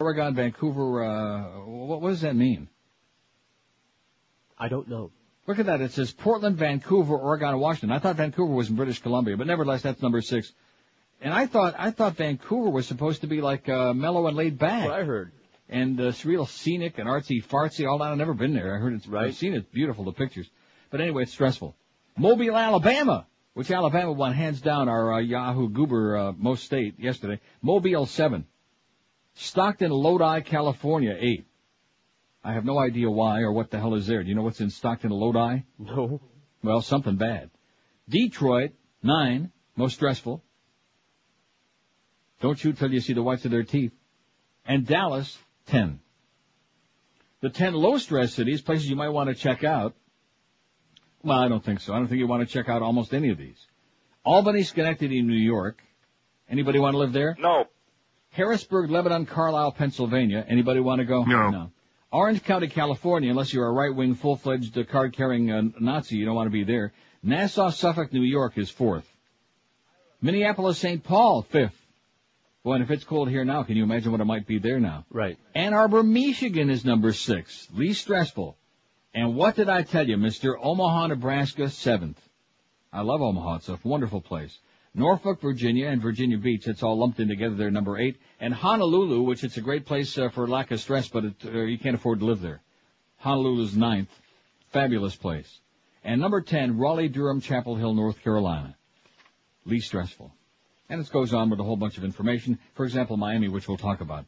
Oregon, Vancouver. Uh, what, what does that mean? I don't know. Look at that. It says Portland, Vancouver, Oregon, and Washington. I thought Vancouver was in British Columbia, but nevertheless, that's number six. And I thought I thought Vancouver was supposed to be like uh, mellow and laid back. That's what I heard. And uh, it's real scenic and artsy fartsy. All that. I've never been there. I heard it's. Right. I've seen it. Beautiful the pictures. But anyway, it's stressful. Mobile, Alabama, which Alabama won hands down our uh, Yahoo Goober uh, most state yesterday. Mobile seven. Stockton, Lodi, California eight. I have no idea why or what the hell is there. Do you know what's in Stockton, Lodi? No. Well, something bad. Detroit, nine, most stressful. Don't shoot till you see the whites of their teeth. And Dallas, ten. The ten low stress cities, places you might want to check out. Well, I don't think so. I don't think you want to check out almost any of these. Albany, Schenectady, New York. Anybody want to live there? No. Harrisburg, Lebanon, Carlisle, Pennsylvania. Anybody want to go? No. No. Orange County, California, unless you're a right-wing, full-fledged, uh, card-carrying uh, Nazi, you don't want to be there. Nassau, Suffolk, New York is fourth. Minneapolis, St. Paul, fifth. Boy, and if it's cold here now, can you imagine what it might be there now? Right. Ann Arbor, Michigan is number six, least stressful. And what did I tell you, Mister? Omaha, Nebraska, seventh. I love Omaha. It's a wonderful place. Norfolk, Virginia, and Virginia Beach. It's all lumped in together. They're number eight. And Honolulu, which it's a great place uh, for lack of stress, but it, uh, you can't afford to live there. Honolulu's ninth. Fabulous place. And number ten, Raleigh, Durham, Chapel Hill, North Carolina. Least stressful. And it goes on with a whole bunch of information. For example, Miami, which we'll talk about.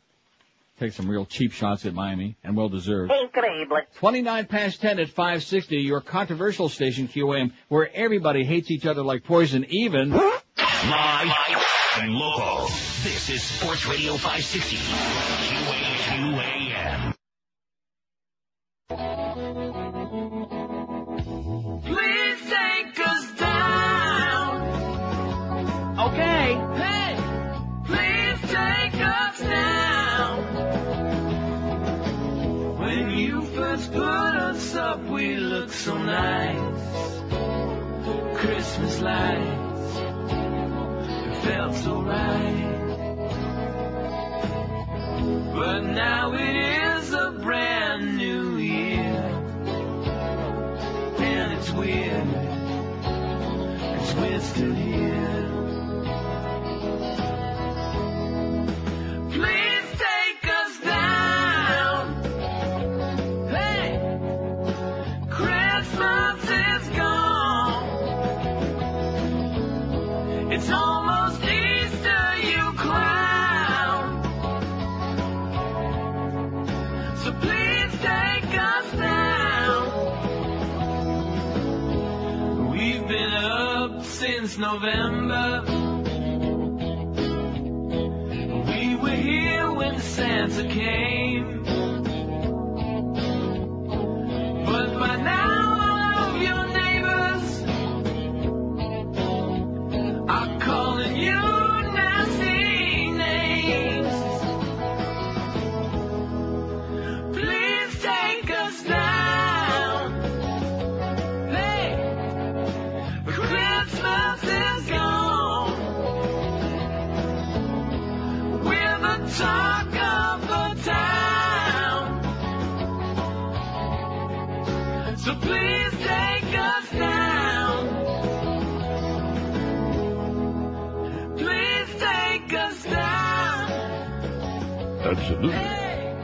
Take some real cheap shots at Miami, and well deserved. Increíble. 29 past 10 at 560, your controversial station, QAM, where everybody hates each other like poison, even... Live and local. This is Sports Radio 560. QAM. Please take us down. Okay. Hey, please take us down. When you first put us up, we looked so nice. Christmas lights, felt so right. But now it is a brand new year. And it's weird, cause we're still here. Please since November. We were here when Santa came. But by now, Absolutely.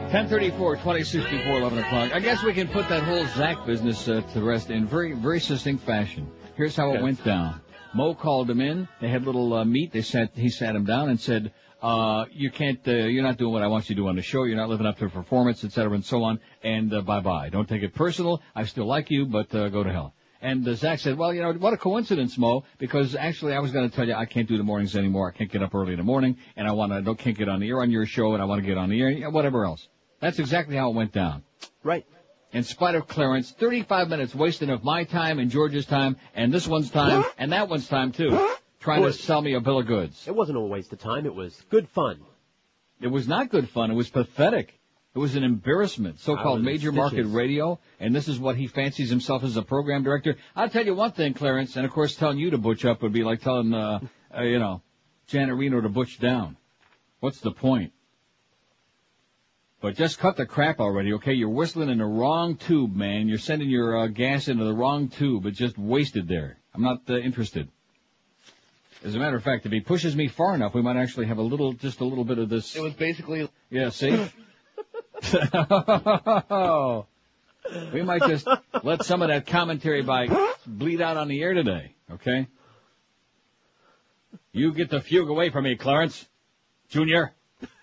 1034, 2064, 11 o'clock. I guess we can put that whole Zach business uh, to rest in very, very succinct fashion. Here's how it went down. Mo called him in. They had a little uh, meet. They sat, he sat him down and said, uh, you can't, uh, you're not doing what I want you to do on the show. You're not living up to the performance, et cetera, and so on. And uh, bye bye. Don't take it personal. I still like you, but uh, go to hell. And uh, Zach said, well, you know, what a coincidence, Mo, because actually I was going to tell you I can't do the mornings anymore. I can't get up early in the morning, and I want to, don't, can't get on the air on your show, and I want to get on the air, whatever else. That's exactly how it went down. Right. In spite of Clarence, 35 minutes wasted of my time and George's time, and this one's time, and that one's time too, trying to sell me a bill of goods. It wasn't a waste of time. It was good fun. It was not good fun. It was pathetic. It was an embarrassment. So-called major market radio, and this is what he fancies himself as a program director. I'll tell you one thing, Clarence, and of course telling you to butch up would be like telling, uh, uh you know, Janet Reno to butch down. What's the point? But just cut the crap already, okay? You're whistling in the wrong tube, man. You're sending your uh, gas into the wrong tube. It's just wasted there. I'm not uh, interested. As a matter of fact, if he pushes me far enough, we might actually have a little, just a little bit of this. It was basically Yeah, see? we might just let some of that commentary by bleed out on the air today, okay? You get the fugue away from me, Clarence. Junior,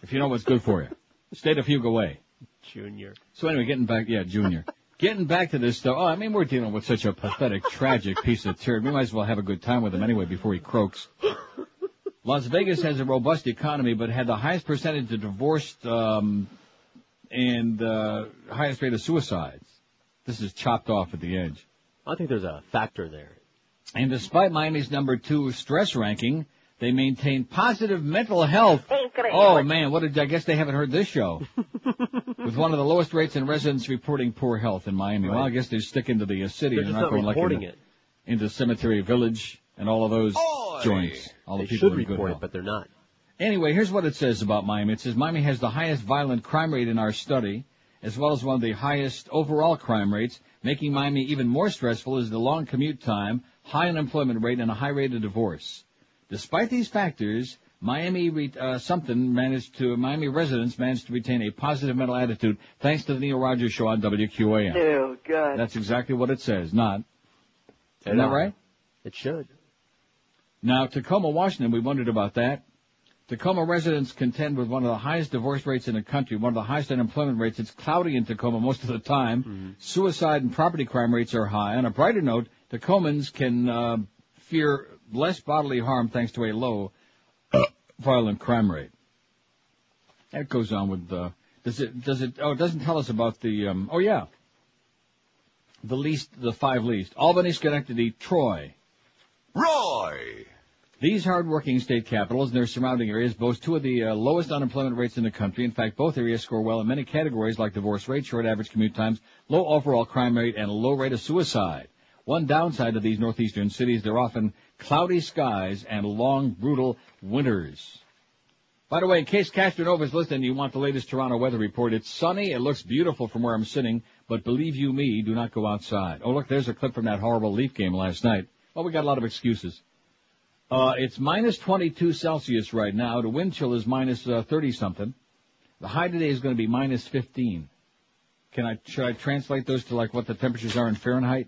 if you know what's good for you. Stay the fugue away. Junior. So anyway, getting back, yeah, Junior. Getting back to this stuff. Oh, I mean, we're dealing with such a pathetic, tragic piece of turd. We might as well have a good time with him anyway before he croaks. Las Vegas has a robust economy, but had the highest percentage of divorced um, and uh, highest rate of suicides. This is chopped off at the edge. I think there's a factor there. And despite Miami's number two stress ranking, they maintain positive mental health. Oh man, what did I guess they haven't heard this show? With one of the lowest rates in residents reporting poor health in Miami. Well, I guess they're sticking to the uh, city They're and just not not going like reporting into, it. into Cemetery Village and all of those joints. All They the people should in good report health. it, but they're not. Anyway, here's what it says about Miami. It says Miami has the highest violent crime rate in our study, as well as one of the highest overall crime rates. Making Miami even more stressful is the long commute time, high unemployment rate, and a high rate of divorce. Despite these factors, Miami re- uh, something managed to Miami residents managed to retain a positive mental attitude thanks to the Neil Rogers show on WQAM. Oh, God. That's exactly what it says. Not isn't that right? It should. Now, Tacoma, Washington, we wondered about that. Tacoma residents contend with one of the highest divorce rates in the country, one of the highest unemployment rates. It's cloudy in Tacoma most of the time. Suicide and property crime rates are high. On a brighter note, Tacomans can uh, fear less bodily harm thanks to a low violent crime rate. That goes on with uh, does it does it oh it doesn't tell us about the um, oh yeah the least the five least Albany, Schenectady, Troy. Roy! These hardworking state capitals and their surrounding areas boast two of the uh, lowest unemployment rates in the country. In fact, both areas score well in many categories like divorce rate, short average commute times, low overall crime rate, and low rate of suicide. One downside of these northeastern cities, they're often cloudy skies and long, brutal winters. By the way, in case Castronova's listening, and you want the latest Toronto weather report. It's sunny. It looks beautiful from where I'm sitting, but believe you me, do not go outside. Oh, look, there's a clip from that horrible Leaf game last night. Well, we got a lot of excuses. Uh, it's minus 22 Celsius right now. The wind chill is minus uh, 30 something. The high today is going to be minus 15. Can I, should I translate those to like what the temperatures are in Fahrenheit?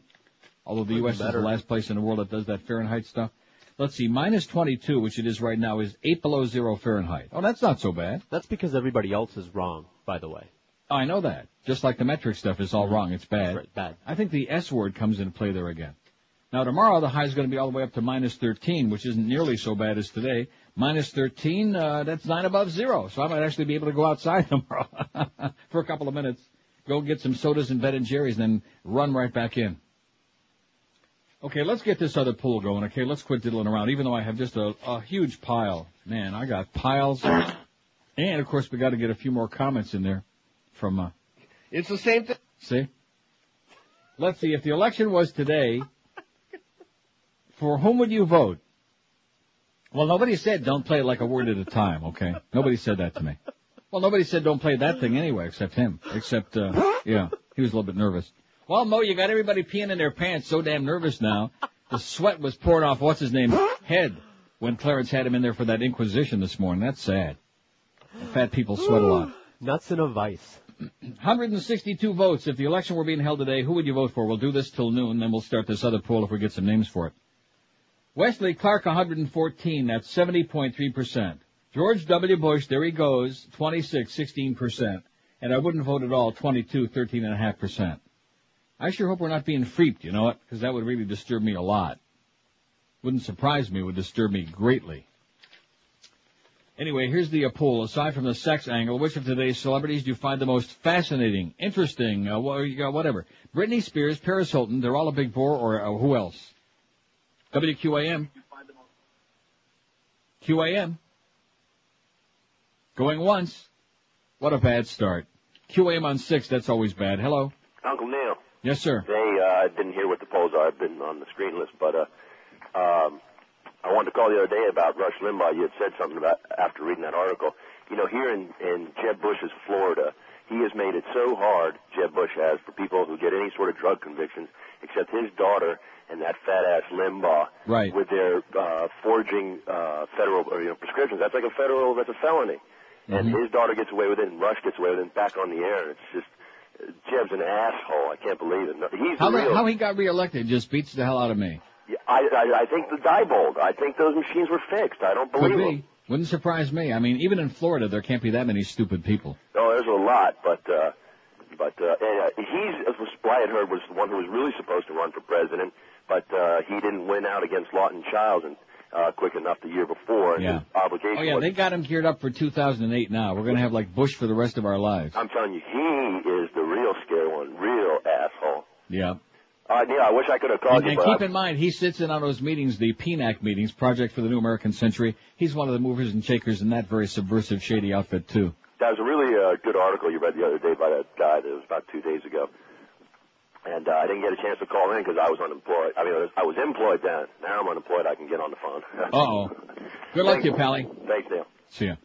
Although the U.S. is the last place in the world that does that Fahrenheit stuff. Let's see, minus 22, which it is right now, is 8 below zero Fahrenheit. Oh, that's not so bad. That's because everybody else is wrong, by the way. I know that. Just like the metric stuff is all wrong. It's bad. Right, bad. I think the S word comes into play there again. Now tomorrow the high is going to be all the way up to minus 13, which isn't nearly so bad as today. Minus 13, uh, that's nine above zero. So I might actually be able to go outside tomorrow for a couple of minutes, go get some sodas and Ben and Jerry's, and then run right back in. Okay, let's get this other pool going. Okay, let's quit diddling around. Even though I have just a, a huge pile, man, I got piles, and of course we got to get a few more comments in there from. Uh, it's the same thing. See? Let's see, if the election was today, for whom would you vote? Well, nobody said don't play it like a word at a time, okay? Nobody said that to me. Well, nobody said don't play that thing anyway, except him. Except, uh, yeah, he was a little bit nervous. Well, Mo, you got everybody peeing in their pants, so damn nervous now. The sweat was pouring off, what's his name, head, when Clarence had him in there for that inquisition this morning. That's sad. Fat people sweat a lot. Nuts in a vice. 162 votes. If the election were being held today, who would you vote for? We'll do this till noon, then we'll start this other poll if we get some names for it. Wesley Clark, 114. That's 70.3%. George W. Bush, there he goes, 26, 16%. And I wouldn't vote at all, 22, 13.5%. I sure hope we're not being freaked, you know what? Because that would really disturb me a lot. Wouldn't surprise me, would disturb me greatly. Anyway, here's the poll. Aside from the sex angle, which of today's celebrities do you find the most fascinating, interesting, uh, whatever? Britney Spears, Paris Hilton, they're all a big bore, or uh, who else? WQAM. QAM. Going once. What a bad start. QAM on six, that's always bad. Hello. Uncle Neil. Yes, sir. Hey, uh, I didn't hear what the polls are. I've been on the screen list, but uh, um, I wanted to call the other day about Rush Limbaugh. You had said something about after reading that article. You know, here in in Jeb Bush's Florida, he has made it so hard, Jeb Bush has, for people who get any sort of drug convictions, except his daughter and that fat ass Limbaugh Right. with their uh, forging uh, federal or, you know, prescriptions. That's like a federal. That's a felony. And Mhm. his daughter gets away with it, and Rush gets away with it, and back on the air. It's just Jeb's an asshole. I can't believe it. He's How, real. how he got reelected just beats the hell out of me. Yeah, I, I I think the Diebold. I think those machines were fixed. I don't Could believe be. them. Wouldn't surprise me. I mean, even in Florida, there can't be that many stupid people. No, there's a lot, but uh, but uh, and, uh, he's as was I had heard was the one who was really supposed to run for president, but uh, he didn't win out against Lawton Chiles and uh, quick enough the year before. And Yeah. his obligation Oh yeah, was. they got him geared up for 2008 now. We're going to have like Bush for the rest of our lives. I'm telling you, he is the real scary one, real asshole. Yeah. Uh, Neil, I wish I could have called And, you, and but keep I- in mind, he sits in on those meetings, the PNAC meetings, Project for the New American Century. He's one of the movers and shakers in that very subversive, shady outfit too. That was a really uh, good article you read the other day by that guy. That was about two days ago. And uh, I didn't get a chance to call in because I was unemployed. I mean, I was, I was employed then. Now I'm unemployed. I can get on the phone. Uh oh. Good luck to you, Pally. Thanks, Neil. See ya.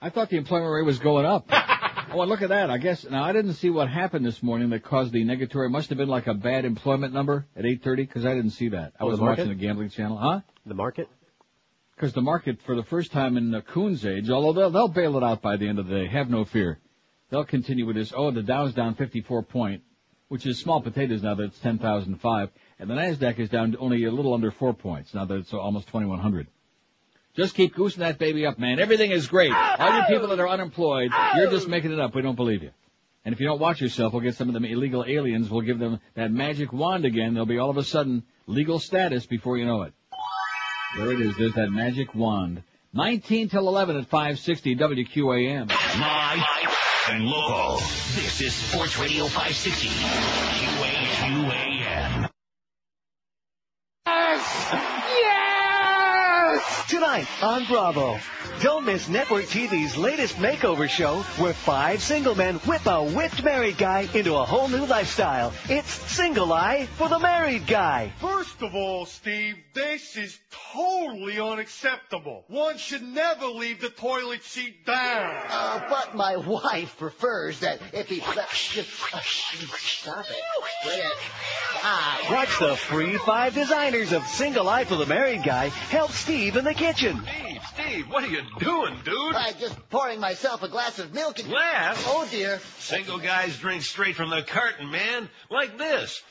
I thought the employment rate was going up. oh, and look at that. I guess now I didn't see what happened this morning that caused the negatory. It must have been like a bad employment number at 8:30 because I didn't see that. I Oh, was market? watching the gambling channel, huh? The market? Because the market, for the first time in uh, Coon's age, although they'll, they'll bail it out by the end of the day, have no fear. They'll continue with this. Oh, the Dow's down 54 point, which is small potatoes now that it's 10,005, and the Nasdaq is down only a little under four points now that it's almost 2,100. Just keep goosing that baby up, man. Everything is great. All you people that are unemployed, you're just making it up. We don't believe you. And if you don't watch yourself, we'll get some of them illegal aliens. We'll give them that magic wand again. They'll be all of a sudden legal status before you know it. There it is. There's that magic wand. 19 till 11 at 560 WQAM. Live and local. This is Sports Radio 560. QAQAM. Tonight on Bravo. Don't miss Network TV's latest makeover show where five single men whip a whipped married guy into a whole new lifestyle. It's Single Eye for the Married Guy. First of all, Steve, this is totally unacceptable. One should never leave the toilet seat down. Uh, but my wife prefers that if he... Stop it. Quit it. Ah, Watch the free five designers of Single Eye for the Married Guy help Steve in the kitchen. Steve, Steve, what are you doing, dude? I'm just pouring myself a glass of milk and... Glass? Oh, dear. Single guys drink straight from the carton, man. Like this.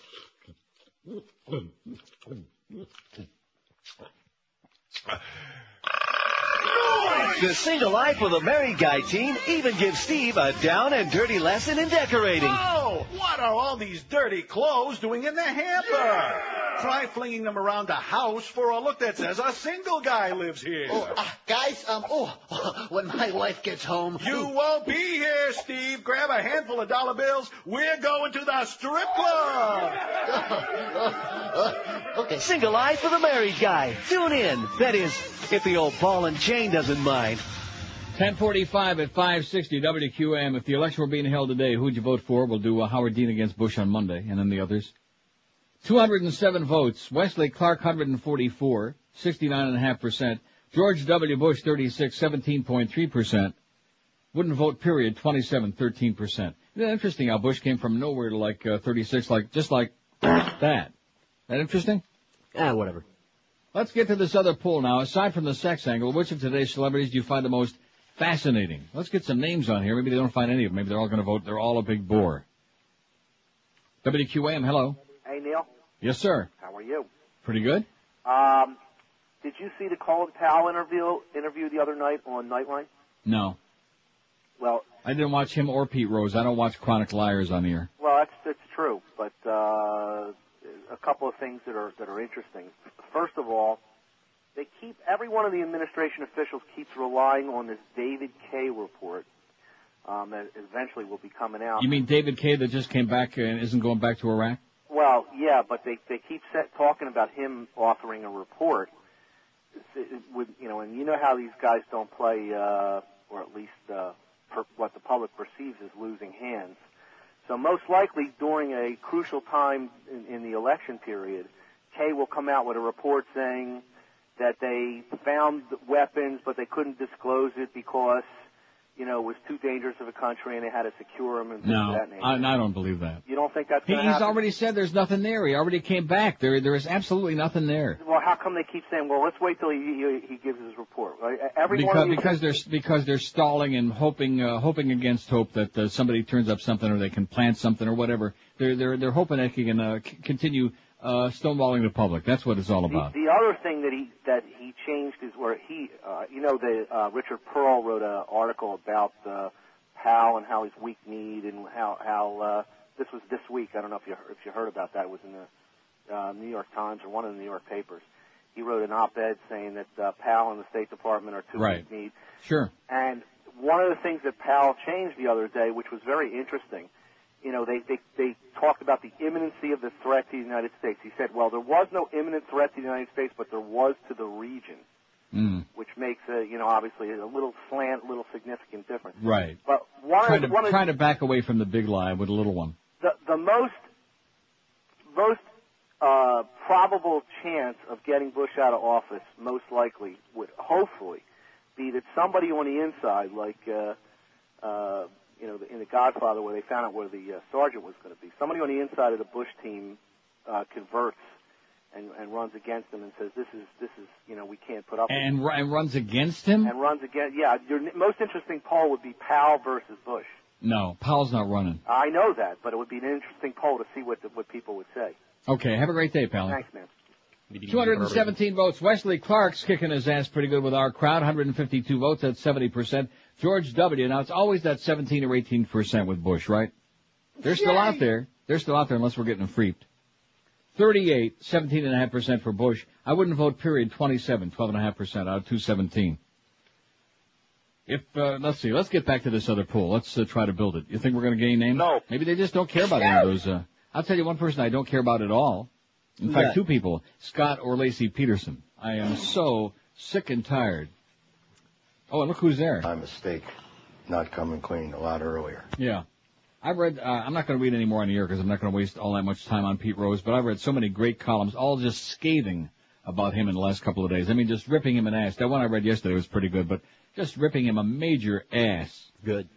The Single life of the Married Guy team even gives Steve a down and dirty lesson in decorating. Oh, what are all these dirty clothes doing in the hamper? Try flinging them around the house for a look that says a single guy lives here. Oh, uh, guys, um, oh, when my wife gets home... You won't be here, Steve. Grab a handful of dollar bills. We're going to the strip club. okay. Single life for the Married Guy. Tune in. That is, if the old ball and chain doesn't mind. 1045 at 560 WQAM. If the election were being held today, who'd you vote for? We'll do uh, Howard Dean against Bush on Monday, and then the others. 207 votes. Wesley Clark, 144, 69.5%. George W. Bush, 36, 17.3%. Wouldn't vote, period, 27, 13%. Isn't that interesting how Bush came from nowhere to like uh, 36, like, just like that? That interesting? Ah, whatever. Let's get to this other poll now. Aside from the sex angle, which of today's celebrities do you find the most fascinating? Let's get some names on here. Maybe they don't find any of them. Maybe they're all going to vote. They're all a big bore. WQAM, hello. Hey, Neil. Yes, sir. How are you? Pretty good. Um, did you see the Colin Powell interview interview the other night on Nightline? No. Well, I didn't watch him or Pete Rose. I don't watch Chronic Liars on air. well, that's that's true, but uh, a couple of things that are that are interesting. First of all, they keep every one of the administration officials keeps relying on this David Kay report um, that eventually will be coming out. You mean David Kay that just came back and isn't going back to Iraq? Well, yeah, but they they keep set, talking about him authoring a report. Would you know, and you know how these guys don't play, uh, or at least uh, per, what the public perceives as losing hands. So most likely during a crucial time in, in the election period, Kay will come out with a report saying that they found weapons, but they couldn't disclose it because you know, was too dangerous of a country and they had to secure him and things No, of that nature. I, I don't believe that. you don't think that's He, he's happen? already said there's nothing there. He already came back. There, there is absolutely nothing there. Well, how come they keep saying, well, let's wait till he, he, he gives his report? Right? Every because because they're because they're stalling and hoping uh, hoping against hope that uh, somebody turns up something or they can plant something or whatever. They're they're they're hoping they can uh, c- continue uh, stonewalling the public. That's what it's all about. The, the other thing that he that he changed is where he, uh, you know, the uh, Richard Perle wrote an article about uh, Powell and how he's weak kneed and how how uh, this was this week. I don't know if you if you heard about that. It was in the uh, New York Times or one of the New York papers. He wrote an op-ed saying that uh, Powell and the State Department are too Right. weak kneed. Sure. And one of the things that Powell changed the other day, which was very interesting, you know, they, they, they talked about the imminency of the threat to the United States. He said, well, there was no imminent threat to the United States, but there was to the region, Mm. which makes a, you know, obviously a little slant, little significant difference. Right. But one Trying to one trying to back away from the big lie with a little one. the, the most, most uh, probable chance of getting Bush out of office, most likely, would hopefully be that somebody on the inside, like uh, uh, you know, in The Godfather, where they found out where the uh, sergeant was going to be, somebody on the inside of the Bush team uh, converts and, and runs against him and says, "This is this is you know we can't put up." with And, ru- and runs against him? and runs against. Yeah, your n- most interesting poll would be Powell versus Bush. No, Powell's not running. I know that, but it would be an interesting poll to see what the, what people would say. Okay, have a great day, pal. Thanks, man. 217 votes. Wesley Clark's kicking his ass pretty good with our crowd. 152 votes. That's 70%. George W. Now it's always that 17 or 18% with Bush, right? They're still out there. They're still out there unless we're getting them freaked. 38, 17.5% for Bush. I wouldn't vote period 27, 12.5% out of 217. If, uh, let's see, let's get back to this other pool. Let's uh, try to build it. You think we're going to gain names? No. Maybe they just don't care about any of those, uh, I'll tell you one person I don't care about at all. In Who's fact, two people, Scott or Lacey Peterson. I am so sick and tired. Oh, and look who's there. My mistake, not coming clean a lot earlier. Yeah. I've read, uh, I'm not going to read any more on the air because I'm not going to waste all that much time on Pete Rose, but I've read so many great columns, all just scathing about him in the last couple of days. I mean, just ripping him an ass. That one I read yesterday was pretty good, but just ripping him a major ass. Good.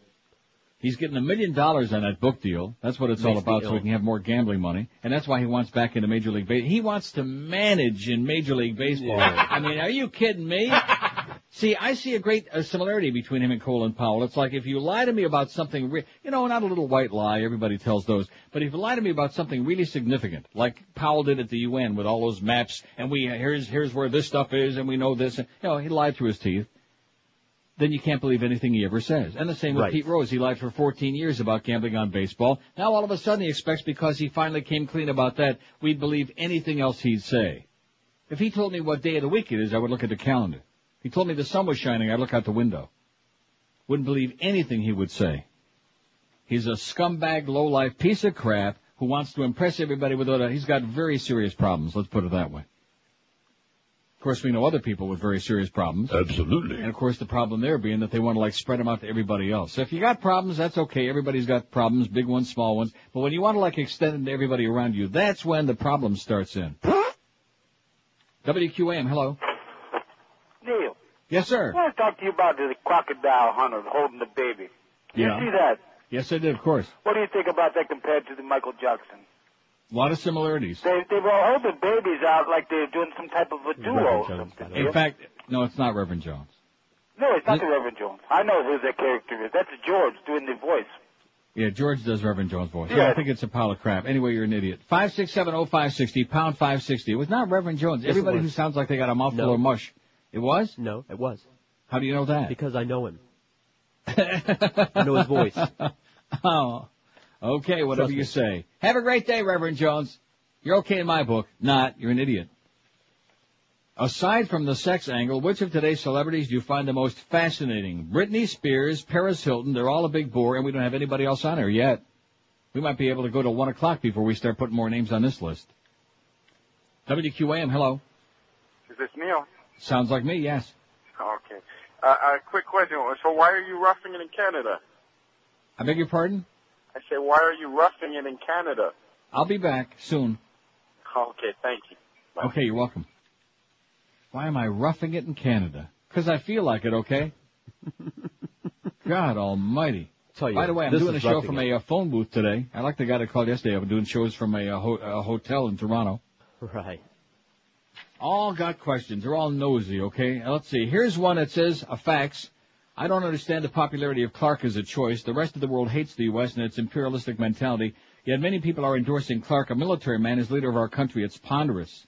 He's getting a million dollars on that book deal. That's what it's all Makes me about, so he can have more gambling money. And that's why he wants back into Major League Baseball. He wants to manage in Major League Baseball. Yeah. I mean, are you kidding me? See, I see a great uh, similarity between him and Colin Powell. It's like if you lie to me about something, re- you know, not a little white lie, everybody tells those, but if you lie to me about something really significant, like Powell did at the UN with all those maps, and we, here's, here's where this stuff is, and we know this, and, you know, he lied through his teeth, then you can't believe anything he ever says. And the same with Right. Pete Rose. He lied for 14 years about gambling on baseball. Now all of a sudden he expects because he finally came clean about that, we'd believe anything else he'd say. If he told me what day of the week it is, I would look at the calendar. He told me the sun was shining, I'd look out the window. Wouldn't believe anything he would say. He's a scumbag, low-life piece of crap who wants to impress everybody with a, he's got very serious problems, let's put it that way. Of course, we know other people with very serious problems. Absolutely. And of course, the problem there being that they want to like spread them out to everybody else. So if you got problems, that's okay. Everybody's got problems, big ones, small ones. But when you want to like extend them to everybody around you, that's when the problem starts in. WQAM, hello. Neil, Yes, sir. I want to talk to you about the crocodile hunter holding the baby. Yeah. You see that? Yes, I did, of course. What do you think about that compared to the Michael Jackson? A lot of similarities. They they were holding babies out like they're doing some type of a duo or something. In fact, no, it's not Reverend Jones. no, it's not the Reverend Jones. I know who that character is. That's George doing the voice. Yeah, George does Reverend Jones' voice. Yeah, Yeah. I think it's a pile of crap. Anyway, you're an idiot. Five six seven oh five sixty pound five sixty. It was not Reverend Jones. Everybody who sounds like they got a mouthful No. of mush. It was? No, it was. How do you know that? Because I know him. I know his voice. oh, okay. Whatever Trust you me. say. Have a great day, Reverend Jones. You're okay in my book. Not. You're an idiot. Aside from the sex angle, which of today's celebrities do you find the most fascinating? Britney Spears, Paris Hilton, they're all a big bore, and we don't have anybody else on here yet. We might be able to go to one o'clock before we start putting more names on this list. WQAM, hello. Is this Neil? Sounds like me, yes. Okay. Uh, a quick question. So why are you roughing it in Canada? I beg your pardon? I say, why are you roughing it in Canada? I'll be back soon. Okay, thank you. Okay, you're welcome. Why am I roughing it in Canada? Because I feel like it, okay? God Almighty. Tell you, By the way, I'm doing a show from it. a uh, phone booth today. I like the guy that called yesterday. I'm doing shows from a, uh, ho- a hotel in Toronto. Right. All got questions. They're all nosy, okay? Let's see. Here's one that says, a fax. I don't understand the popularity of Clark as a choice. The rest of the world hates the U.S. and its imperialistic mentality. Yet many people are endorsing Clark, a military man, as leader of our country. It's ponderous.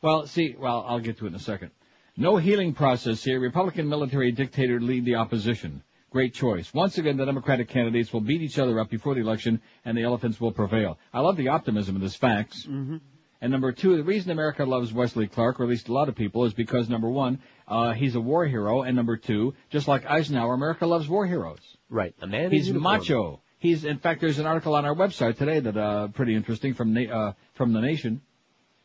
Well, see, well, I'll get to it in a second. No healing process here. Republican military dictator lead the opposition. Great choice. Once again, the Democratic candidates will beat each other up before the election, and the elephants will prevail. I love the optimism of this fax. Mm-hmm. And number two, the reason America loves Wesley Clark, or at least a lot of people, is because number one, uh, he's a war hero, and number two, just like Eisenhower, America loves war heroes. Right. A man He's macho. He's, in fact, there's an article on our website today that, uh, pretty interesting from, Na- uh, from the Nation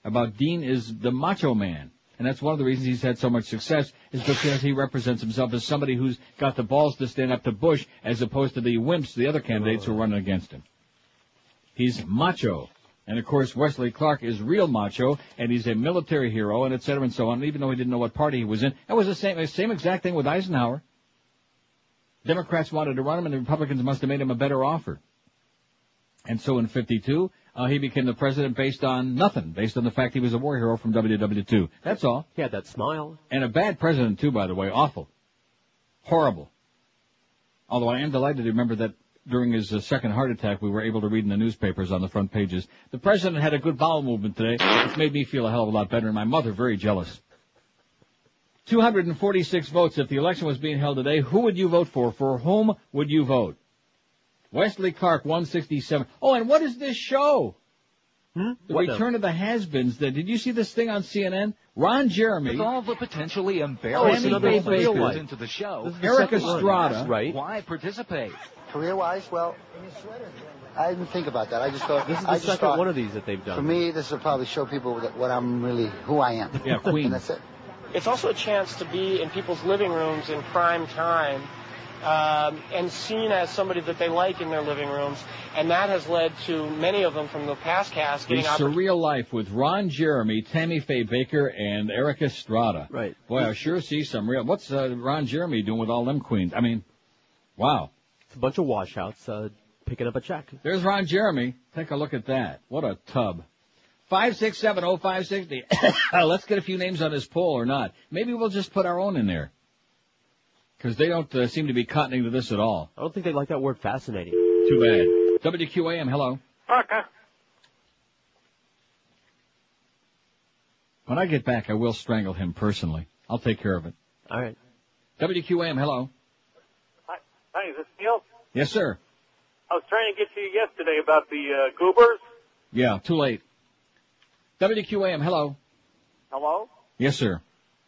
about Dean is the macho man. And that's one of the reasons he's had so much success is because he represents himself as somebody who's got the balls to stand up to Bush as opposed to the wimps, the other candidates who are running against him. He's macho. And of course, Wesley Clark is real macho, and he's a military hero, and et cetera and so on, even though he didn't know what party he was in. That was the same, the same exact thing with Eisenhower. Democrats wanted to run him, and the Republicans must have made him a better offer. And so in 52, uh, he became the president based on nothing, based on the fact he was a war hero from WW2. That's all. He had that smile. And a bad president too, by the way. Awful. Horrible. Although I am delighted to remember that during his uh, second heart attack, we were able to read in the newspapers on the front pages. The president had a good bowel movement today, which made me feel a hell of a lot better, and my mother very jealous. 246 votes. If the election was being held today, who would you vote for? For whom would you vote? Wesley Clark, 167. Oh, and what is this show? The What now? return of the has-beens. The- Did you see this thing on CNN? Ron Jeremy. With all the potentially Oh, embarrassing it's another moments real life. into the show, This is Erik. Estrada. Right. Why participate? Career-wise, well, I didn't think about that. I just thought This is the I just second thought, one of these that they've done. For me, this will probably show people that what I'm really, who I am. Yeah, Queen. and that's it. It's also a chance to be in people's living rooms in prime time um, and seen as somebody that they like in their living rooms. And that has led to many of them from the past cast The getting oppor- Surreal Life with Ron Jeremy, Tammy Faye Bakker, and Erik Estrada. Right. Boy, I sure see some real. What's uh, Ron Jeremy doing with all them queens? I mean, wow. It's a bunch of washouts uh, picking up a check. There's Ron Jeremy. Take a look at that. What a tub. Five six seven oh five sixty. Let's get a few names on this poll or not. Maybe we'll just put our own in there. Because they don't uh, seem to be cottoning to this at all. I don't think they like that word fascinating. Too bad. WQAM, hello. Parker. When I get back, I will strangle him personally. I'll take care of it. All right. WQAM, hello. Hi, is this Neil? Yes, sir. I was trying to get to you yesterday about the uh, goobers. Yeah, too late. WQAM, hello. Hello? Yes, sir.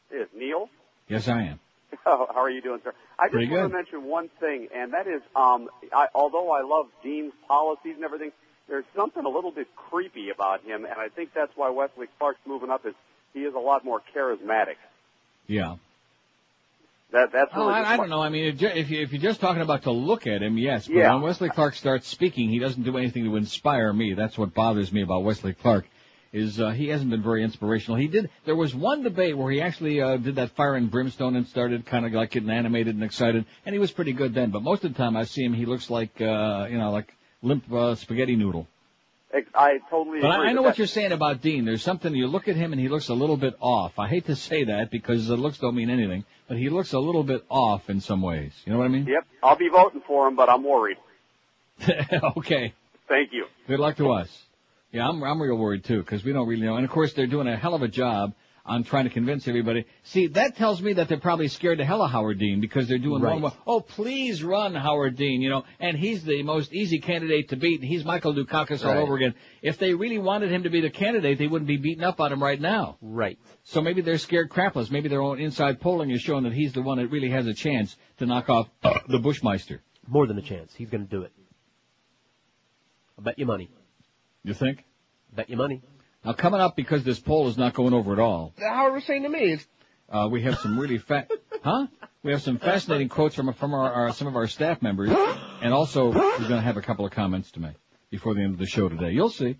Is Neil? Yes, I am. How are you doing, sir? I just Pretty want good. to mention one thing, and that is, um, I, although I love Dean's policies and everything, there's something a little bit creepy about him, and I think that's why Wesley Clark's moving up. Is he is a lot more charismatic. Yeah. That that's Oh, I, I don't know. I mean, if you- if, you, if you're just talking about to look at him, yes. But Yeah. when Wesley Clark starts speaking, he doesn't do anything to inspire me. That's what bothers me about Wesley Clark. Is uh, he hasn't been very inspirational. He did. There was one debate where he actually uh, did that fire and brimstone and started kind of like getting animated and excited, and he was pretty good then. But most of the time, I see him, he looks like uh, you know, like limp uh, spaghetti noodle. I totally But agree. I, I know what you're saying about Dean. There's something you look at him and he looks a little bit off. I hate to say that because the looks don't mean anything, but he looks a little bit off in some ways. You know what I mean? Yep, I'll be voting for him, but I'm worried. okay. Thank you. Good luck to us. Yeah, I'm I'm real worried too because we don't really know. And of course, they're doing a hell of a job on trying to convince everybody. See, that tells me that they're probably scared to hell of Howard Dean because they're doing Right. one. Oh, please run Howard Dean, you know, and he's the most easy candidate to beat. And he's Michael Dukakis all over again. If they really wanted him to be the candidate, they wouldn't be beating up on him right now. Right. So maybe they're scared crapless. Maybe their own inside polling is showing that he's the one that really has a chance to knock off the Bushmeister. More than a chance. He's going to do it. I bet you money. You think? Bet you money. Now coming up because this poll is not going over at all. Howard was saying to me, Uh, we have some really fa- huh? We have some fascinating quotes from from our, our some of our staff members, and also we're going to have a couple of comments to make before the end of the show today. You'll see.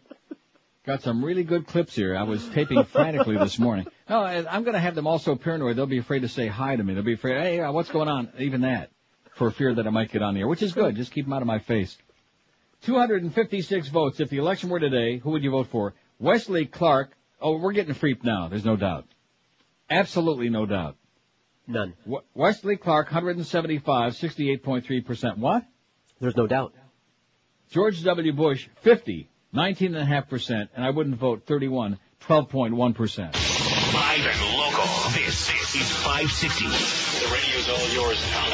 Got some really good clips here. I was taping frantically this morning. No, I'm going to have them all so paranoid they'll be afraid to say hi to me. They'll be afraid, hey, uh, what's going on? Even that. for fear that I might get on the air, which is good. Just keep them out of my face. 256 votes. If the election were today, who would you vote for? Wesley Clark. Oh, we're getting freaked now. There's no doubt. Absolutely no doubt. None. W- Wesley Clark, 175, 68.3%. What? There's no doubt. George W. Bush, 50, 19.5%, and I wouldn't vote 31, 12.1%. Live and local. This is 560. The radio's all yours now.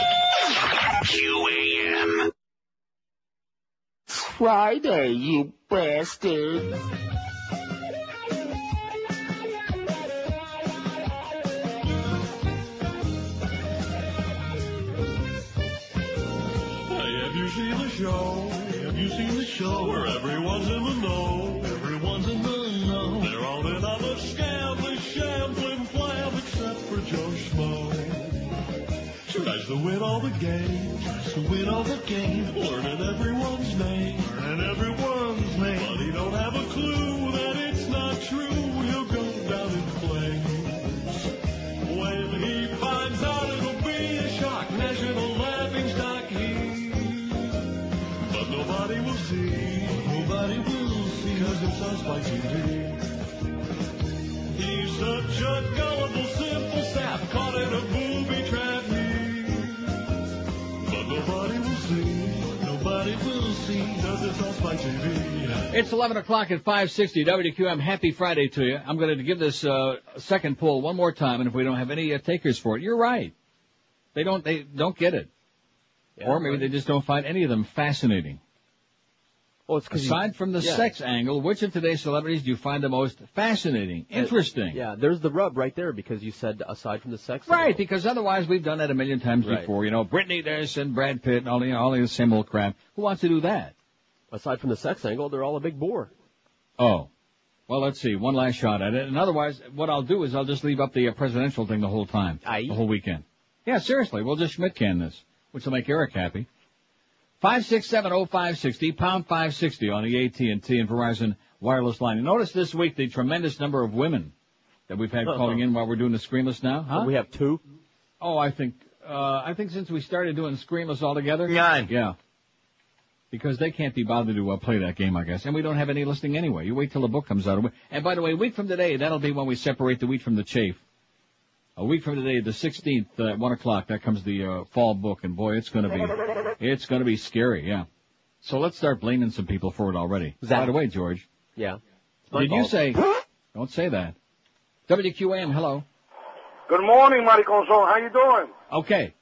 QAM. Friday, you bastard. Seen the show? Have you seen the show where everyone's in the know? Everyone's in the know. They're all in on the scam, the sham, flim flam, except for Joe Schmo. Tries to win all the games, tries to win all the games, learning everyone's name, learning everyone's name. But he don't have a clue that it's not true. Nobody will see, cause it's on Spike TV. He's such a gullible, simple sap, caught in a booby trap he. But nobody will see, nobody will see, cause it's on Spike TV. It's 11 o'clock at 560 WQM. Happy Friday to you. I'm going to give this uh, second poll one more time, and if we don't have any uh, takers for it, you're right. They don't. They don't get it, or maybe they just don't find any of them fascinating. Well, it's 'cause you- Aside from the yeah. sex angle, which of today's celebrities do you find the most fascinating, interesting? Yeah, there's the rub right there because you said aside from the sex. Right, because otherwise we've done that a million times Right. before. You know, Britney this and Brad Pitt and all the all the same old crap. Who wants to do that? Aside from the sex angle, they're all a big bore. Oh. Well, let's see. One last shot at it. And otherwise, what I'll do is I'll just leave up the uh, presidential thing the whole time. The whole weekend. Yeah, seriously. We'll just Schmidt can this, which will make Eric happy. 5670560, pound 560 on the AT&T and Verizon wireless line. And Notice this week the tremendous number of women that we've had Uh-huh. calling in while we're doing the screamless now. Huh? We have two. Oh, I think, uh, I think since we started doing screamless altogether. Nine. Yeah. Because they can't be bothered to uh, play that game, I guess. And we don't have any listing anyway. You wait till the book comes out. And by the way, a week from today, that'll be when we separate the wheat from the chaff. A week from today, the 16th, uh, at 1 o'clock, that comes the uh, fall book. And boy, it's gonna be, it's gonna be scary, yeah. So let's start blaming some people for it already. By the way, George, Yeah. My did you say, don't say that. WQAM, hello. Good morning, Mariconzon. How you doing? Okay.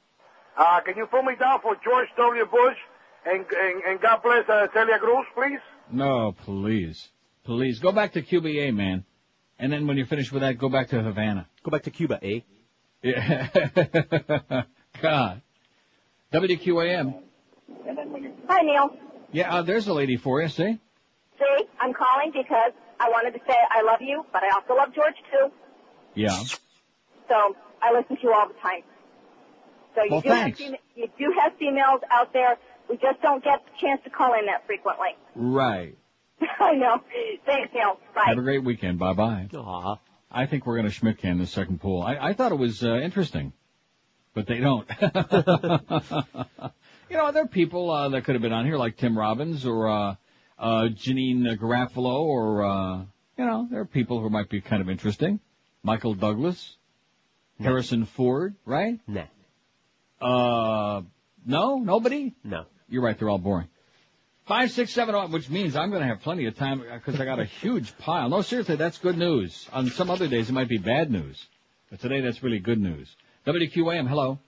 Uh, can you put me down for George W. Bush and and, and God bless uh, Celia Cruz, please? No, please. Please. Go back to QBA, man. And then when you're finished with that, go back to Havana. Go back to Cuba, eh? Yeah. God. WQAM. Hi, Neil. Yeah, uh, there's a lady for you, see? See, I'm calling because I wanted to say I love you, but I also love George too. Yeah. So I listen to you all the time. So you Well, do thanks. have fema- you do have females out there. We just don't get the chance to call in that frequently. Right. I know. Thanks, Neil. Bye. Have a great weekend. Bye bye. I think we're going to Schmidt can the second pool. I, I thought it was uh, interesting, but they don't. you know, there are people uh, that could have been on here like Tim Robbins or uh, uh, Janeane Garofalo or uh, you know, there are people who might be kind of interesting. Michael Douglas, Harrison Ford, right? Nah. Uh, no, nobody. No. You're right. They're all boring. Five, six, seven, oh, which means I'm going to have plenty of time because I got a huge pile. No, seriously, that's good news. On some other days, it might be bad news, but today that's really good news. WQAM, hello.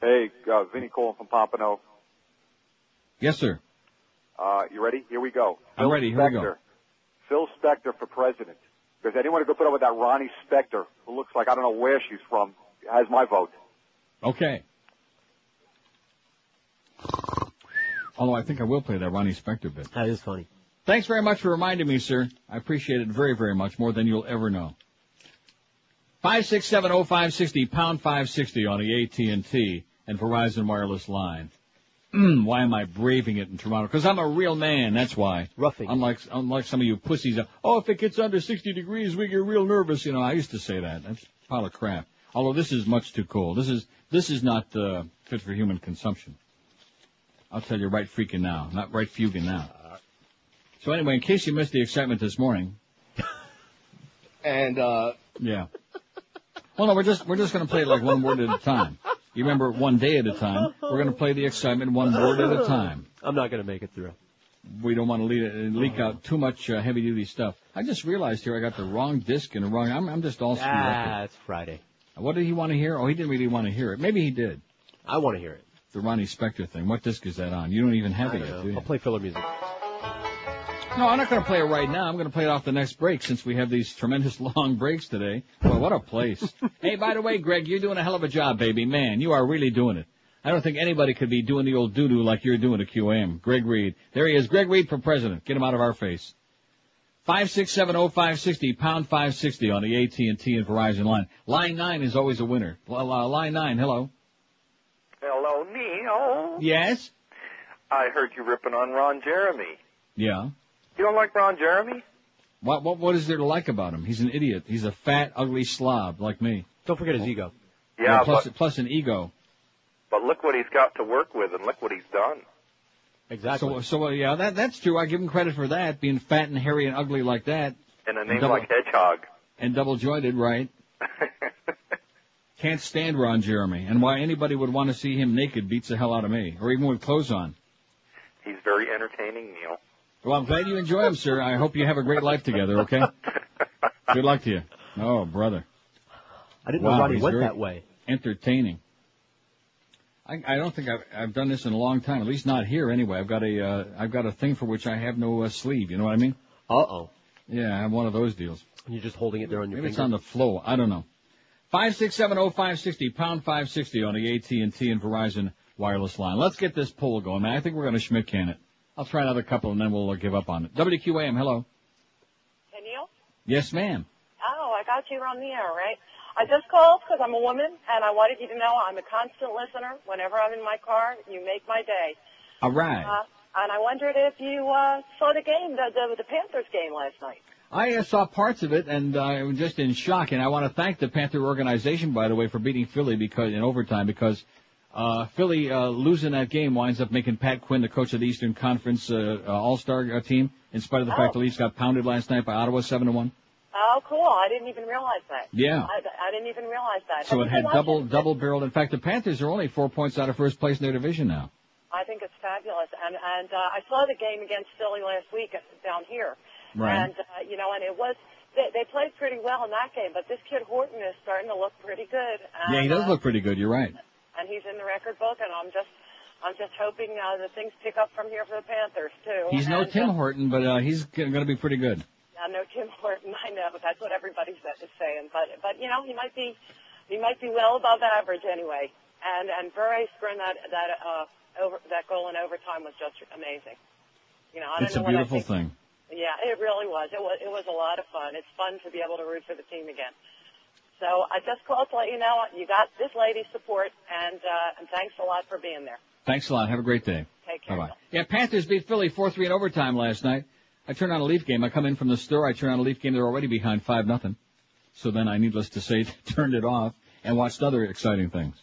Hey, uh, Vinny Colin from Pompano. Yes, sir. Uh, you ready? Here we go. I'm ready. Here we go. Phil Spector for president. Does anyone go put up with that Ronnie Spector, who looks like I don't know where she's from, has my vote. Okay. Although I think I will play that Ronnie Spector bit. That is funny. Thanks very much for reminding me, sir. I appreciate it very, very much, more than you'll ever know. Five six seven oh five sixty pound five sixty on the AT and Verizon wireless line. why am I braving it in Toronto? Because I'm a real man. That's why. Roughing. Unlike unlike some of you pussies. Oh, if it gets under sixty degrees, we get real nervous. You know, I used to say that. That's a pile of crap. Although this is much too cold. This is this is not uh, fit for human consumption. I'll tell you right freaking now, not right fuging now. So anyway, in case you missed the excitement this morning, And uh, yeah. Well, no, we're just we're just going to play it like one word at a time. You remember one day at a time. We're going to play the excitement one word at a time. I'm not going to make it through. We don't want to leak, leak out too much uh, heavy duty stuff. I just realized here I got the wrong disc and the wrong. I'm, I'm just all screwed Ah, up. it's Friday. What did he want to hear? Oh, he didn't really want to hear it. Maybe he did. I want to hear it. The Ronnie Spector thing. What disc is that on? You don't even have it yet, do you? I'll play filler music. No, I'm not going to play it right now. I'm going to play it off the next break since we have these tremendous long breaks today. Boy, what a place. hey, by the way, Greg, you're doing a hell of a job, baby. Man, you are really doing it. I don't think anybody could be doing the old doo-doo like you're doing at QAM. Greg Reed. There he is. Greg Reed for president. Get him out of our face. 5670560, pound 560 on the AT&T and Verizon line. Line 9 is always a winner. Line 9, hello. Hello, Neil. Yes? I heard you ripping on Ron Jeremy. Yeah. You don't like Ron Jeremy? What, what, what is there to like about him? He's an idiot. He's a fat, ugly slob like me. Don't forget his ego. Yeah, plus, but plus an ego. but look what he's got to work with, and look what he's done. Exactly. So, so uh, yeah, that that's true. I give him credit for that, being fat and hairy and ugly like that, And a name double- like Hedgehog. and double jointed, right? Can't stand Ron Jeremy, and why anybody would want to see him naked beats the hell out of me, or even with clothes on. He's very entertaining, Neil. Well, I'm glad you enjoy him, sir. I hope you have a great life together. Okay. Good luck to you. Oh, brother. I didn't Wow, know Ronnie went that way. Entertaining. I, I don't think I've, I've done this in a long time. At least not here, anyway. I've got a uh, I've got a thing for which I have no uh, sleeve. You know what I mean? Uh oh. Yeah, I have one of those deals. You're just holding it there on your Maybe it's on the flow. I don't know. Five six seven oh five sixty pound five sixty on the AT and T and Verizon wireless line. Let's get this poll going, man. I think we're going to Schmidt can it. I'll try another couple and then we'll uh, give up on it. WQAM, hello. Hey, Neil? Yes, ma'am. Oh, I got you on the air, right? I just called because I'm a woman, and I wanted you to know I'm a constant listener. Whenever I'm in my car, you make my day. All right. Uh, and I wondered if you uh, saw the game, the, the, the Panthers game last night. I uh, saw parts of it and uh, I was just in shock. And I want to thank the Panther organization, by the way, for beating Philly because in overtime because uh, Philly uh, losing that game winds up making Pat Quinn the coach of the Eastern Conference uh, uh, All-Star uh, team, in spite of the fact the Leafs got pounded last night by Ottawa seven to one. Oh, cool. I didn't even realize that. Yeah. I, I didn't even realize that. So it had double watching? double barreled. In fact, the Panthers are only four points out of first place in their division now. I think it's fabulous. And, and uh, I saw the game against Philly last week down here. Right. And, uh, you know, and it was, they, they played pretty well in that game, but this kid Horton is starting to look pretty good. And, Yeah, he does uh, look pretty good. You're right. and he's in the record book, and I'm just, I'm just hoping uh, that things pick up from here for the Panthers too. He's no Tim Uh, Horton, but uh, he's going to be pretty good. I know Tim Horton. I know but that's what everybody's is saying, but but you know he might be, he might be well above average anyway. And and Bure scoring that that uh over that goal in overtime was just amazing. You know, I don't It's a know I beautiful thing. Yeah, it really was. It was it was a lot of fun. It's fun to be able to root for the team again. So I just called to let you know you got this lady's support, and uh, and thanks a lot for being there. Thanks a lot. Have a great day. Take care. Bye bye. Yeah, Panthers beat Philly four three in overtime last night. I turn on a Leaf game. I come in from the store. I turn on a Leaf game. They're already behind five nothing. So then I, needless to say, turned it off and watched other exciting things.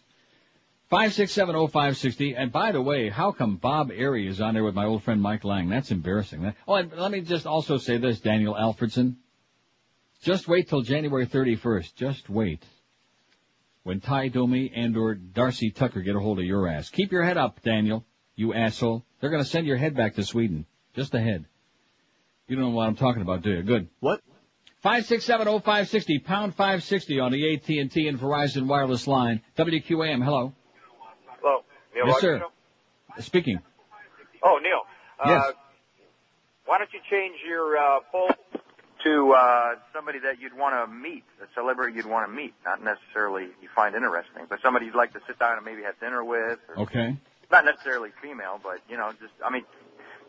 Five six seven oh five sixty. And by the way, how come Bob Errey is on there with my old friend Mike Lange? That's embarrassing. Oh, and let me just also say this, Daniel Alfredsson. Just wait till January 31st. Just wait. When Ty Domi and or Darcy Tucker get a hold of your ass. Keep your head up, Daniel. You asshole. They're gonna send your head back to Sweden. Just a head. You don't know what I'm talking about, do you? Good. What? Five six seven oh five sixty pound five sixty on the AT and T and Verizon wireless line. WQAM. Hello. Neil yes, Rogers sir. Show? Speaking. Oh, Neil. Yes. Uh, why don't you change your uh, poll to uh, somebody that you'd want to meet, a celebrity you'd want to meet, not necessarily you find interesting, but somebody you'd like to sit down and maybe have dinner with, or Okay. not necessarily female, but you know, just I mean,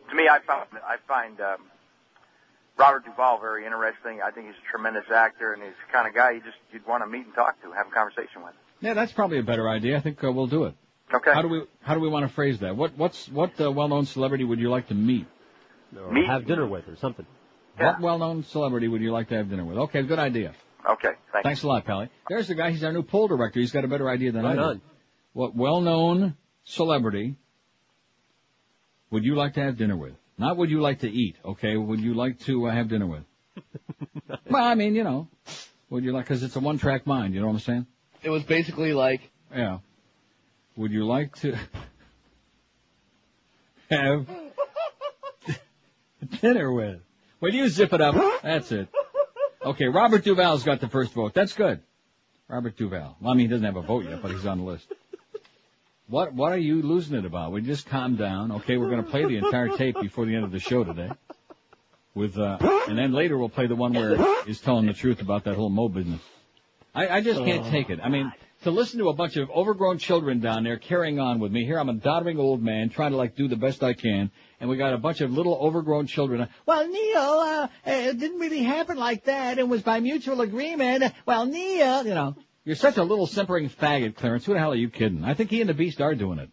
to me, I found I find um, Robert Duvall very interesting. I think he's a tremendous actor, and he's the kind of guy you just you'd want to meet and talk to, have a conversation with. Yeah, that's probably a better idea. I think uh, we'll do it. Okay. How do we How do we want to phrase that? What What's What uh, well-known celebrity would you like to meet? Or Meet? have dinner with or something. What well-known celebrity would you like to have dinner with? Okay, good idea. Okay. Thanks. Thanks a lot, Pally. There's the guy. He's our new poll director. He's got a better idea than Right I do. on. What well-known celebrity would you like to have dinner with? Not would you like to eat, okay? Would you like to uh, have dinner with? well, I mean, you know, would you like, cause it's a one-track mind, you know what I'm saying? It was basically like, Yeah. Would you like to have dinner with? Will you zip it up? That's it. Okay, Robert Duvall's got the first vote. That's good. Robert Duvall. Well, I mean, he doesn't have a vote yet, but he's on the list. What What are you losing it about? We just calm down. Okay, we're going to play the entire tape before the end of the show today. With uh, and then later we'll play the one where he's telling the truth about that whole Mo business. I, I just can't Oh. take it. I mean, to listen to a bunch of overgrown children down there carrying on with me. Here I'm a doddering old man trying to like do the best I can, and we got a bunch of little overgrown children. Well, Neil, uh, it didn't really happen like that. It was by mutual agreement. Well, Neil, you know, you're such a little simpering faggot, Clarence. Who the hell are you kidding? I think he and the Beast are doing it.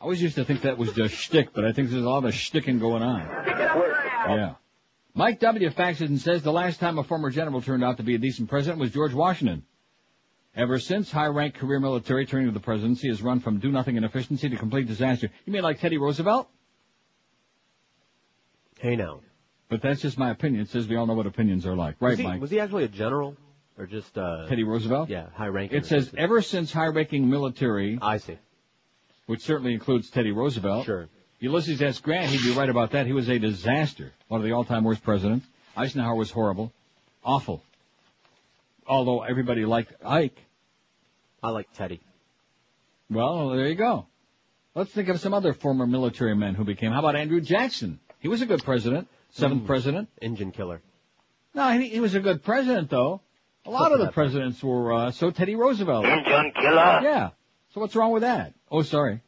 I always used to think that was just shtick, but I think there's a lot of shticking going on. Yeah. Mike W. faxes and says the last time a former general turned out to be a decent president was George Washington. Ever since, high-ranked career military turning to the presidency has run from do-nothing inefficiency to complete disaster. You mean like Teddy Roosevelt? Hey now. But that's just my opinion. It says we all know what opinions are like. Right, was he, Mike? Was he actually a general or just uh, Teddy Roosevelt? Yeah, high ranking. It says ever since high-ranking military. I see. Which certainly includes Teddy Roosevelt. Sure. Ulysses S. Grant, he'd be right about that. He was a disaster. One of the all-time worst presidents. Eisenhower was horrible. Awful. Although everybody liked Ike. I like Teddy. Well, there you go. Let's think of some other former military men who became. How about Andrew Jackson? He was a good president. Seventh Mm. president. Engine killer. No, he, he was a good president though. A lot of the presidents were, uh, so Teddy Roosevelt. Engine killer? Yeah. So what's wrong with that? Oh, sorry.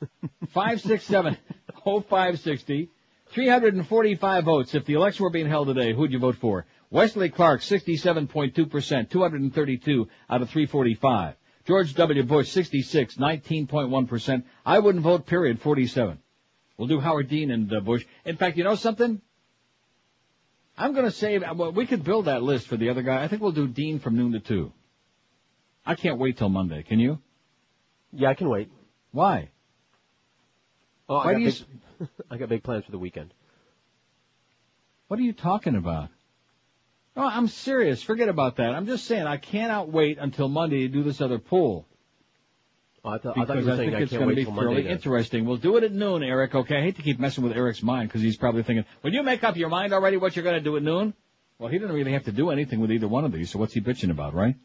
567 0560 345 votes. If the election were being held today, who'd you vote for? Wesley Clark, 67.2%, 232 out of 345. George W. Bush, 66, 19.1%. I wouldn't vote, period, 47. We'll do Howard Dean and uh, Bush. In fact, you know something? I'm going to save, well, we could build that list for the other guy. I think we'll do Dean from noon to 2. I can't wait till Monday. Can you? Yeah, I can wait. Why? Oh, I Why got, do you big, I got big plans for the weekend. What are you talking about? No, I'm serious. Forget about that. I'm just saying I cannot wait until Monday to do this other poll. Oh, I, thought I thought you were I saying think I it's can't going to wait be fairly interesting. We'll do it at noon, Eric, okay? I hate to keep messing with Eric's mind because he's probably thinking, will you make up your mind already what you're going to do at noon? Well, he didn't really have to do anything with either one of these, so what's he bitching about, right?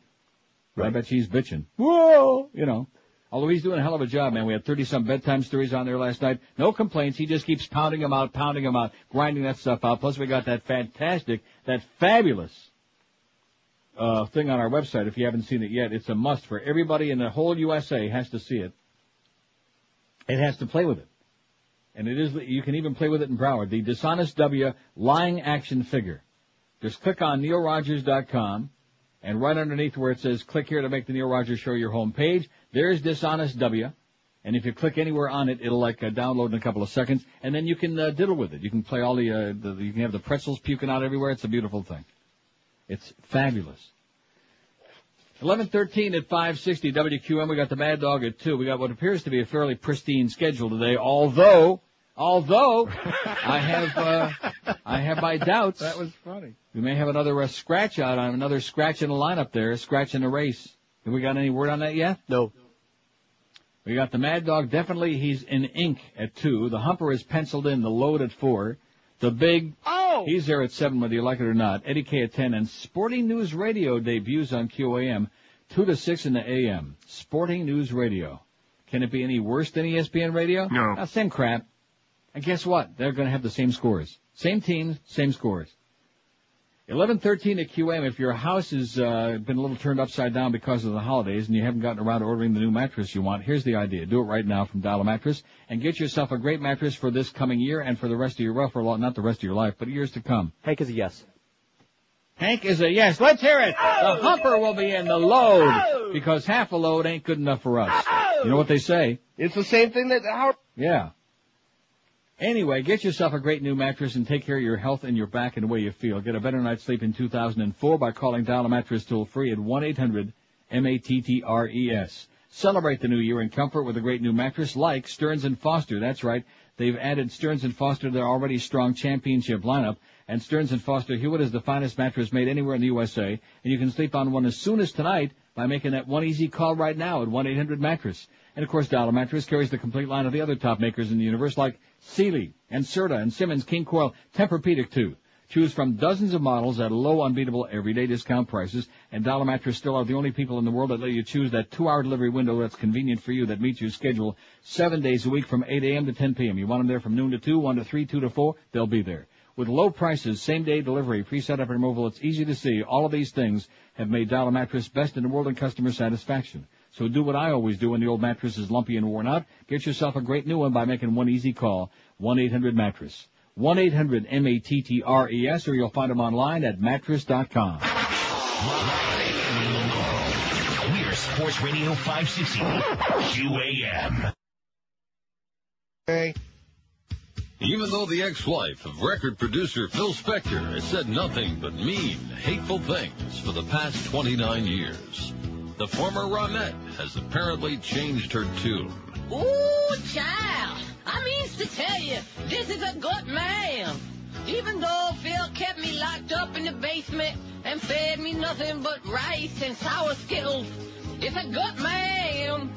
I bet he's bitching. Whoa! You know. Although he's doing a hell of a job, man. We had 30 some bedtime stories on there last night. No complaints. He just keeps pounding them out, pounding them out, grinding that stuff out. Plus we got that fantastic, that fabulous, uh, thing on our website. If you haven't seen it yet, it's a must for everybody in the whole USA has to see it. It has to play with it. And it is, you can even play with it in Broward. The Dishonest W lying action figure. Just click on neilrogers.com and right underneath where it says click here to make the Neil Rogers Show your home page, there's Dishonest W. And if you click anywhere on it, it'll like uh, download in a couple of seconds, and then you can uh, diddle with it. You can play all the, uh, the, you can have the pretzels puking out everywhere. It's a beautiful thing. It's fabulous. 1113 at 560 WQM. We got the Mad Dog at 2. We got what appears to be a fairly pristine schedule today, although, although, I have, uh, I have my doubts. That was funny. We may have another uh, scratch out on another scratch in the lineup there, scratch in the race. Have we got any word on that yet? No. We got the Mad Dog. Definitely he's in ink at two. The Humper is penciled in. The Load at four. The Big. Oh! He's there at seven, whether you like it or not. Eddie K at ten. And Sporting News Radio debuts on QAM, two to six in the AM. Sporting News Radio. Can it be any worse than ESPN Radio? No. Uh, same crap. And guess what? They're going to have the same scores. Same teams, same scores. 1113 at QM. If your house has uh, been a little turned upside down because of the holidays and you haven't gotten around to ordering the new mattress you want, here's the idea. Do it right now from Dial a Mattress and get yourself a great mattress for this coming year and for the rest of your, well, for a lot, not the rest of your life, but years to come. Hank is a yes. Hank is a yes. Let's hear it. The humper will be in the load because half a load ain't good enough for us. You know what they say? It's the same thing that Howard. Yeah. Anyway, get yourself a great new mattress and take care of your health and your back and the way you feel. Get a better night's sleep in 2004 by calling Dial a Mattress toll free at 1-800-M-A-T-T-R-E-S. Celebrate the new year in comfort with a great new mattress like Stearns and Foster. That's right. They've added Stearns and Foster to their already strong championship lineup. And Stearns and Foster Hewitt is the finest mattress made anywhere in the USA. And you can sleep on one as soon as tonight by making that one easy call right now at 1-800-Mattress. And of course, Dial a Mattress carries the complete line of the other top makers in the universe like Sealy and Serta and Simmons, King Coil, Tempur-Pedic too. Choose from dozens of models at low, unbeatable, everyday discount prices, and Dial a Mattress still are the only people in the world that let you choose that two-hour delivery window that's convenient for you, that meets your schedule seven days a week from 8 a.m. to 10 p.m. You want them there from noon to 2, 1 to 3, 2 to 4, they'll be there. With low prices, same-day delivery, pre-setup and removal, it's easy to see. All of these things have made Dial a Mattress best in the world in customer satisfaction. So do what I always do when the old mattress is lumpy and worn out. Get yourself a great new one by making one easy call. 1-800-Mattress. 1-800-M-A-T-T-R-E-S or you'll find them online at mattress.com. We're Sports Radio 560 QAM. Hey. Even though the ex-wife of record producer Phil Spector has said nothing but mean, hateful things for the past 29 years, the former Ronette has apparently changed her tune. Ooh, child. I means to tell you, this is a good man. Even though Phil kept me locked up in the basement and fed me nothing but rice and sour skittles, it's a good man.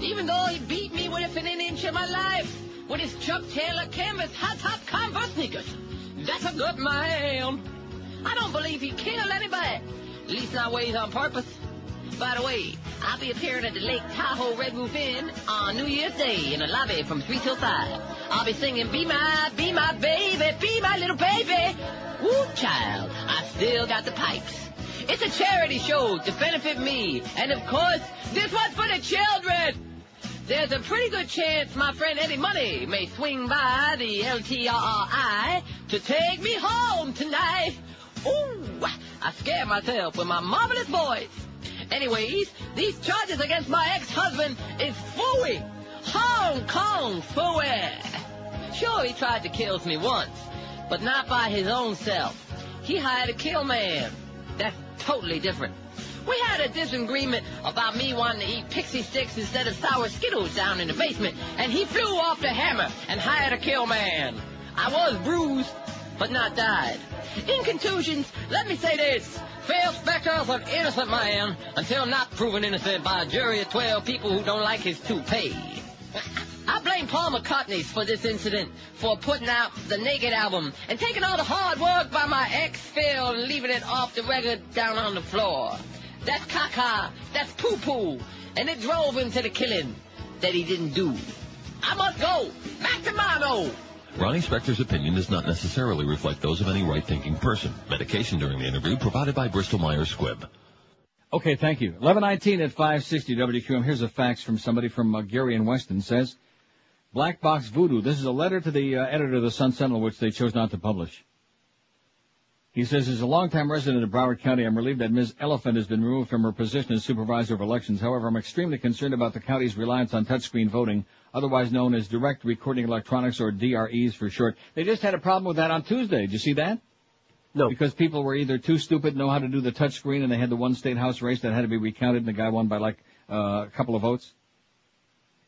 Even though he beat me within an inch of my life with his Chuck Taylor canvas hot top Converse sneakers, that's a good man. I don't believe he killed anybody, at least not ways on purpose. By the way, I'll be appearing at the Lake Tahoe Red Roof Inn on New Year's Day in the lobby from 3 till 5. I'll be singing Be My, Be My Baby, Be My Little Baby. Woo, child, I still got the pipes. It's a charity show to benefit me. And of course, this one's for the children. There's a pretty good chance my friend Eddie Money may swing by the LTRI to take me home tonight. Ooh, I scare myself with my marvelous voice. Anyways, these charges against my ex-husband is phooey. Hong Kong phooey. Sure, he tried to kill me once, but not by his own self. He hired a kill man. That's totally different. We had a disagreement about me wanting to eat pixie sticks instead of sour skittles down in the basement, and he flew off the hammer and hired a kill man. I was bruised, but not died. In contusions, let me say this. Phil Spector's an innocent man until not proven innocent by a jury of 12 people who don't like his toupee. I blame Paul McCartney for this incident, for putting out the Naked album and taking all the hard work by my ex Phil and leaving it off the record down on the floor. That's caca, that's poo-poo, and it drove him to the killing that he didn't do. I must go, back to Mono. Ronnie Spector's opinion does not necessarily reflect those of any right-thinking person. Medication during the interview provided by Bristol Myers Squibb. Okay, thank you. 1119 at 560 WQM. Here's a fax from somebody from uh, Gary and Weston says, Black Box Voodoo. This is a letter to the uh, editor of the Sun Sentinel, which they chose not to publish. He says, as a longtime resident of Broward County, I'm relieved that Ms. Oliphant has been removed from her position as supervisor of elections. However, I'm extremely concerned about the county's reliance on touchscreen voting, otherwise known as direct recording electronics or DREs for short. They just had a problem with that on Tuesday. Did you see that? No. Because people were either too stupid to know how to do the touchscreen and they had the one state house race that had to be recounted and the guy won by like uh, a couple of votes.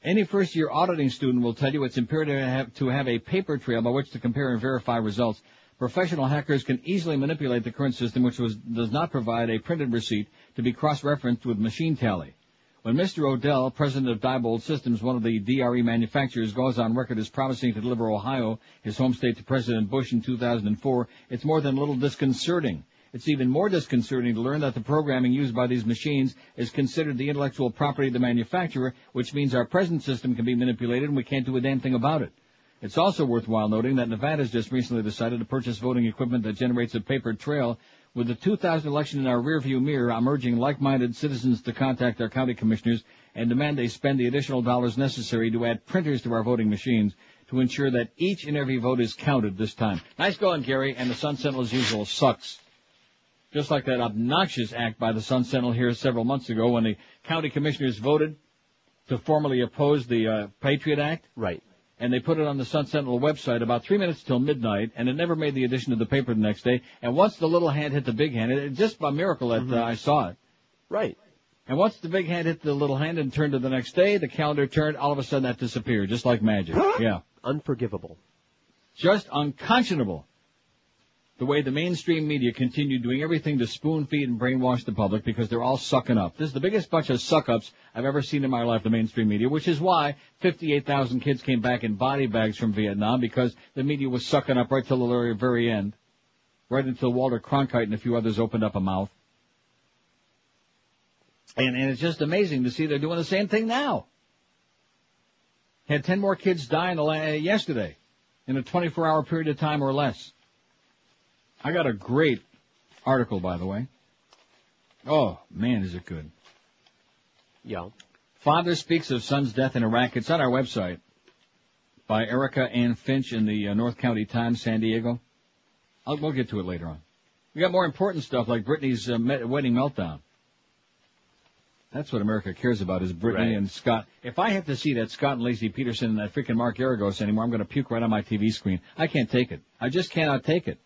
Any first year auditing student will tell you it's imperative to have, to have a paper trail by which to compare and verify results. Professional hackers can easily manipulate the current system, which was, does not provide a printed receipt to be cross-referenced with machine tally. When Mr. O'Dell, president of Diebold Systems, one of the DRE manufacturers, goes on record as promising to deliver Ohio, his home state, to President Bush in 2004, it's more than a little disconcerting. It's even more disconcerting to learn that the programming used by these machines is considered the intellectual property of the manufacturer, which means our present system can be manipulated and we can't do a damn thing about it. It's also worthwhile noting that Nevada has just recently decided to purchase voting equipment that generates a paper trail. With the 2000 election in our rearview mirror, I'm urging like-minded citizens to contact their county commissioners and demand they spend the additional dollars necessary to add printers to our voting machines to ensure that each and every vote is counted this time. Nice going, Gary, and the Sun Sentinel as usual sucks. Just like that obnoxious act by the Sun Sentinel here several months ago when the county commissioners voted to formally oppose the uh, Patriot Act. Right and they put it on the Sun Sentinel website about three minutes till midnight, and it never made the edition of the paper the next day. And once the little hand hit the big hand, it, it just by miracle that uh, I saw it. Right. And once the big hand hit the little hand and turned to the next day, the calendar turned, all of a sudden that disappeared, just like magic. yeah. Unforgivable. Just unconscionable. The way the mainstream media continued doing everything to spoon feed and brainwash the public because they're all sucking up. This is the biggest bunch of suck ups I've ever seen in my life, the mainstream media, which is why 58,000 kids came back in body bags from Vietnam because the media was sucking up right till the very, end. Right until Walter Cronkite and a few others opened up a mouth. And, and it's just amazing to see they're doing the same thing now. Had 10 more kids die in the la- uh, yesterday in a 24 hour period of time or less. I got a great article, by the way. Oh, man, is it good. Yeah. Father speaks of son's death in Iraq. It's on our website by Erica Ann Finch in the uh, North County Times, San Diego. I'll, we'll get to it later on. We got more important stuff like Britney's uh, me- wedding meltdown. That's what America cares about is Britney Right. and Scott. If I have to see that Scott and Laci Peterson and that freaking Mark Geragos anymore, I'm going to puke right on my TV screen. I can't take it. I just cannot take it.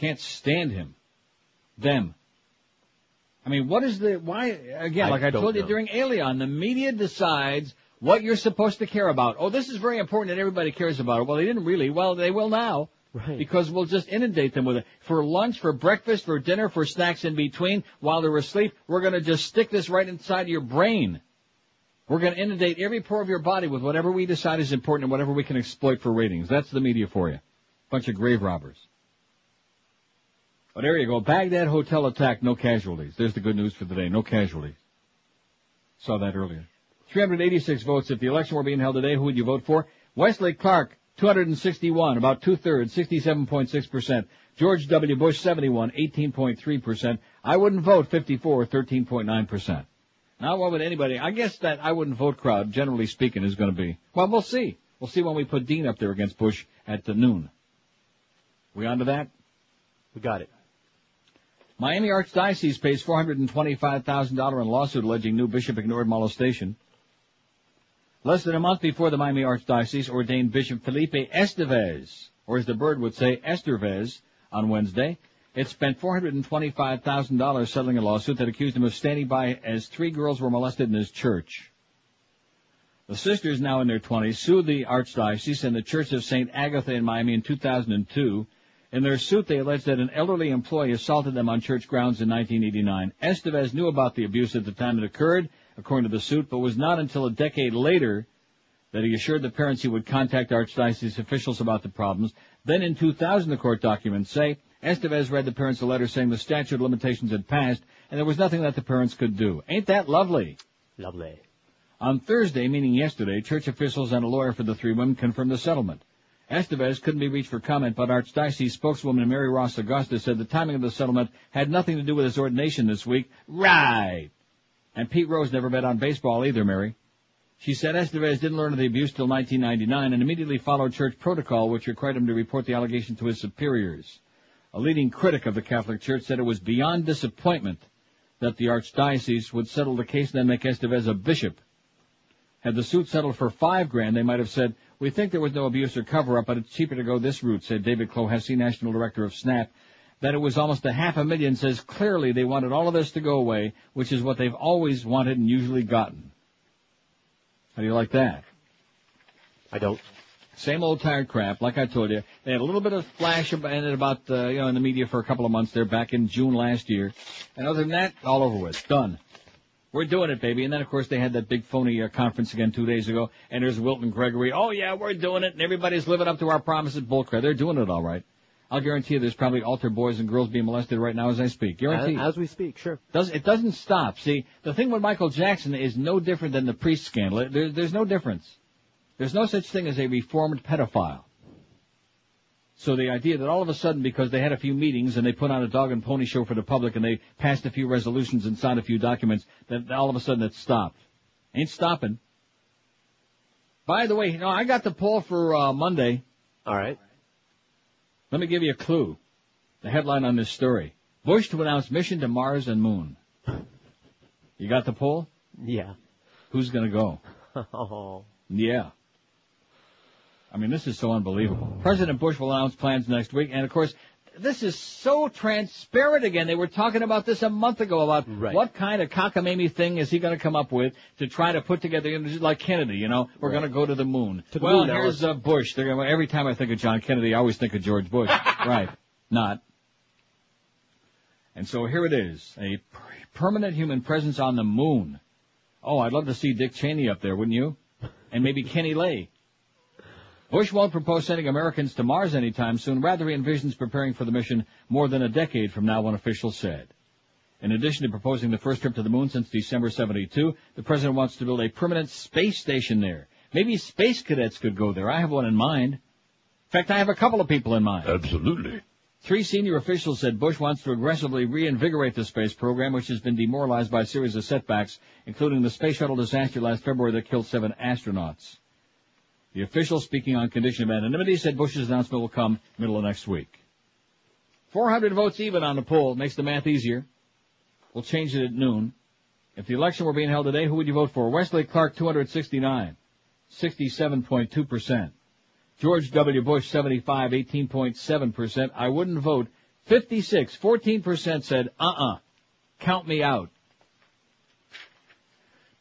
Can't stand him. Them. I mean, what is the, why, again, I like I told you during Alien, the media decides what you're supposed to care about. Oh, this is very important and everybody cares about it. Well, they didn't really. Well, they will now. Right. Because we'll just inundate them with it. For lunch, for breakfast, for dinner, for snacks in between, while they're asleep, we're gonna just stick this right inside your brain. We're gonna inundate every pore of your body with whatever we decide is important and whatever we can exploit for ratings. That's the media for you. Bunch of grave robbers. But there you go. Baghdad hotel attack, no casualties. There's the good news for the day. No casualties. Saw that earlier. 386 votes. If the election were being held today, who would you vote for? Wesley Clark, 261, about two-thirds, 67.6%. George W. Bush, 71, 18.3%. I wouldn't vote, 54, 13.9%. Now what would anybody, I guess that I wouldn't vote crowd, generally speaking, is going to be, well, we'll see. We'll see when we put Dean up there against Bush at the noon. We on to that? We got it. Miami Archdiocese pays $425,000 in lawsuit alleging new bishop ignored molestation. Less than a month before the Miami Archdiocese ordained Bishop Felipe Estevez, or as the bird would say, Estevez, on Wednesday, it spent $425,000 settling a lawsuit that accused him of standing by as three girls were molested in his church. The sisters, now in their 20s, sued the Archdiocese and the Church of St. Agatha in Miami in 2002. In their suit, they alleged that an elderly employee assaulted them on church grounds in 1989. Estevez knew about the abuse at the time it occurred, according to the suit, but was not until a decade later that he assured the parents he would contact Archdiocese officials about the problems. Then in 2000, the court documents say, Estevez read the parents a letter saying the statute of limitations had passed and there was nothing that the parents could do. Ain't that lovely? Lovely. On Thursday, meaning yesterday, church officials and a lawyer for the three women confirmed the settlement. Estevez couldn't be reached for comment, but Archdiocese spokeswoman Mary Ross Agosta said the timing of the settlement had nothing to do with his ordination this week. Right. And Pete Rose never bet on baseball either, Mary. She said Estevez didn't learn of the abuse till 1999 and immediately followed church protocol, which required him to report the allegation to his superiors. A leading critic of the Catholic Church said it was beyond disappointment that the Archdiocese would settle the case and then make Estevez a bishop. Had the suit settled for five grand, they might have said, we think there was no abuse or cover-up, but it's cheaper to go this route, said David Clohessy, National Director of SNAP. That it was almost a half a million says clearly they wanted all of this to go away, which is what they've always wanted and usually gotten. How do you like that? I don't. Same old tired crap, like I told you. They had a little bit of flash it about, uh, you know, in the media for a couple of months there back in June last year. And other than that, all over with. Done. We're doing it, baby. And then, of course, they had that big phony uh, conference again two days ago. And there's Wilton Gregory. Oh, yeah, we're doing it. And everybody's living up to our promises. Bullcrap. They're doing it all right. I'll guarantee you there's probably altar boys and girls being molested right now as I speak. Guarantee. As, as we speak, sure. Does, it doesn't stop. See, the thing with Michael Jackson is no different than the priest scandal. There, there's no difference. There's no such thing as a reformed pedophile. So the idea that all of a sudden, because they had a few meetings and they put on a dog and pony show for the public and they passed a few resolutions and signed a few documents, that all of a sudden it stopped. Ain't stopping. By the way, you know, I got the poll for uh, Monday. All right. Let me give you a clue. The headline on this story. Bush to announce mission to Mars and Moon. You got the poll? Yeah. Who's gonna go? Oh. Yeah. I mean, this is so unbelievable. President Bush will announce plans next week, and of course, this is so transparent again. They were talking about this a month ago about what kind of cockamamie thing is he going to come up with to try to put together, you know, like Kennedy, you know, we're Right. going to go to the moon. To the well, moon, here's uh, Bush. They're gonna, every time I think of John Kennedy, I always think of George Bush. right. Not. And so here it is, a per- permanent human presence on the moon. Oh, I'd love to see Dick Cheney up there, wouldn't you? And maybe Kenny Lay. Bush won't propose sending Americans to Mars anytime soon. Rather, he envisions preparing for the mission more than a decade from now, one official said. In addition to proposing the first trip to the moon since December 72, the president wants to build a permanent space station there. Maybe space cadets could go there. I have one in mind. In fact, I have a couple of people in mind. Absolutely. Three senior officials said Bush wants to aggressively reinvigorate the space program, which has been demoralized by a series of setbacks, including the space shuttle disaster last February that killed seven astronauts. The official speaking on condition of anonymity said Bush's announcement will come middle of next week. 400 votes even on the poll makes the math easier. We'll change it at noon. If the election were being held today, who would you vote for? Wesley Clark, 269. 67.2%. George W. Bush, 75, 18.7%. I wouldn't vote. 56, 14% said, uh-uh. Count me out.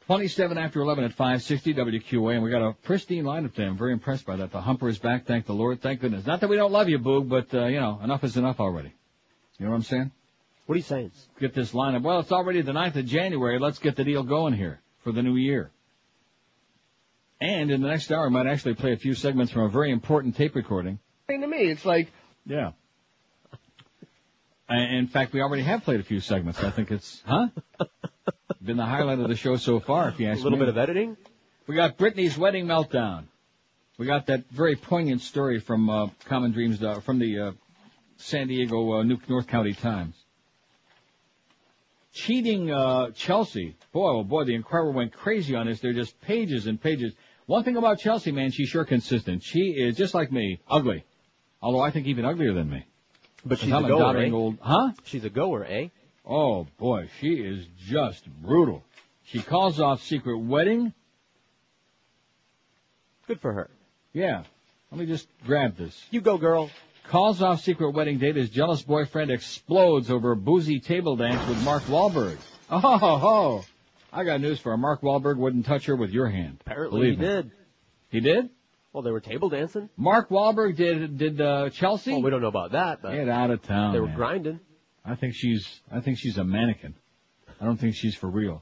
27 after 11 at 560 WQA, and we got a pristine lineup today. I'm very impressed by that. The humper is back, thank the Lord, thank goodness. Not that we don't love you, Boog, but, uh, you know, enough is enough already. You know what I'm saying? What are you saying? Get this lineup. Well, it's already the 9th of January. Let's get the deal going here for the new year. And in the next hour, I might actually play a few segments from a very important tape recording. Thing to me, it's like Yeah. And in fact, we already have played a few segments. I think it's, huh? Been the highlight of the show so far, if you ask me. A little me. bit of editing? We got Britney's wedding meltdown. We got that very poignant story from uh, Common Dreams, uh, from the uh, San Diego uh, New- North County Times. Cheating uh, Chelsea. Boy, oh boy, the Inquirer went crazy on this. They're just pages and pages. One thing about Chelsea, man, she's sure consistent. She is just like me, ugly. Although I think even uglier than me. But she's a goer, eh? old, huh? She's a goer, eh? Oh boy, she is just brutal. She calls off secret wedding. Good for her. Yeah. Let me just grab this. You go, girl. Calls off secret wedding date as jealous boyfriend explodes over boozy table dance with Mark Wahlberg. Oh, ho, ho. I got news for her. Mark Wahlberg wouldn't touch her with your hand. Apparently Believe he me. did. He did? Well, they were table dancing. Mark Wahlberg did did uh, Chelsea? Well, we don't know about that, but Get out of town. they were man. grinding. I think she's I think she's a mannequin. I don't think she's for real.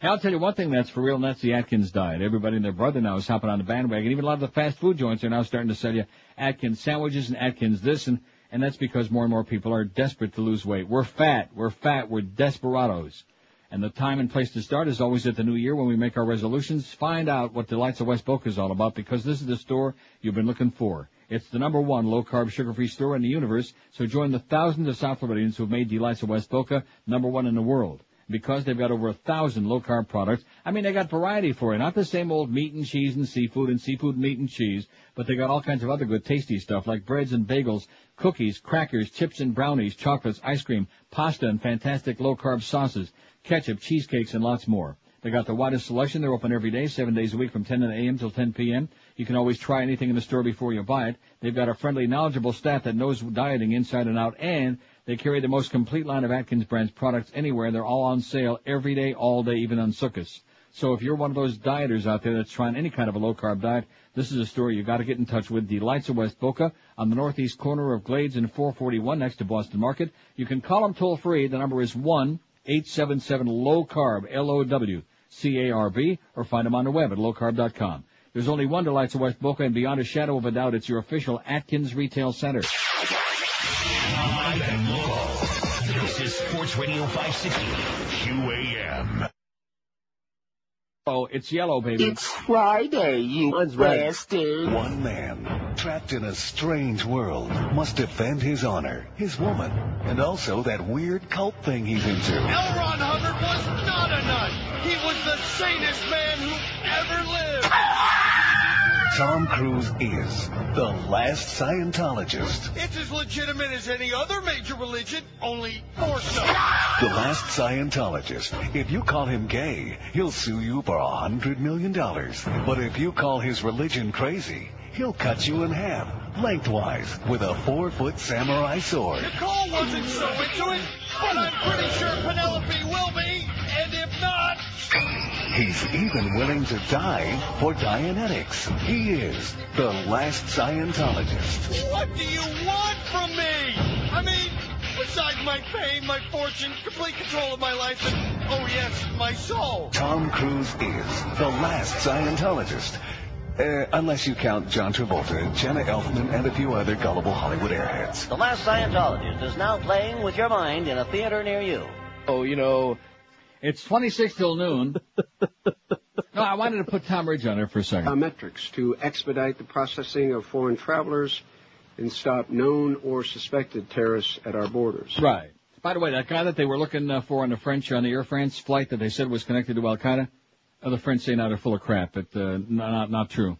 Hey, I'll tell you one thing that's for real, and that's the Atkins diet. Everybody and their brother now is hopping on the bandwagon. Even a lot of the fast food joints are now starting to sell you Atkins sandwiches and Atkins this, and and that's because more and more people are desperate to lose weight. We're fat. We're fat. We're desperados. And the time and place to start is always at the new year when we make our resolutions. Find out what Delights of West Boca is all about because this is the store you've been looking for. It's the number one low carb sugar free store in the universe. So join the thousands of South Floridians who have made Delights of West Boca number one in the world. Because they've got over a thousand low carb products. I mean, they got variety for you. Not the same old meat and cheese and seafood and seafood, meat and cheese, but they got all kinds of other good tasty stuff like breads and bagels, cookies, crackers, chips and brownies, chocolates, ice cream, pasta and fantastic low carb sauces, ketchup, cheesecakes and lots more. They got the widest selection. They're open every day, seven days a week from 10 a.m. till 10 p.m. You can always try anything in the store before you buy it. They've got a friendly, knowledgeable staff that knows dieting inside and out, and they carry the most complete line of Atkins brands products anywhere. They're all on sale every day, all day, even on Sukkot. So if you're one of those dieters out there that's trying any kind of a low carb diet, this is a store you got to get in touch with. Delights of West Boca on the northeast corner of Glades and 441 next to Boston Market. You can call them toll free. The number is one eight seven seven low carb L O W C A R B or find them on the web at lowcarb.com. There's only one Delights of West Boca, and beyond a shadow of a doubt, it's your official Atkins retail center. Live and local. This is Sports Radio 560 QAM. Oh, it's yellow, baby. It's Friday, you bastard. One man, trapped in a strange world, must defend his honor, his woman, and also that weird cult thing he's into. L. Ron Hubbard was not a nut. He was the sanest man who ever lived. Tom Cruise is the last Scientologist. It's as legitimate as any other major religion, only more so. The last Scientologist. If you call him gay, he'll sue you for a hundred million dollars. But if you call his religion crazy, he'll cut you in half, lengthwise, with a four-foot samurai sword. Nicole wasn't so into it, but I'm pretty sure Penelope will be. And if not, He's even willing to die for Dianetics. He is the last Scientologist. what do you want from me? I mean, besides my fame, my fortune, complete control of my life, and oh yes, my soul. Tom Cruise is the last Scientologist. Uh, unless you count John Travolta, Jenna Elfman, and a few other gullible Hollywood airheads. The Last Scientologist is now playing with your mind in a theater near you. Oh, you know, it's 26 till noon. no, I wanted to put Tom Ridge on there for a second. Biometrics to expedite the processing of foreign travelers and stop known or suspected terrorists at our borders. Right. By the way, that guy that they were looking uh, for on the French, on the Air France flight that they said was connected to Al Qaeda, other friends say now they're full of crap, but uh, not, not true.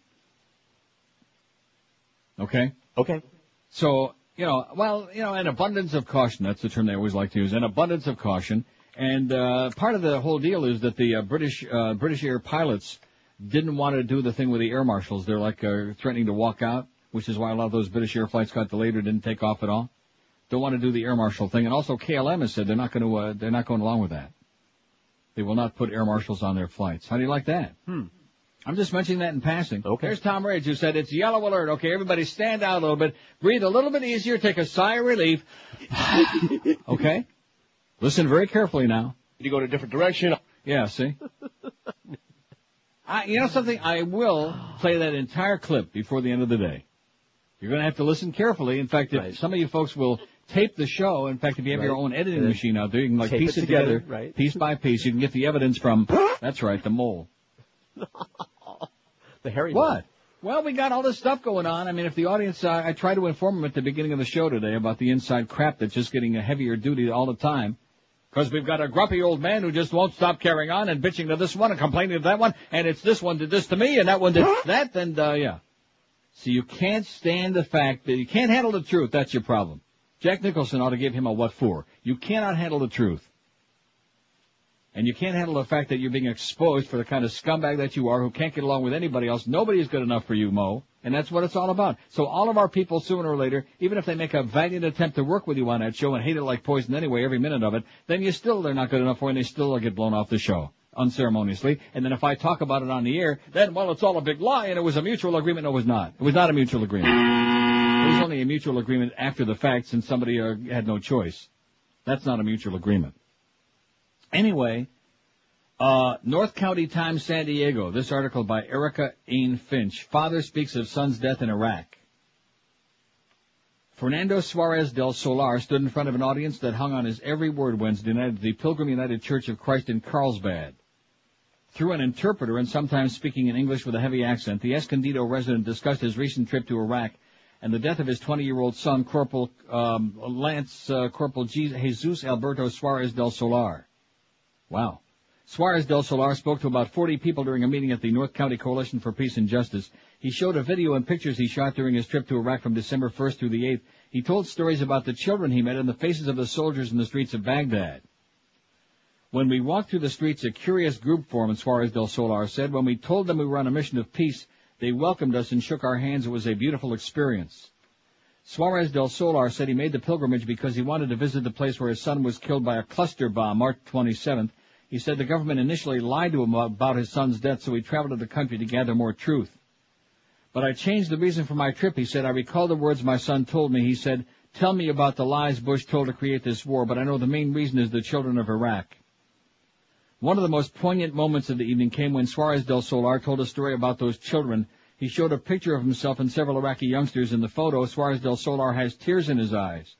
Okay. Okay. So you know, well, you know, an abundance of caution. That's the term they always like to use. An abundance of caution. And uh, part of the whole deal is that the uh, British uh, British Air pilots didn't want to do the thing with the air marshals. They're like uh, threatening to walk out, which is why a lot of those British Air flights got delayed or didn't take off at all. Don't want to do the air marshal thing. And also KLM has said they're not going to uh, they're not going along with that. They will not put air marshals on their flights. How do you like that? Hmm. I'm just mentioning that in passing. Okay. There's Tom Ridge who said it's yellow alert. Okay, everybody stand out a little bit, breathe a little bit easier, take a sigh of relief. okay. Listen very carefully now. You go in a different direction. Yeah, see? I, you know something? I will play that entire clip before the end of the day. You're going to have to listen carefully. In fact, if some of you folks will tape the show, in fact, if you have your own editing then machine out there, you can like tape piece it together, together, right. piece by piece. You can get the evidence from, that's right, the mole. The Harry. What? Well, we got all this stuff going on. I mean, if the audience, uh, I try to inform them at the beginning of the show today about the inside crap that's just getting a heavier duty all the time. Because we've got a grumpy old man who just won't stop carrying on and bitching to this one and complaining to that one, and it's this one did this to me and that one did that, and uh, yeah. So you can't stand the fact that you can't handle the truth. That's your problem. Jack Nicholson ought to give him a what for. You cannot handle the truth. And you can't handle the fact that you're being exposed for the kind of scumbag that you are who can't get along with anybody else. Nobody is good enough for you, Mo. And that's what it's all about. So all of our people, sooner or later, even if they make a valiant attempt to work with you on that show and hate it like poison anyway, every minute of it, then you still, they're not good enough for you and they still get blown off the show. Unceremoniously. And then if I talk about it on the air, then, well, it's all a big lie and it was a mutual agreement. No, it was not. It was not a mutual agreement. Was only a mutual agreement after the fact since somebody uh, had no choice. That's not a mutual agreement. Anyway, uh, North County Times, San Diego. This article by Erica Ain Finch. Father speaks of son's death in Iraq. Fernando Suarez del Solar stood in front of an audience that hung on his every word Wednesday night at the Pilgrim United Church of Christ in Carlsbad. Through an interpreter and sometimes speaking in English with a heavy accent, the Escondido resident discussed his recent trip to Iraq and the death of his 20-year-old son, Corporal um, Lance uh, Corporal Jesus Alberto Suarez del Solar. Wow. Suarez del Solar spoke to about 40 people during a meeting at the North County Coalition for Peace and Justice. He showed a video and pictures he shot during his trip to Iraq from December 1st through the 8th. He told stories about the children he met and the faces of the soldiers in the streets of Baghdad. When we walked through the streets, a curious group formed, Suarez del Solar said. When we told them we were on a mission of peace, they welcomed us and shook our hands. It was a beautiful experience. Suarez del Solar said he made the pilgrimage because he wanted to visit the place where his son was killed by a cluster bomb March 27th. He said the government initially lied to him about his son's death, so he traveled to the country to gather more truth. But I changed the reason for my trip, he said. I recall the words my son told me. He said, tell me about the lies Bush told to create this war, but I know the main reason is the children of Iraq. One of the most poignant moments of the evening came when Suarez del Solar told a story about those children. He showed a picture of himself and several Iraqi youngsters. In the photo, Suarez del Solar has tears in his eyes.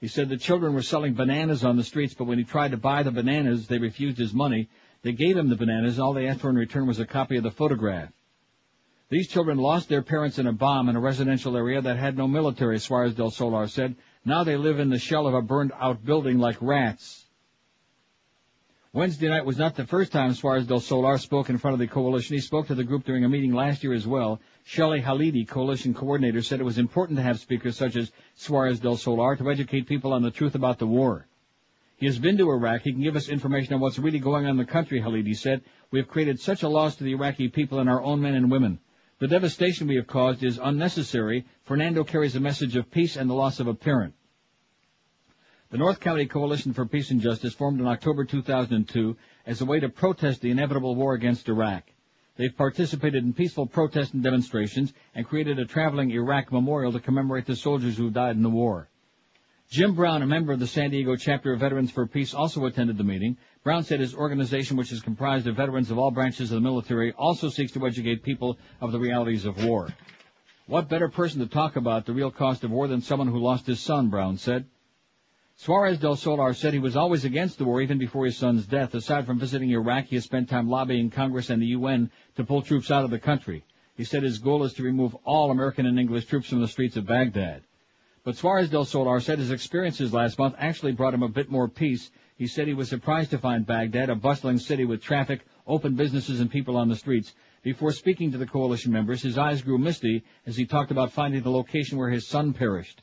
He said the children were selling bananas on the streets, but when he tried to buy the bananas, they refused his money. They gave him the bananas. All they asked for in return was a copy of the photograph. These children lost their parents in a bomb in a residential area that had no military, Suarez del Solar said. Now they live in the shell of a burned out building like rats. Wednesday night was not the first time Suarez del Solar spoke in front of the coalition. He spoke to the group during a meeting last year as well. Shelley Halidi, coalition coordinator, said it was important to have speakers such as Suarez del Solar to educate people on the truth about the war. He has been to Iraq. He can give us information on what's really going on in the country, Halidi said. We have created such a loss to the Iraqi people and our own men and women. The devastation we have caused is unnecessary. Fernando carries a message of peace and the loss of a parent. The North County Coalition for Peace and Justice formed in October 2002 as a way to protest the inevitable war against Iraq. They've participated in peaceful protests and demonstrations and created a traveling Iraq memorial to commemorate the soldiers who died in the war. Jim Brown, a member of the San Diego chapter of Veterans for Peace, also attended the meeting. Brown said his organization, which is comprised of veterans of all branches of the military, also seeks to educate people of the realities of war. What better person to talk about the real cost of war than someone who lost his son, Brown said. Suarez del Solar said he was always against the war even before his son's death. Aside from visiting Iraq, he has spent time lobbying Congress and the UN to pull troops out of the country. He said his goal is to remove all American and English troops from the streets of Baghdad. But Suarez del Solar said his experiences last month actually brought him a bit more peace. He said he was surprised to find Baghdad, a bustling city with traffic, open businesses and people on the streets. Before speaking to the coalition members, his eyes grew misty as he talked about finding the location where his son perished.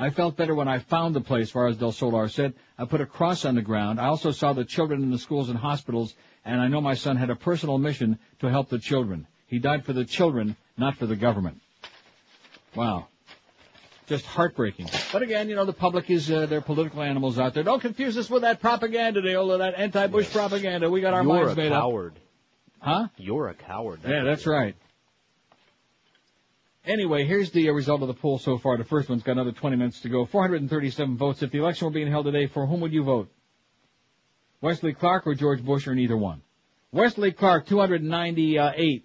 I felt better when I found the place, Suarez del Solar said. I put a cross on the ground. I also saw the children in the schools and hospitals, and I know my son had a personal mission to help the children. He died for the children, not for the government. Wow. Just heartbreaking. But again, you know, the public is, uh, they're political animals out there. Don't confuse us with that propaganda deal, of that anti-Bush propaganda. We got our You're minds a made coward. up. Huh? You're a coward. Yeah, that's right. Anyway, here's the uh, result of the poll so far. The first one's got another 20 minutes to go. 437 votes. If the election were being held today, for whom would you vote? Wesley Clark or George Bush or neither one? Wesley Clark, 298,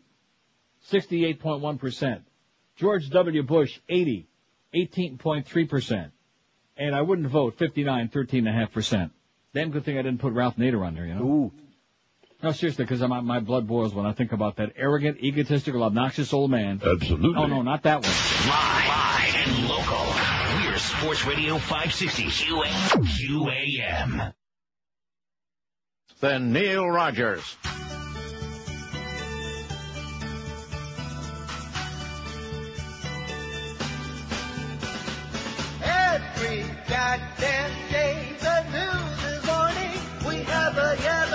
68.1%. George W. Bush, 80, 18.3%. And I wouldn't vote, 59, 13.5%. Damn good thing I didn't put Ralph Nader on there, you know? Ooh. No, seriously, because my, my blood boils when I think about that arrogant, egotistical, obnoxious old man. Absolutely. Oh, no, not that one. Live and local. We're Sports Radio 560 QA- QAM. Then Neil Rogers. Every goddamn day the news is warning we have a yellow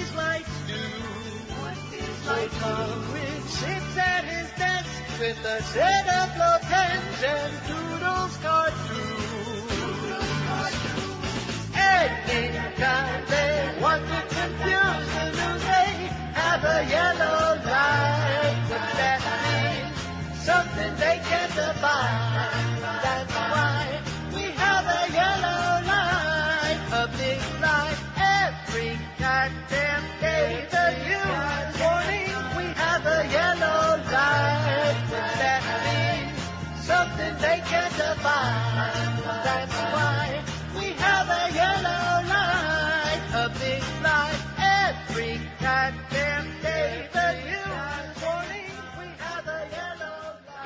So Congress sits at his desk with a set of pens and doodles cartoons. Anytime they want to confuse the news, they have a yellow light. But that means something they can't define.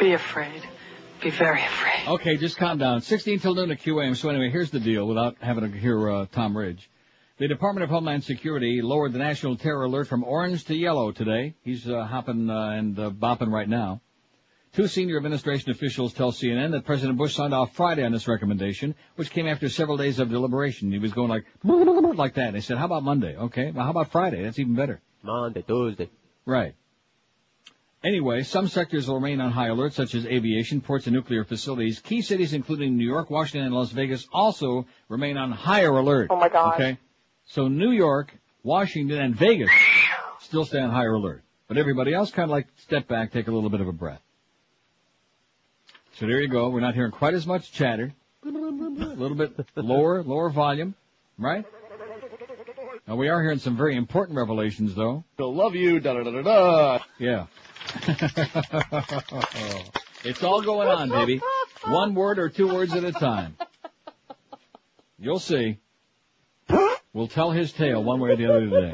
Be afraid. Be very afraid. Okay, just calm down. 16 till noon at QAM. So anyway, here's the deal without having to hear uh, Tom Ridge. The Department of Homeland Security lowered the national terror alert from orange to yellow today. He's uh, hopping uh, and uh, bopping right now. Two senior administration officials tell CNN that President Bush signed off Friday on this recommendation, which came after several days of deliberation. He was going like, like that. They said, how about Monday? Okay, well how about Friday? That's even better. Monday, Tuesday. Right. Anyway, some sectors will remain on high alert, such as aviation, ports, and nuclear facilities. Key cities, including New York, Washington, and Las Vegas, also remain on higher alert. Oh my God. Okay? So New York, Washington, and Vegas still stay on higher alert. But everybody else kind of like step back, take a little bit of a breath. So there you go. We're not hearing quite as much chatter. A little bit lower, lower volume, right? Now we are hearing some very important revelations though. They'll love you, da da da da da. Yeah. it's all going on, baby. One word or two words at a time. You'll see. We'll tell his tale one way or the other today.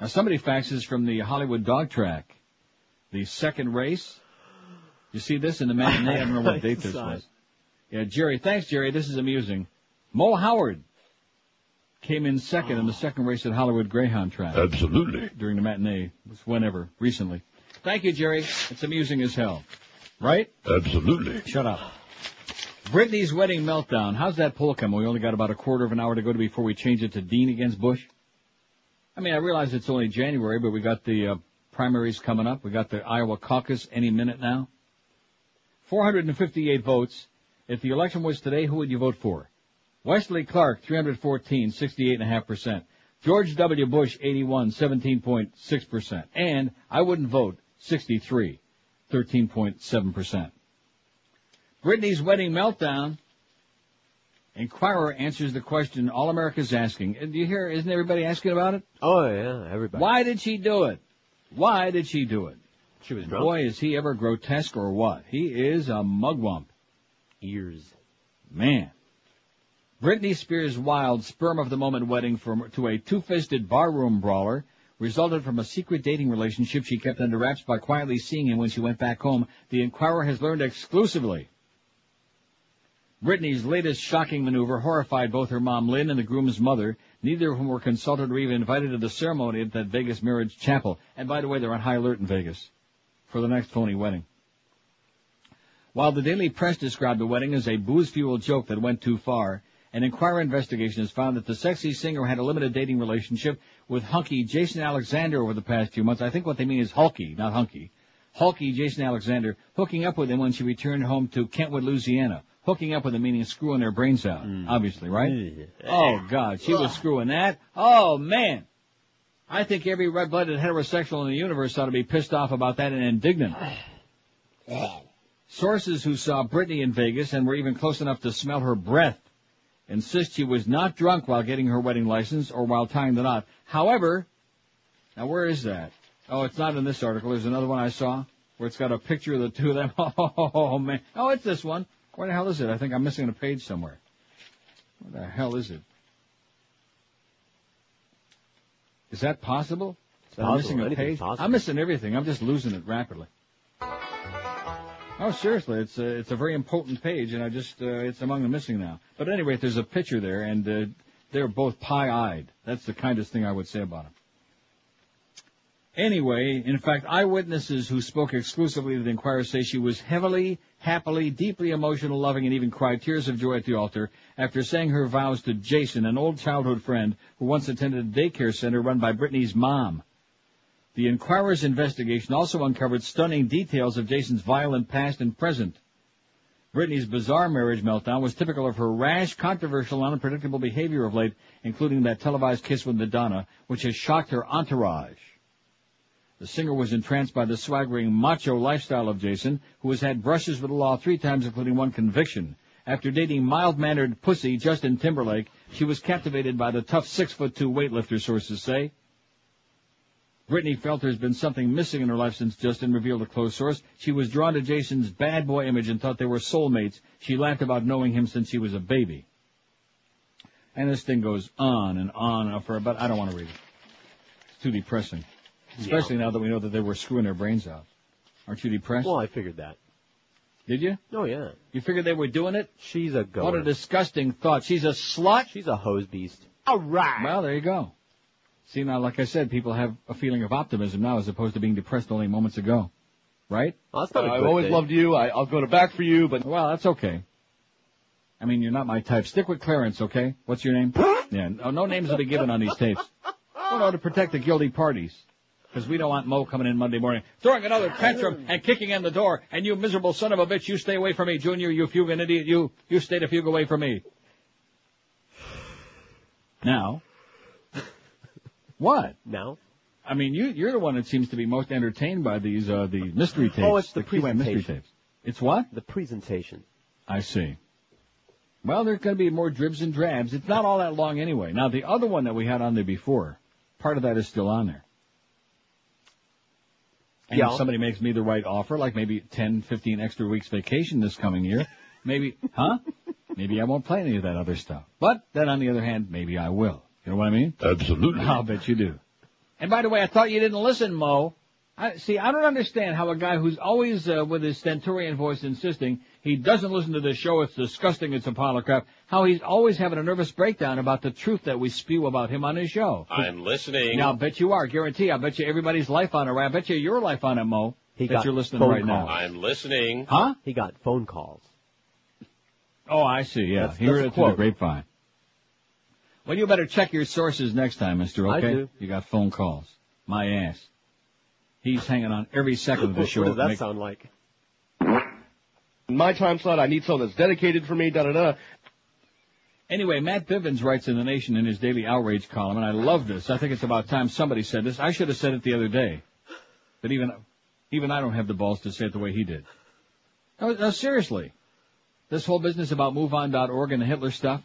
Now somebody faxes from the Hollywood dog track. The second race. You see this in the matinee? I don't know what date this was. Yeah, Jerry. Thanks, Jerry. This is amusing. Mo Howard came in second in the oh. second race at Hollywood Greyhound track. Absolutely. During the matinee. Was whenever, recently. Thank you, Jerry. It's amusing as hell. Right? Absolutely. Shut up. Britney's wedding meltdown. How's that poll coming? We only got about a quarter of an hour to go to before we change it to Dean against Bush. I mean, I realize it's only January, but we got the uh, primaries coming up. We got the Iowa caucus any minute now. 458 votes. If the election was today, who would you vote for? Wesley Clark, 314, 68.5%. George W. Bush, 81, 17.6%. And I wouldn't vote, 63, 13.7%. Britney's wedding meltdown. Inquirer answers the question all America's asking. Do you hear, isn't everybody asking about it? Oh yeah, everybody. Why did she do it? Why did she do it? She was drunk. Boy, is he ever grotesque or what? He is a mugwump. Ears. Man. Britney Spears' wild sperm of the moment wedding from, to a two-fisted barroom brawler resulted from a secret dating relationship she kept under wraps by quietly seeing him when she went back home, the Inquirer has learned exclusively. Britney's latest shocking maneuver horrified both her mom Lynn and the groom's mother, neither of whom were consulted or even invited to the ceremony at that Vegas marriage chapel. And by the way, they're on high alert in Vegas for the next phony wedding. While the Daily Press described the wedding as a booze-fueled joke that went too far, an Inquirer investigation has found that the sexy singer had a limited dating relationship with hunky Jason Alexander over the past few months. I think what they mean is hulky, not hunky. Hulky Jason Alexander hooking up with him when she returned home to Kentwood, Louisiana. Hooking up with him meaning screwing their brains out, mm. obviously, right? Oh God, she was screwing that. Oh man. I think every red-blooded heterosexual in the universe ought to be pissed off about that and indignant. Sources who saw Britney in Vegas and were even close enough to smell her breath insist she was not drunk while getting her wedding license or while tying the knot. However, now where is that? Oh, it's not in this article. There's another one I saw where it's got a picture of the two of them. Oh man. Oh, it's this one. Where the hell is it? I think I'm missing a page somewhere. Where the hell is it? Is that possible? That I'm missing a Anything's page? possible. I'm missing everything. I'm just losing it rapidly. Oh, seriously, it's a, it's a very important page, and I just, uh, it's among the missing now. But anyway, there's a picture there, and uh, they're both pie-eyed. That's the kindest thing I would say about them. Anyway, in fact, eyewitnesses who spoke exclusively to the Inquirer say she was heavily, happily, deeply emotional, loving, and even cried tears of joy at the altar after saying her vows to Jason, an old childhood friend who once attended a daycare center run by Britney's mom. The Inquirer's investigation also uncovered stunning details of Jason's violent past and present. Britney's bizarre marriage meltdown was typical of her rash, controversial, and unpredictable behavior of late, including that televised kiss with Madonna, which has shocked her entourage. The singer was entranced by the swaggering, macho lifestyle of Jason, who has had brushes with the law three times, including one conviction. After dating mild-mannered pussy Justin Timberlake, she was captivated by the tough six-foot-two weightlifter, sources say. Britney felt there's been something missing in her life since Justin revealed a close source. She was drawn to Jason's bad boy image and thought they were soulmates. She laughed about knowing him since she was a baby. And this thing goes on and on and for but I don't want to read it. It's too depressing. Especially now that we know that they were screwing their brains out. Aren't you depressed? Well, I figured that. Did you? Oh yeah. You figured they were doing it? She's a goer. What a disgusting thought. She's a slut? She's a hose beast. All right. Well, there you go. See, now, like I said, people have a feeling of optimism now as opposed to being depressed only moments ago. Right? Well, that's not a I've good always thing. loved you. I, I'll go to back for you, but Well, that's okay. I mean, you're not my type. Stick with Clarence, okay? What's your name? yeah, no, no names will be given on these tapes. Well, no, to protect the guilty parties. Because we don't want Mo coming in Monday morning, throwing another tantrum and kicking in the door, and you miserable son of a bitch, you stay away from me, Junior, you fugue idiot, you, you stay the fugue away from me. Now, what? No. I mean, you, you're the one that seems to be most entertained by these, uh, the mystery tapes. Oh, it's the QM mystery presentation. tapes. It's what? The presentation. I see. Well, there's going to be more dribs and drabs. It's not all that long anyway. Now, the other one that we had on there before, part of that is still on there. And Yeah. if somebody makes me the right offer, like maybe 10, 15 extra weeks vacation this coming year, maybe, huh? Maybe I won't play any of that other stuff. But then on the other hand, maybe I will. You know what I mean? Absolutely. I'll bet you do. And by the way, I thought you didn't listen, Mo. I, see, I don't understand how a guy who's always uh, with his stentorian voice insisting he doesn't listen to this show, it's disgusting, it's a pile of crap, how he's always having a nervous breakdown about the truth that we spew about him on his show. I'm listening. Now, I bet you are, guarantee. I bet you everybody's life on it. I bet you your life on it, Mo. He that got you're listening phone right now. calls. I'm listening. Huh? He got phone calls. Oh, I see. Yeah, That's- he that's a it through the grapevine. Well, you better check your sources next time, Mister. Okay? I do. you got phone calls. My ass. He's hanging on every second of the show. what does that Make- sound like? In my time slot, I need someone that's dedicated for me, da da da. Anyway, Matt Bivens writes in The Nation in his daily outrage column, and I love this. I think it's about time somebody said this. I should have said it the other day. But even, even I don't have the balls to say it the way he did. No, no, seriously. This whole business about MoveOn.org and the Hitler stuff.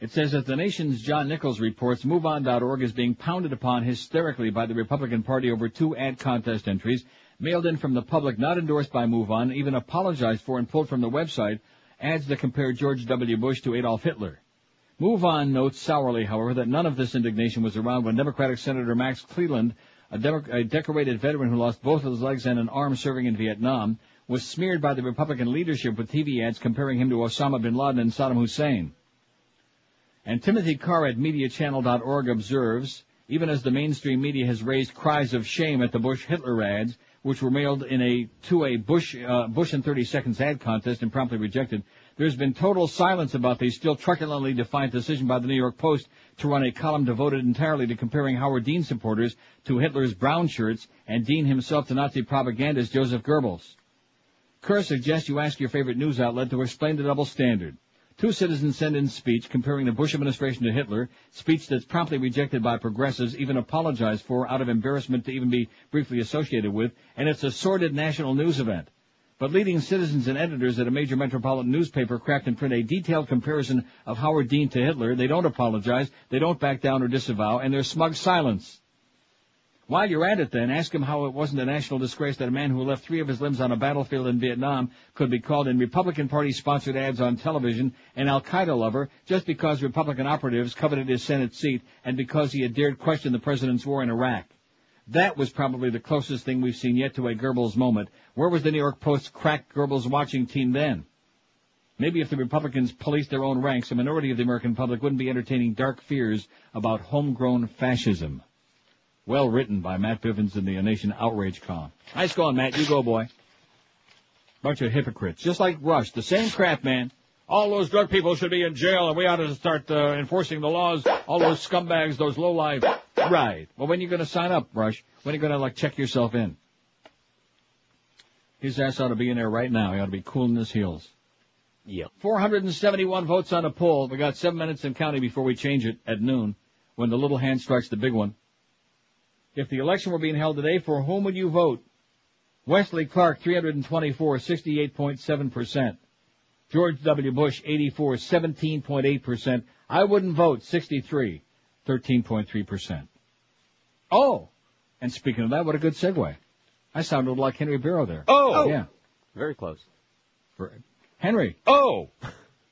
It says that the nation's John Nichols reports MoveOn.org is being pounded upon hysterically by the Republican Party over two ad contest entries mailed in from the public, not endorsed by MoveOn, even apologized for and pulled from the website, ads that compare George W. Bush to Adolf Hitler. MoveOn notes sourly, however, that none of this indignation was around when Democratic Senator Max Cleland, a, a decorated veteran who lost both of his legs and an arm serving in Vietnam, was smeared by the Republican leadership with TV ads comparing him to Osama bin Laden and Saddam Hussein. And Timothy Karr at MediaChannel.org observes, even as the mainstream media has raised cries of shame at the Bush Hitler ads, which were mailed in a to a Bush uh, Bush in 30 seconds ad contest and promptly rejected, there's been total silence about the still truculently defiant decision by the New York Post to run a column devoted entirely to comparing Howard Dean supporters to Hitler's brown shirts and Dean himself to Nazi propagandist Joseph Goebbels. Karr suggests you ask your favorite news outlet to explain the double standard. Two citizens send in speech comparing the Bush administration to Hitler, speech that's promptly rejected by progressives, even apologized for out of embarrassment to even be briefly associated with, and it's a sordid national news event. But leading citizens and editors at a major metropolitan newspaper craft and print a detailed comparison of Howard Dean to Hitler. They don't apologize, they don't back down or disavow, and there's smug silence. While you're at it then, ask him how it wasn't a national disgrace that a man who left three of his limbs on a battlefield in Vietnam could be called in Republican Party sponsored ads on television an Al-Qaeda lover just because Republican operatives coveted his Senate seat and because he had dared question the president's war in Iraq. That was probably the closest thing we've seen yet to a Goebbels moment. Where was the New York Post's crack Goebbels watching team then? Maybe if the Republicans policed their own ranks, a minority of the American public wouldn't be entertaining dark fears about homegrown fascism. Well written by Matt Bivens in the Nation Outrage column. Nice going, Matt. You go, boy. Bunch of hypocrites. Just like Rush. The same crap, man. All those drug people should be in jail and we ought to start uh, enforcing the laws. All those scumbags, those low lowlife. Right. Well, when are you going to sign up, Rush? When are you going to, like, check yourself in? His ass ought to be in there right now. He ought to be cooling his heels. Yeah. 471 votes on a poll. We got seven minutes in counting before we change it at noon, when the little hand strikes the big one. If the election were being held today, for whom would you vote? Wesley Clark, 324, 68.7%. George W. Bush, 84, 17.8%. I wouldn't vote, 63, 13.3%. Oh! And speaking of that, what a good segue. I sounded like Henry Barrow there. Oh! Yeah. Oh! Very close. For Henry. Oh!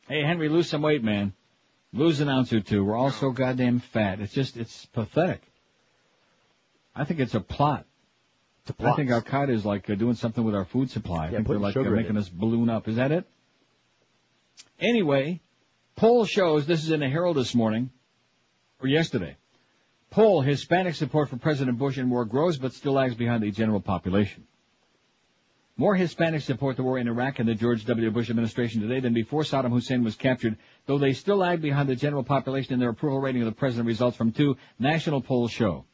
Hey, Henry, lose some weight, man. Lose an ounce or two. We're all so goddamn fat. It's just, it's pathetic. I think it's a plot. It's a I think Al Qaeda is like uh, doing something with our food supply. I Yeah, think they're like uh, making us balloon up. Is that it? Anyway, poll shows this is in the Herald this morning or yesterday. Poll Hispanic support for President Bush in war grows but still lags behind the general population. More Hispanics support the war in Iraq and the George W. Bush administration today than before Saddam Hussein was captured, though they still lag behind the general population in their approval rating of the president results from two national polls show.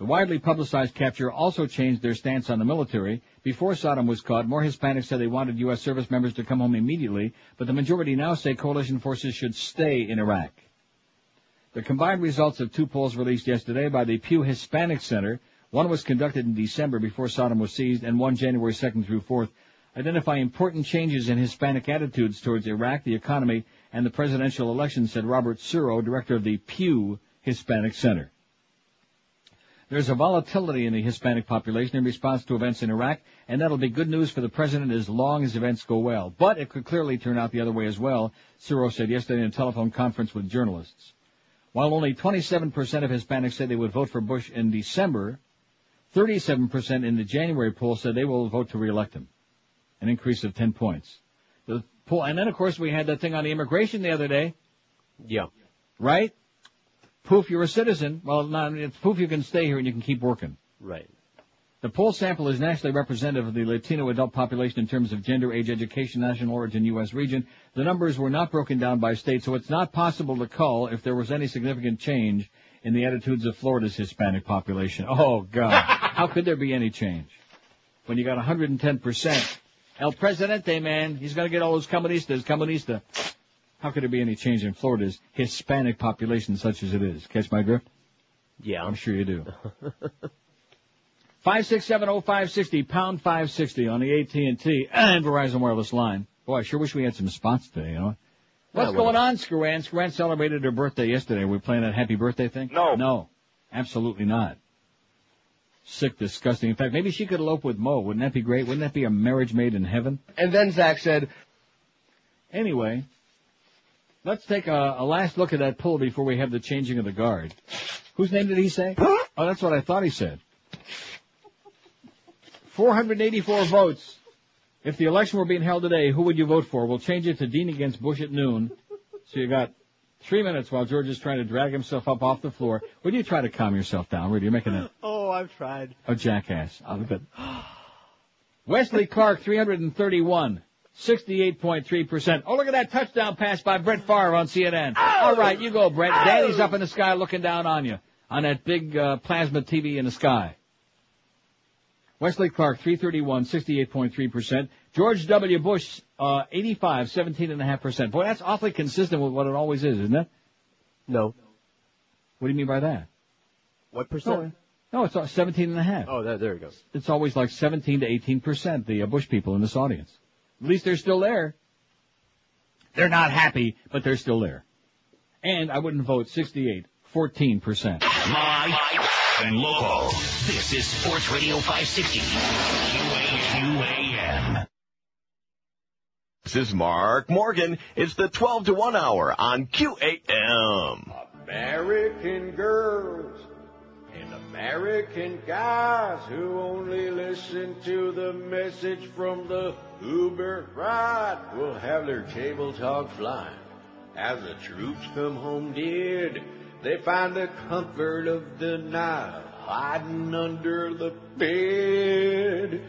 The widely publicized capture also changed their stance on the military. Before Saddam was caught, more Hispanics said they wanted U.S. service members to come home immediately, but the majority now say coalition forces should stay in Iraq. The combined results of two polls released yesterday by the Pew Hispanic Center, one was conducted in December before Saddam was seized, and one January 2nd through 4th, identify important changes in Hispanic attitudes towards Iraq, the economy, and the presidential election, said Robert Suro, director of the Pew Hispanic Center. There's a volatility in the Hispanic population in response to events in Iraq, and that'll be good news for the president as long as events go well. But it could clearly turn out the other way as well, Suro said yesterday in a telephone conference with journalists. While only 27% of Hispanics said they would vote for Bush in December, 37% in the January poll said they will vote to reelect him. An increase of 10 points. The poll, and then of course we had that thing on the immigration the other day. Yeah. Right? Poof, you're a citizen. Well, not, it's poof, you can stay here and you can keep working. Right. The poll sample is nationally representative of the Latino adult population in terms of gender, age, education, national origin, U.S. region. The numbers were not broken down by state, so it's not possible to call if there was any significant change in the attitudes of Florida's Hispanic population. Oh, God. How could there be any change? When you got 110%. El Presidente, man, he's going to get all those comunistas, comunista. How could there be any change in Florida's Hispanic population such as it is? Catch my drift? Yeah. I'm sure you do. 5670560, pound 560 on the AT&T and Verizon wireless line. Boy, I sure wish we had some spots today, you know? What's Yeah, going well- on, Scran? Scran celebrated her birthday yesterday. we playing that happy birthday thing? No. No. Absolutely not. Sick, disgusting. In fact, maybe she could elope with Mo. Wouldn't that be great? Wouldn't that be a marriage made in heaven? And then Zach said, Anyway, let's take a, a last look at that poll before we have the changing of the guard. Whose name did he say? Oh, that's what I thought he said. 484 votes. If the election were being held today, who would you vote for? We'll change it to Dean against Bush at noon. So you got three minutes while George is trying to drag himself up off the floor. Would you try to calm yourself down, Rudy? You're making a, Oh, I've tried. a jackass. Oh, good. Wesley Clark, 331. 68.3%. Oh, look at that touchdown pass by Brett Favre on CNN. All right, you go, Brett. Daddy's up in the sky looking down on you on that big uh, plasma TV in the sky. Wesley Clark, 331, 68.3%. George W. Bush, uh, 85, 17.5%. Boy, that's awfully consistent with what it always is, isn't it? No. What do you mean by that? What percent? No, it's uh, 17 and a half. Oh, there, there it goes. It's always like 17 to 18 percent, the uh, Bush people in this audience. At least they're still there. They're not happy, but they're still there. And I wouldn't vote 68, 14 percent. Live and local. This is Sports Radio 560. QAM. This is Mark Morgan. It's the 12 to 1 hour on QAM. American girls American guys who only listen to the message from the Uber ride will have their table talk flying. As the troops come home dead, they find the comfort of the night hiding under the bed.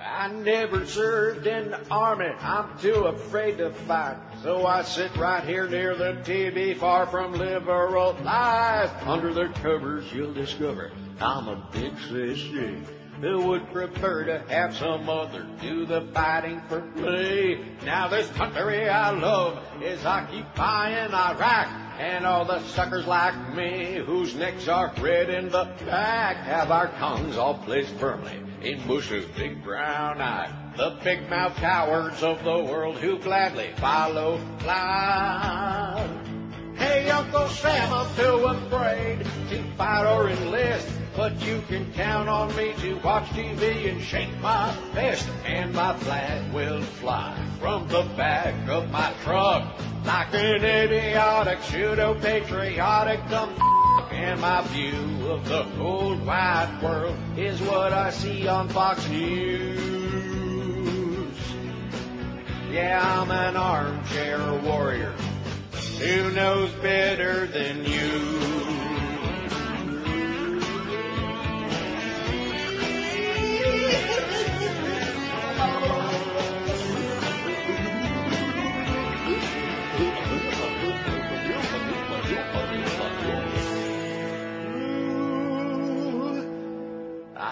I never served in the army. I'm too afraid to fight. So I sit right here near the TV, far from liberal lies. Under the covers, you'll discover I'm a big sissy who would prefer to have some other do the fighting for me. Now this country I love is occupying Iraq. And all the suckers like me, whose necks are red in the back, have our tongues all placed firmly in Bush's big brown eye. The big mouth cowards of the world who gladly follow line. Hey, Uncle Sam, I'm too afraid to fight or enlist. But you can count on me to watch TV and shake my fist. And my flag will fly from the back of my truck like an idiotic, pseudo-patriotic dumb and my view of the old wide world is what I see on Fox News. Yeah, I'm an armchair warrior who knows better than you.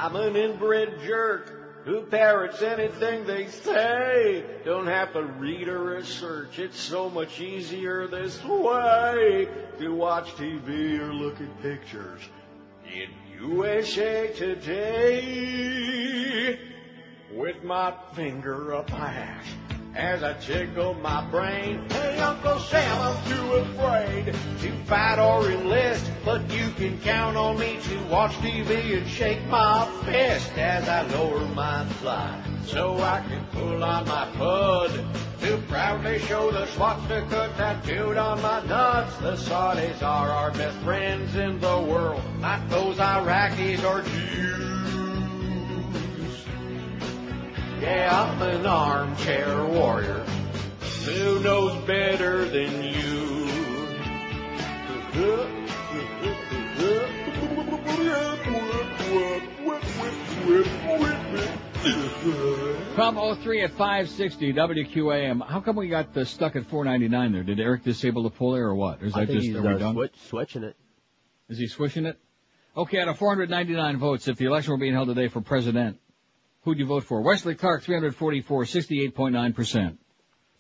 I'm an inbred jerk who parrots anything they say. Don't have to read or research. It's so much easier this way to watch TV or look at pictures in USA Today with my finger up my ass as I tickle my brain. Hey, Uncle Sam, I'm too afraid to fight or enlist, but you can count on me to watch TV and shake my fist as I lower my fly so I can pull on my pud to proudly show the swastika tattooed on my nuts. The Saudis are our best friends in the world, not those Iraqis or Jews. Yeah, I'm an armchair warrior. Who knows better than you? Pub 03 at 560 WQAM. How come we got uh, stuck at 499 there? Did Erik disable the pull there or what? Or is I that think just he's are we uh, done? switch, switching it. Is he swishing it? Okay, out of 499 votes, if the election were being held today for president, who'd you vote for? Wesley Clark, 344, 68.9%.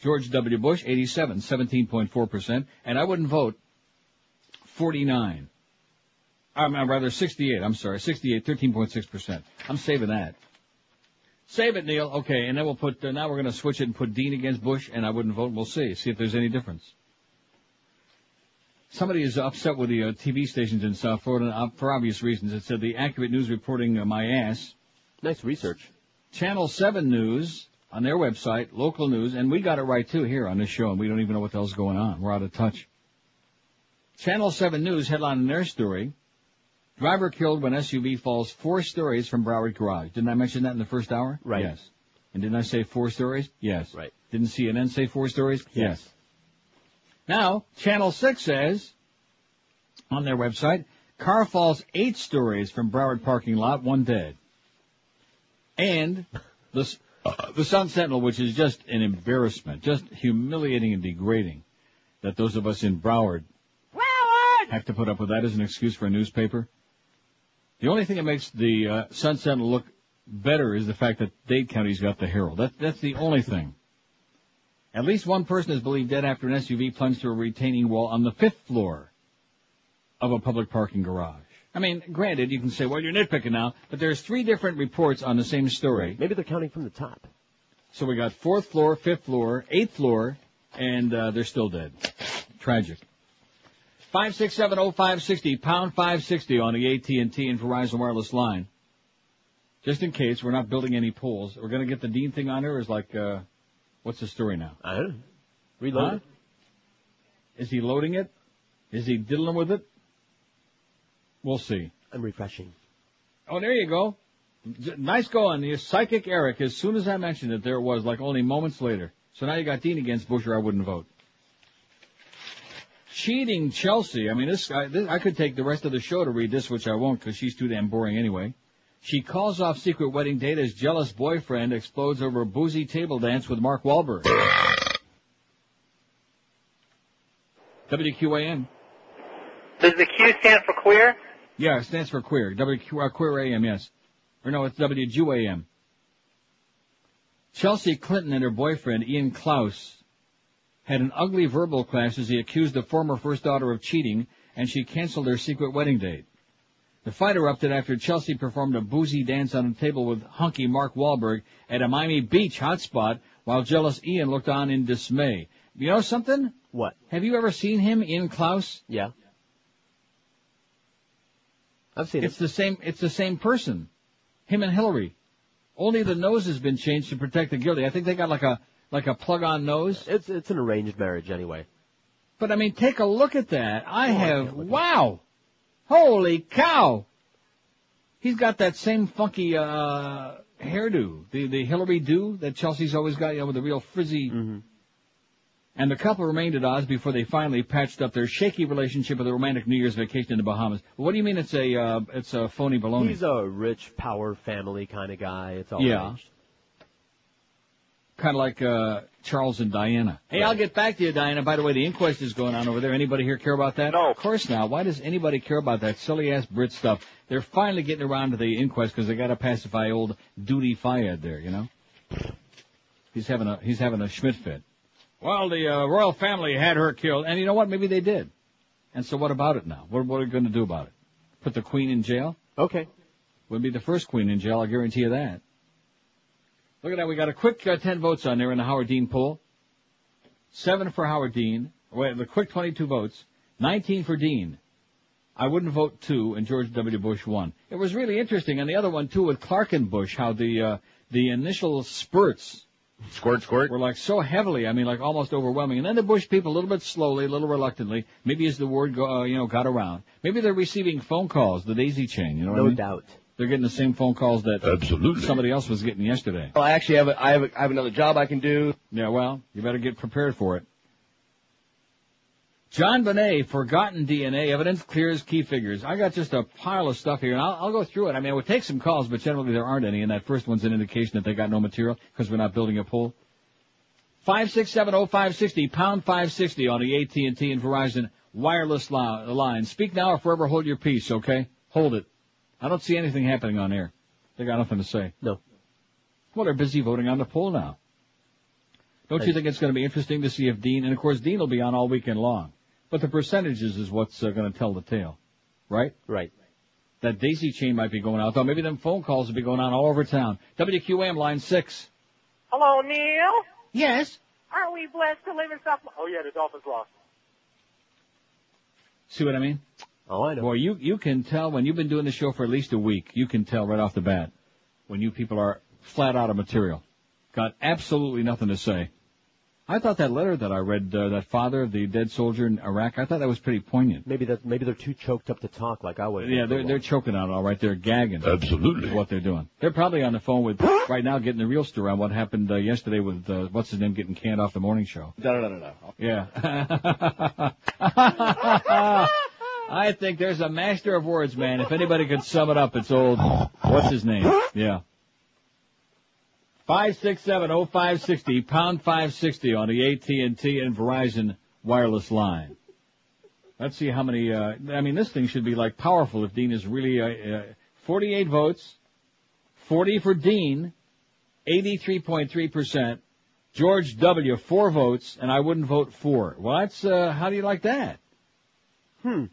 George W. Bush, 87, 17.4%. And I wouldn't vote 49. I'm, I'm rather 68, I'm sorry, 68, 13.6%. I'm saving that. Save it, Neil. Okay, and then we'll put, uh, now we're gonna switch it and put Dean against Bush, and I wouldn't vote, we'll see, see if there's any difference. Somebody is upset with the uh, TV stations in South Florida uh, for obvious reasons. It said the accurate news reporting uh, my ass. Nice research. Channel 7 News on their website, local news, and we got it right too here on this show, and we don't even know what the hell's going on. We're out of touch. Channel 7 News headline in their story, driver killed when SUV falls four stories from Broward Garage. Didn't I mention that in the first hour? Right. Yes. And didn't I say four stories? Yes. Right. Didn't CNN say four stories? Yes. Now, Channel 6 says on their website, car falls eight stories from Broward parking lot, one dead. And the, uh, the Sun Sentinel, which is just an embarrassment, just humiliating and degrading that those of us in Broward have to put up with that as an excuse for a newspaper. The only thing that makes the uh, Sun Sentinel look better is the fact that Dade County's got the Herald. That, that's the only thing. At least one person is believed dead after an SUV plunged through a retaining wall on the fifth floor of a public parking garage. I mean, granted, you can say, well, you're nitpicking now, but there's three different reports on the same story. Maybe they're counting from the top. So we got fourth floor, fifth floor, eighth floor, and uh, they're still dead. Tragic. Five six seven oh five sixty pound five sixty on the AT and T and Verizon wireless line. Just in case we're not building any poles, we're gonna get the Dean thing on there. Is like, uh, what's the story now? I don't know. Reload Huh? Is he loading it? Is he diddling with it? We'll see. I'm refreshing. Oh, there you go. Nice going. The psychic Erik. As soon as I mentioned it, there it was, like only moments later. So now you got Dean against Bush, or I wouldn't vote. Cheating Chelsea. I mean, this guy. This, I could take the rest of the show to read this, which I won't, because she's too damn boring anyway. She calls off secret wedding date as jealous boyfriend explodes over a boozy table dance with Mark Wahlberg. WQAN. Does the Q stand for queer? Yeah, it stands for queer. WQ, uh, queer AM, yes. Or no, it's WQAM. Chelsea Clinton and her boyfriend, Ian Klaus, had an ugly verbal clash as he accused the former first daughter of cheating, and she canceled their secret wedding date. The fight erupted after Chelsea performed a boozy dance on a table with hunky Mark Wahlberg at a Miami Beach hotspot, while jealous Ian looked on in dismay. You know something? What? Have you ever seen him, Ian Klaus? Yeah. I've seen It's the same. It's the same person. Him and Hillary. Only the nose has been changed to protect the guilty. I think they got like a like a plug-on nose. It's it's an arranged marriage anyway. But I mean, take a look at that. I Oh, have look wow, holy cow! He's got that same funky uh hairdo, the the Hillary do that Chelsea's always got, you know, with the real frizzy. Mm-hmm. And the couple remained at odds before they finally patched up their shaky relationship with a romantic New Year's vacation in the Bahamas. What do you mean it's a uh, it's a phony baloney? He's a rich power family kind of guy. It's all Yeah. arranged. Kind of like uh, Charles and Diana. Hey, I'll get back to you, Diana. By the way, the inquest is going on over there. Anybody here care about that? No. Of course not. Why does anybody care about that silly ass Brit stuff? They're finally getting around to the inquest because they got to pacify old Dodi Fayed there. You know, he's having a he's having a Schmidt fit. Well, the uh, royal family had her killed, and you know what? Maybe they did. And so, what about it now? What, what are we going to do about it? Put the queen in jail? Okay. Would be the first queen in jail. I'll guarantee you that. Look at that. We got a quick uh, 10 votes on there in the Howard Dean poll. Seven for Howard Dean. Wait, the quick 22 votes. 19 for Dean. I wouldn't vote two, and George W. Bush won. It was really interesting, and the other one too with Clark and Bush, how the uh, the initial spurts Squirt, squirt. We're like so heavily, I mean, like almost overwhelming. And then the Bush people, a little bit slowly, a little reluctantly, maybe as the word go, uh, you know got around, maybe they're receiving phone calls, the daisy chain. You know what I No mean? doubt. They're getting the same phone calls that Absolutely. somebody else was getting yesterday. Well, I actually have a, I have a, I have another job I can do. Yeah, well, you better get prepared for it. JonBenét, forgotten DNA evidence clears key figures. I got just a pile of stuff here, and I'll, I'll go through it. I mean, would take some calls, but generally there aren't any, and that first one's an indication that they got no material because we're not building a pool. Five six seven oh five sixty pound five sixty on the AT and T and Verizon wireless li- line. Speak now or forever hold your peace. Okay, hold it. I don't see anything happening on air. They got nothing to say. No. Well, they're busy voting on the poll now. Don't you think it's going to be interesting to see if Dean, and of course Dean will be on all weekend long, but the percentages is what's uh, going to tell the tale, right? Right. That daisy chain might be going out, though maybe them phone calls will be going on all over town. WQAM line six. Hello, Neil. Yes. Aren't we blessed to live in South? Oh yeah, the Dolphins lost. See what I mean? Oh, I know. Boy, you you can tell when you've been doing the show for at least a week. You can tell right off the bat when you people are flat out of material, got absolutely nothing to say. I thought that letter that I read, uh, that father of the dead soldier in Iraq, I thought that was pretty poignant. Maybe that maybe they're too choked up to talk like I would. Yeah, they're they're choking on it all right. They're gagging. Absolutely. Is what they're doing. They're probably on the phone with right now, getting the real story on what happened uh, yesterday with uh, what's his name getting canned off the morning show. No, no, no, no. Yeah. I think there's a master of words, man. If anybody could sum it up, it's old. What's his name? Yeah. Five six seven oh five sixty pound five sixty on the AT and T and Verizon wireless line. Let's see how many. Uh, I mean, this thing should be like powerful if Dean is really uh, uh, 48 votes, 40 for Dean, 83.3 percent. George W. four votes, and I wouldn't vote for. Well, that's uh, how do you like that? Hmm.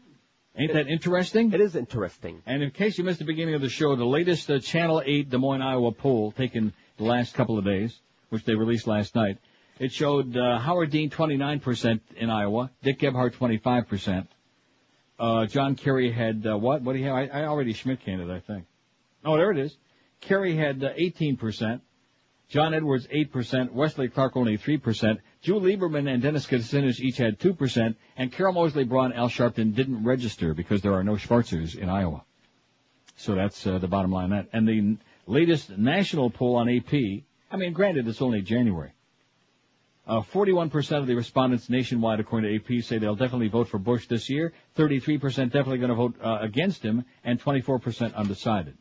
Ain't that interesting? It is interesting. And in case you missed the beginning of the show, the latest uh, Channel 8 Des Moines, Iowa poll taken the last couple of days, which they released last night, it showed uh, Howard Dean 29% in Iowa, Dick Gephardt 25%. Uh, John Kerry had, uh, what? What do you have? I, I already Schmidt candid, I think. Oh, there it is. Kerry had uh, 18%. John Edwards 8%, Wesley Clark only 3%, Drew Lieberman and Dennis Kucinich each had 2%, and Carol Moseley Braun Al Sharpton didn't register because there are no Schwarzers in Iowa. So that's uh, the bottom line that. And the latest national poll on AP, I mean, granted, it's only January. Uh, 41% of the respondents nationwide, according to AP, say they'll definitely vote for Bush this year. 33% definitely going to vote uh, against him, and 24% undecided.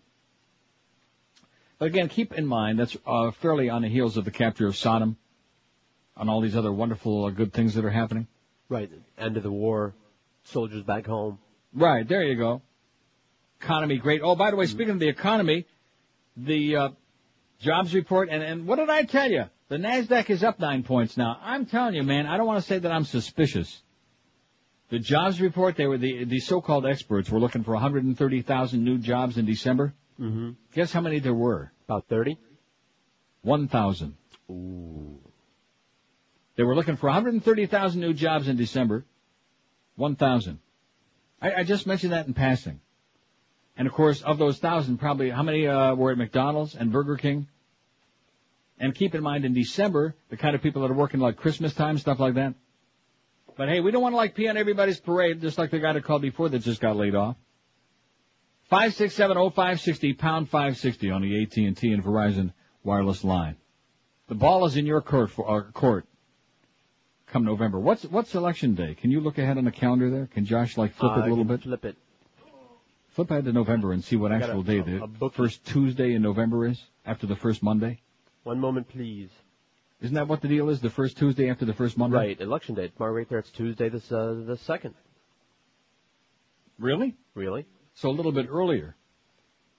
But again, keep in mind that's uh, fairly on the heels of the capture of Sodom, and all these other wonderful, uh, good things that are happening. Right. End of the war. Soldiers back home. Right, there you go. Economy great. Oh, by the way, speaking of the economy, the uh, jobs report, and, and what did I tell you? The NASDAQ is up nine points now. I'm telling you, man, I don't want to say that I'm suspicious. The jobs report, they were the, the so-called experts were looking for 130,000 new jobs in December. Mm-hmm. Guess how many there were? About 30? 1,000. Ooh. They were looking for 130,000 new jobs in December. 1,000. I, I just mentioned that in passing. And of course, of those thousand, probably how many uh, were at McDonald's and Burger King? And keep in mind, in December, the kind of people that are working like Christmas time, stuff like that. But hey, we don't want to like pee on everybody's parade, just like the guy that called before that just got laid off. Five six seven oh five sixty pound five sixty on the AT and T and Verizon wireless line. The ball is in your court for uh, court. Come November. What's what's election day? Can you look ahead on the calendar there? Can Josh like flip Uh, it a little I bit? Flip it. Flip ahead to November and see what I actual a- day a- the a first Tuesday in November is after the first Monday. One moment, please. Isn't that what the deal is? The first Tuesday after the first Monday. Right. Election day. Tomorrow, right there. It's Tuesday. This uh, the second. Really? Really? So a little bit earlier.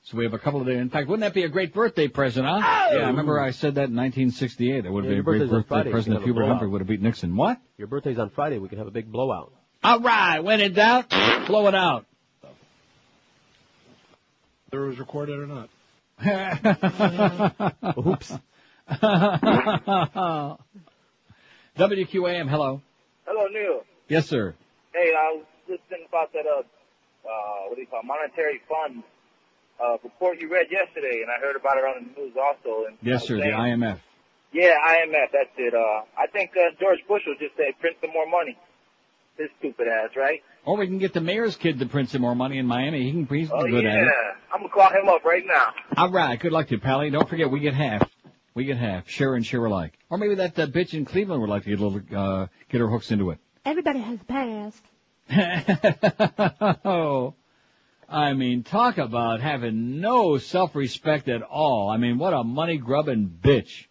So we have a couple of days. In fact, wouldn't that be a great birthday present, huh? Yeah, I remember I said that in 1968. That would Yeah, be a great birthday present if have Hubert. Humphrey would have beat Nixon. What? Your birthday's on Friday. We could have a big blowout. All right. When in doubt, blow it out. Whether it was recorded or not. Oops. WQAM, hello. Hello, Neil. Yes, sir. Hey, I was listening about that uh, uh, what do you call it, monetary fund uh, report you read yesterday, and I heard about it on the news also. And Yes, sir. was The IMF. Yeah, IMF. That's it. Uh, I think uh, George Bush will just say print some more money. His stupid ass, right? Or we can get the mayor's kid to print some more money in Miami. He can, he's Oh good yeah, at it. I'm gonna call him up right now. All right. Good luck to you, Pally. Don't forget, we get half. We get half. Share and share alike. Or maybe that uh, bitch in Cleveland would like to get a little, uh, get her hooks into it. Everybody has passed. oh, I mean, talk about having no self-respect at all. I mean, what a money-grubbing bitch.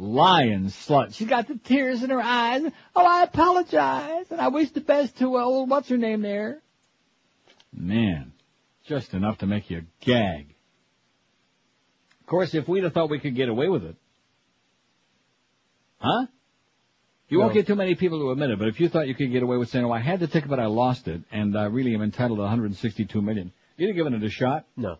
Lying slut. She got the tears in her eyes. Oh, I apologize, and I wish the best to uh, old what's her name there. Man, just enough to make you gag. Of course, if we'd have thought we could get away with it, huh? You won't get too many people to admit it, but if you thought you could get away with saying, "Oh, I had the ticket, but I lost it, and I really am entitled to 162 million," you'd have given it a shot, No.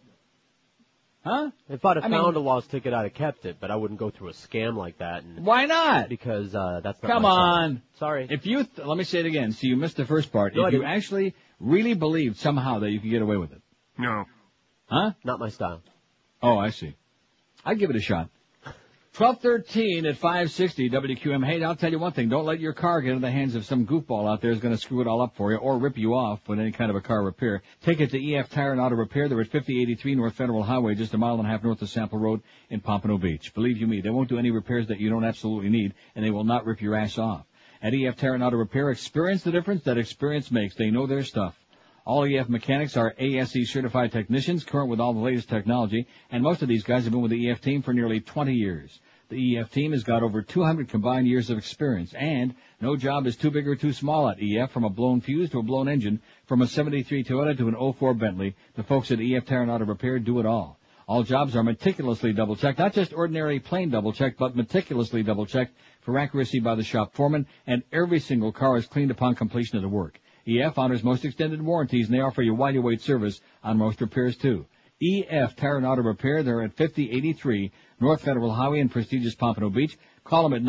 Huh? If I'd have I mean- found a lost ticket, I'd have kept it, but I wouldn't go through a scam like that. And Why not? Because uh, that's not Come my style. on. Sorry. If you, th- let me say it again. So you missed the first part. No, I if you didn't. actually really believed somehow that you could get away with it, No. huh? Not my style. Oh, I see. I'd give it a shot. 1213 at 560 WQAM. Hey, I'll tell you one thing. Don't let your car get into the hands of some goofball out there who's going to screw it all up for you or rip you off with any kind of a car repair. Take it to EF Tire and Auto Repair. They're at 5083 North Federal Highway, just a mile and a half north of Sample Road in Pompano Beach. Believe you me, they won't do any repairs that you don't absolutely need, and they will not rip your ass off. At EF Tire and Auto Repair, experience the difference that experience makes. They know their stuff. All EF mechanics are ASE certified technicians, current with all the latest technology, and most of these guys have been with the EF team for nearly 20 years. The EF team has got over 200 combined years of experience, and no job is too big or too small at EF, from a blown fuse to a blown engine, from a 73 Toyota to an 04 Bentley. The folks at EF Tire and Auto Repair do it all. All jobs are meticulously double checked, not just ordinary plain double checked, but meticulously double checked for accuracy by the shop foreman, and every single car is cleaned upon completion of the work. EF honors most extended warranties, and they offer you while you wait service on most repairs too. EF Tire and Auto Repair, they're at 5083 North Federal Highway in prestigious Pompano Beach. Call them at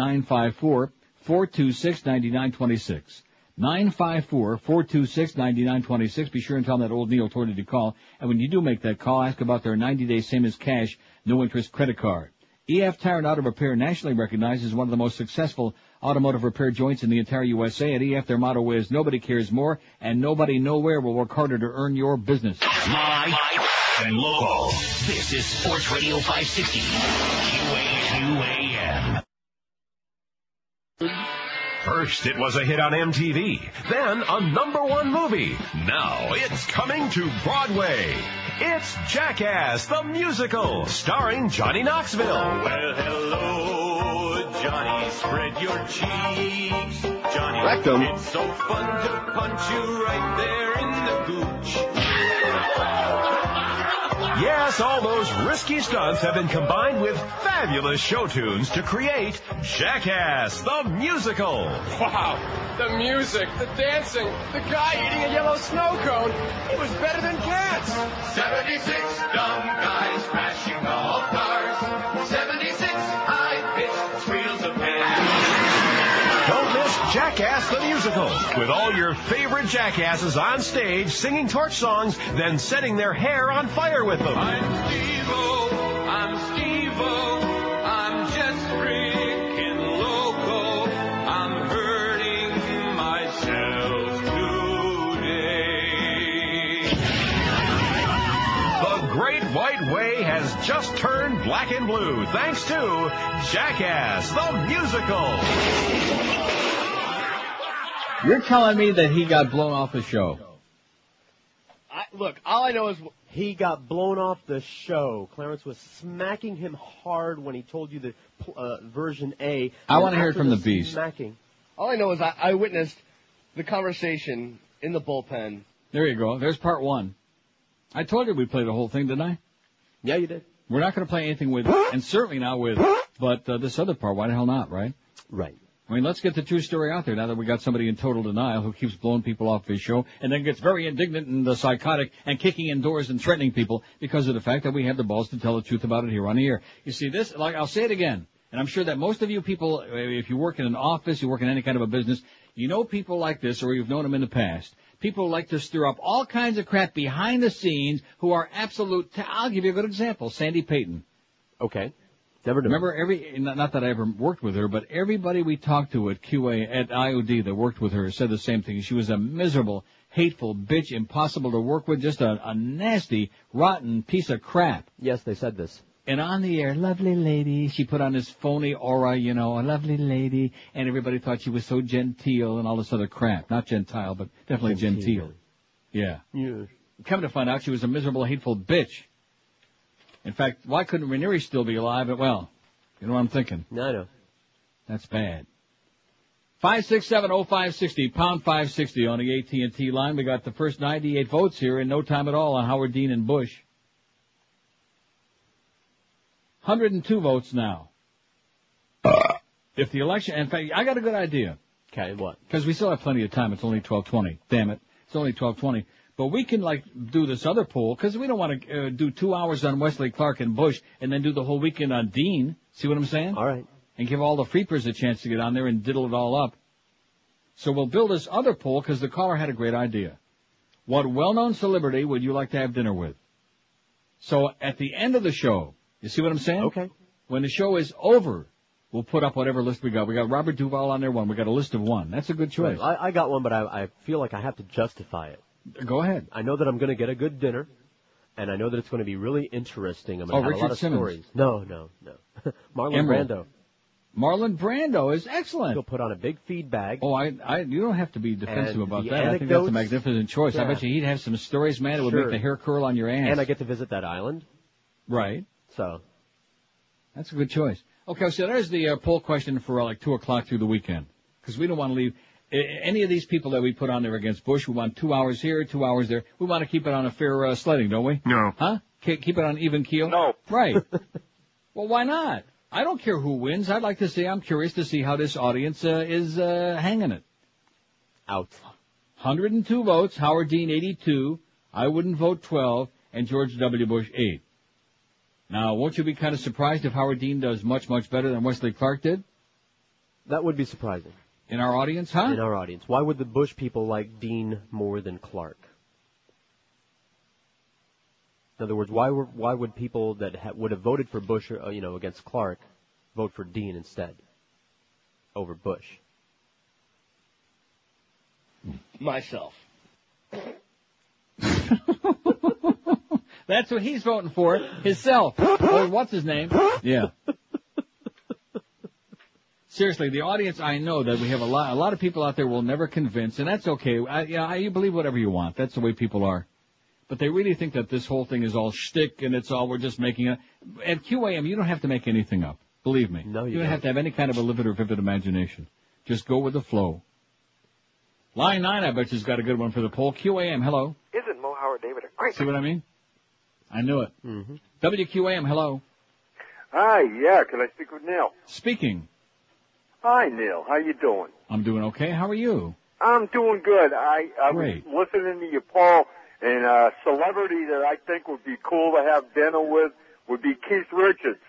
954-426-9926. 954-426-9926. Be sure and tell them that old Neil told you to call. And when you do make that call, ask about their 90-day same as cash, no interest credit card. EF Tire and Auto Repair, nationally recognized as one of the most successful automotive repair joints in the entire USA. At EF, their motto is nobody cares more and nobody nowhere will work harder to earn your business. Live and local. This is Sports Radio 560. QAQAM. First, it was a hit on MTV, then a number one movie. Now it's coming to Broadway. It's Jackass the Musical, starring Johnny Knoxville. Well, hello, Johnny. Spread your cheeks. Johnny, Rectum. it's so fun to punch you right there in the gooch. Yes, all those risky stunts have been combined with fabulous show tunes to create Jackass the Musical. Wow, the music, the dancing, the guy eating a yellow snow cone. It was better than cats. 76 dumb guys crashing golf cars. Musical, with all your favorite jackasses on stage singing torch songs, then setting their hair on fire with them. I'm Steve-O, I'm Steve-O, I'm just freaking loco. I'm hurting myself today. The Great White Way has just turned black and blue thanks to Jackass the Musical. You're telling me that he got blown off the show. I, look, all I know is He got blown off the show. Clarence was smacking him hard when he told you the uh, version A. I wanna hear it from the Beast. Smacking. all I know is I, I witnessed the conversation in the bullpen. There you go. There's part one. I told you we'd play the whole thing, didn't I? Yeah, you did. We're not going to play anything with, and certainly not with, but uh, this other part, why the hell not, right? Right. I mean, let's get the true story out there now that we got somebody in total denial who keeps blowing people off his show and then gets very indignant and uh, psychotic and kicking in doors and threatening people because of the fact that we have the balls to tell the truth about it here on the air. You see this, like, I'll say it again, and I'm sure that most of you people, if you work in an office, you work in any kind of a business, you know people like this or you've known them in the past. People like to stir up all kinds of crap behind the scenes who are absolute. i I'll give you a good example. Sandy Payton. Okay. Never. Remember every, not not that I ever worked with her, but everybody we talked to at QA, at IOD that worked with her said the same thing. She was a miserable, hateful bitch, impossible to work with, just a, a nasty, rotten piece of crap. Yes, they said this. And on the air, lovely lady, she put on this phony aura, you know, a lovely lady, and everybody thought she was so genteel and all this other crap. Not gentile, but definitely genteel. Genteel. Yeah. Yeah. Come to find out, she was a miserable, hateful bitch. In fact, why couldn't Ranieri still be alive? Well, you know what I'm thinking. No, I know. That's bad. Five six seven oh five sixty pound five sixty on the AT and T line. We got the first ninety eight votes here in no time at all on Howard Dean and Bush. Hundred and two votes now. If the election, in fact, I got a good idea. Okay, what? Because we still have plenty of time. It's only twelve twenty. Damn it, it's only twelve twenty. But we can like do this other poll because we don't want to uh, do two hours on Wesley Clark and Bush and then do the whole weekend on Dean. See what I'm saying? All right. And give all the freepers a chance to get on there and diddle it all up. So we'll build this other poll because the caller had a great idea. What well-known celebrity would you like to have dinner with? So at the end of the show, you see what I'm saying? Okay. When the show is over, we'll put up whatever list we got. We got Robert Duvall on there one. We got a list of one. That's a good choice. I, I got one, but I, I feel like I have to justify it. Go ahead. I know that I'm going to get a good dinner, and I know that it's going to be really interesting. I'm Oh, going to have Richard a lot of Simmons. stories. No, no, no. Marlon Emerald. Brando. Marlon Brando is excellent. He'll put on a big feed bag. Oh, I, I, you don't have to be defensive And about that. I think that's a magnificent choice. I bet you he'd have some stories, man. It would Sure. make the hair curl on your ass. And I get to visit that island. right. So That's a good choice. Okay, so there's the uh, poll question for uh, like two o'clock through the weekend because we don't want to leave any of these people that we put on there against Bush. We want two hours here, two hours there. We want to keep it on a fair uh, sledding, don't we? No. Huh? Ke- Keep it on even keel. No. Right. well, why not? I don't care who wins. I'd like to see. I'm curious to see how this audience uh, is uh, hanging it. out. 102 votes. Howard Dean 82. I wouldn't vote 12, and George W. Bush 8. Now, won't you be kind of surprised if Howard Dean does much, much better than Wesley Clark did That would be surprising. In our audience, huh? In our audience. Why would the Bush people like Dean more than Clark? In other words, why were, why would people that ha- would have voted for Bush, uh, you know, against Clark, vote for Dean instead over Bush? Myself. That's what he's voting for, himself. or what's his name? Yeah. Seriously, the audience, I know that we have a lot, a lot of people out there will never convince, and that's okay. I, yeah, I, you believe whatever you want. That's the way people are. But they really think that this whole thing is all shtick and it's all, we're just making it. At QAM, you don't have to make anything up. Believe me. No, you don't don't. have to have any kind of a livid or vivid imagination. Just go with the flow. Line 9, I bet you's got a good one for the poll. QAM, hello. Isn't Mo Howard David a great? See what I mean? I knew it. Mm-hmm. WQAM, hello. Hi, yeah, can I speak with Neil? Speaking. Hi, Neil. How you doing? I'm doing okay. How are you? I'm doing good. I, I Great. was listening to your poll, and a celebrity that I think would be cool to have dinner with would be Keith Richards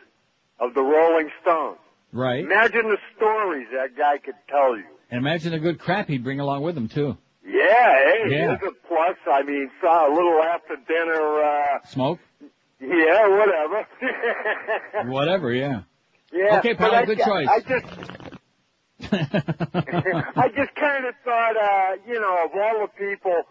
of the Rolling Stones. Right. Imagine the stories that guy could tell you. And imagine the good crap he'd bring along with him, too. Yeah, hey, Yeah. a plus. I mean, saw a little after dinner, uh, Smoke? yeah, whatever. Whatever, yeah. yeah. Okay, I, good I- choice. I just, I just kind of thought, uh, you know, of all the people,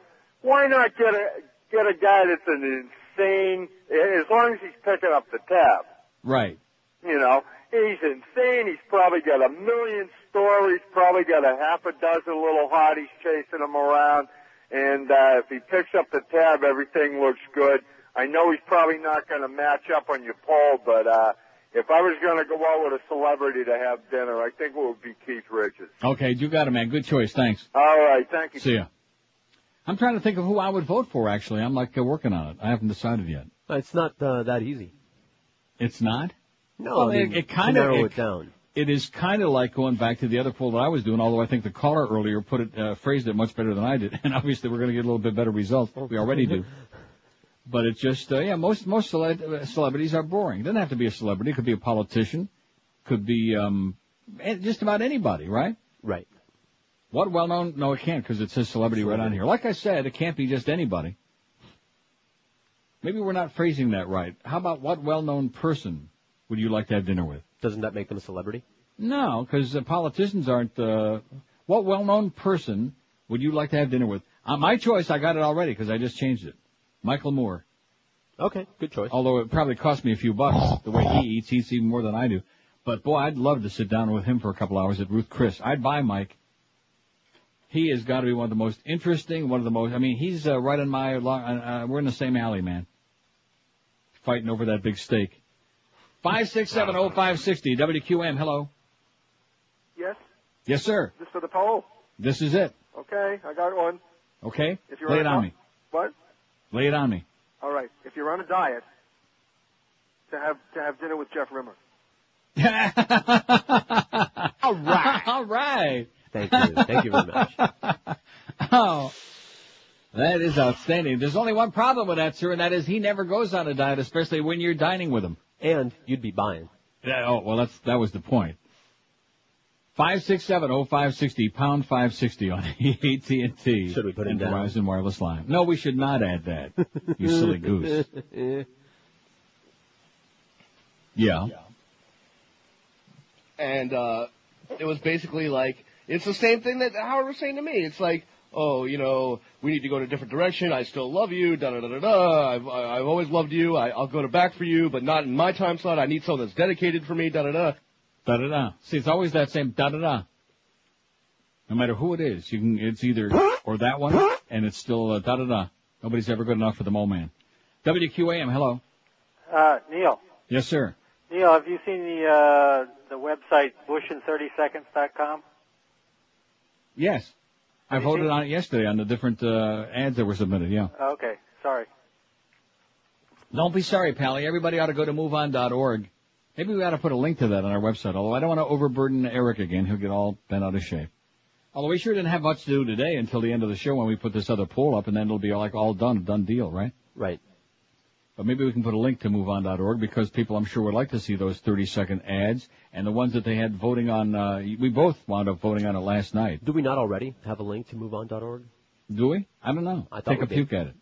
why not get a get a guy that's an insane, as long as he's picking up the tab. Right. You know, he's insane. He's probably got a million stories. Probably got a half a dozen little hotties chasing him around. And uh, if he picks up the tab, everything looks good. I know he's probably not going to match up on your poll, but uh, if I was going to go out with a celebrity to have dinner, I think it would be Keith Richards. Okay, you got it, man. Good choice. Thanks. All right, thank you. See ya. I'm trying to think of who I would vote for, actually. I'm like uh, working on it. I haven't decided yet. It's not uh, that easy. It's not? No, Well, I mean, it, it kind of narrow it, it down. It is kind of like going back to the other poll that I was doing, although I think the caller earlier put it, uh, phrased it much better than I did. And obviously we're going to get a little bit better results. We already do. But it's just, uh, yeah, most, most cele- uh, celebrities are boring. It doesn't have to be a celebrity. It could be a politician. Could be, um, just about anybody, right? Right. What well known? No, it can't because it says celebrity right on here. Like I said, it can't be just anybody. Maybe we're not phrasing that right. How about what well known person would you like to have dinner with? Doesn't that make them a celebrity? No, because uh, politicians aren't. Uh, what well known person would you like to have dinner with? Uh, my choice, I got it already because I just changed it. Michael Moore. Okay, good choice. Although it probably cost me a few bucks. The way he eats, he eats even more than I do. But boy, I'd love to sit down with him for a couple hours at Ruth Chris. I'd buy Mike. He has got to be one of the most interesting, one of the most. I mean, he's uh, right in my. lo- Uh, uh, we're in the same alley, man. Fighting over that big steak. Five six seven oh five sixty WQAM. Hello. Yes, Yes, sir. This for the poll. This is it. Okay, I got one. Okay. If you're Lay on it a on di- me. What? Lay it on me. All right. If you're on a diet, to have to have dinner with Jeff Rimmer. All right. All right. Thank you. Thank you very much. Oh, that is outstanding. There's only one problem with that, sir, and that is he never goes on a diet, especially when you're dining with him. And you'd be buying. Yeah, oh, well, that's that was the point. Five six seven oh five sixty pound five sixty on AT and T. Should we put it down? Verizon wireless line? No, we should not add that. You silly goose. Yeah. and uh, it was basically like it's the same thing that Howard was saying to me. It's like, oh, you know, we need to go in a different direction. I still love you. Da da da da da. I've I- I've always loved you. I, I'll go to back for you, but not in my time slot. I need someone that's dedicated for me. Da da da. Da da da. See, it's always that same da da da. No matter who it is, you can. It's either or that one, and it's still uh, da da da. Nobody's ever good enough for the mole man. WQAM. Hello. Uh, Neil. Yes, sir. Neil, have you seen the uh, the website bushin30seconds.com? Yes. I Have voted on it yesterday on the different uh, ads that were submitted. Yeah. Okay, sorry. Don't be sorry, Pally. Everybody ought to go to moveon.org. Maybe we ought to put a link to that on our website. Although I don't want to overburden Erik again. He'll get all bent out of shape. Although we sure didn't have much to do today until the end of the show when we put this other poll up, and then it'll be like all done, done deal, right? Right. But maybe we can put a link to moveon.org because people I'm sure would like to see those 30 second ads and the ones that they had voting on, uh, we both wound up voting on it last night. Do we not already have a link to moveon.org? Do we? I don't know. I Take a did. peek at it.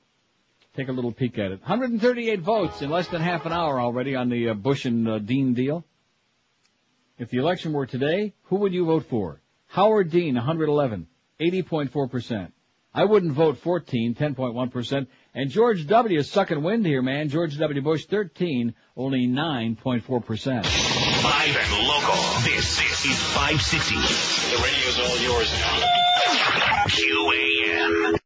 Take a little peek at it. 138 votes in less than half an hour already on the uh, Bush and uh, Dean deal. If the election were today, who would you vote for? Howard Dean, 111, 80.4%. I wouldn't vote 14, 10.1%. And George W. is sucking wind here, man. George W. Bush, 13, only 9.4%. Five and local. This is 560. The radio's all yours now. QAM.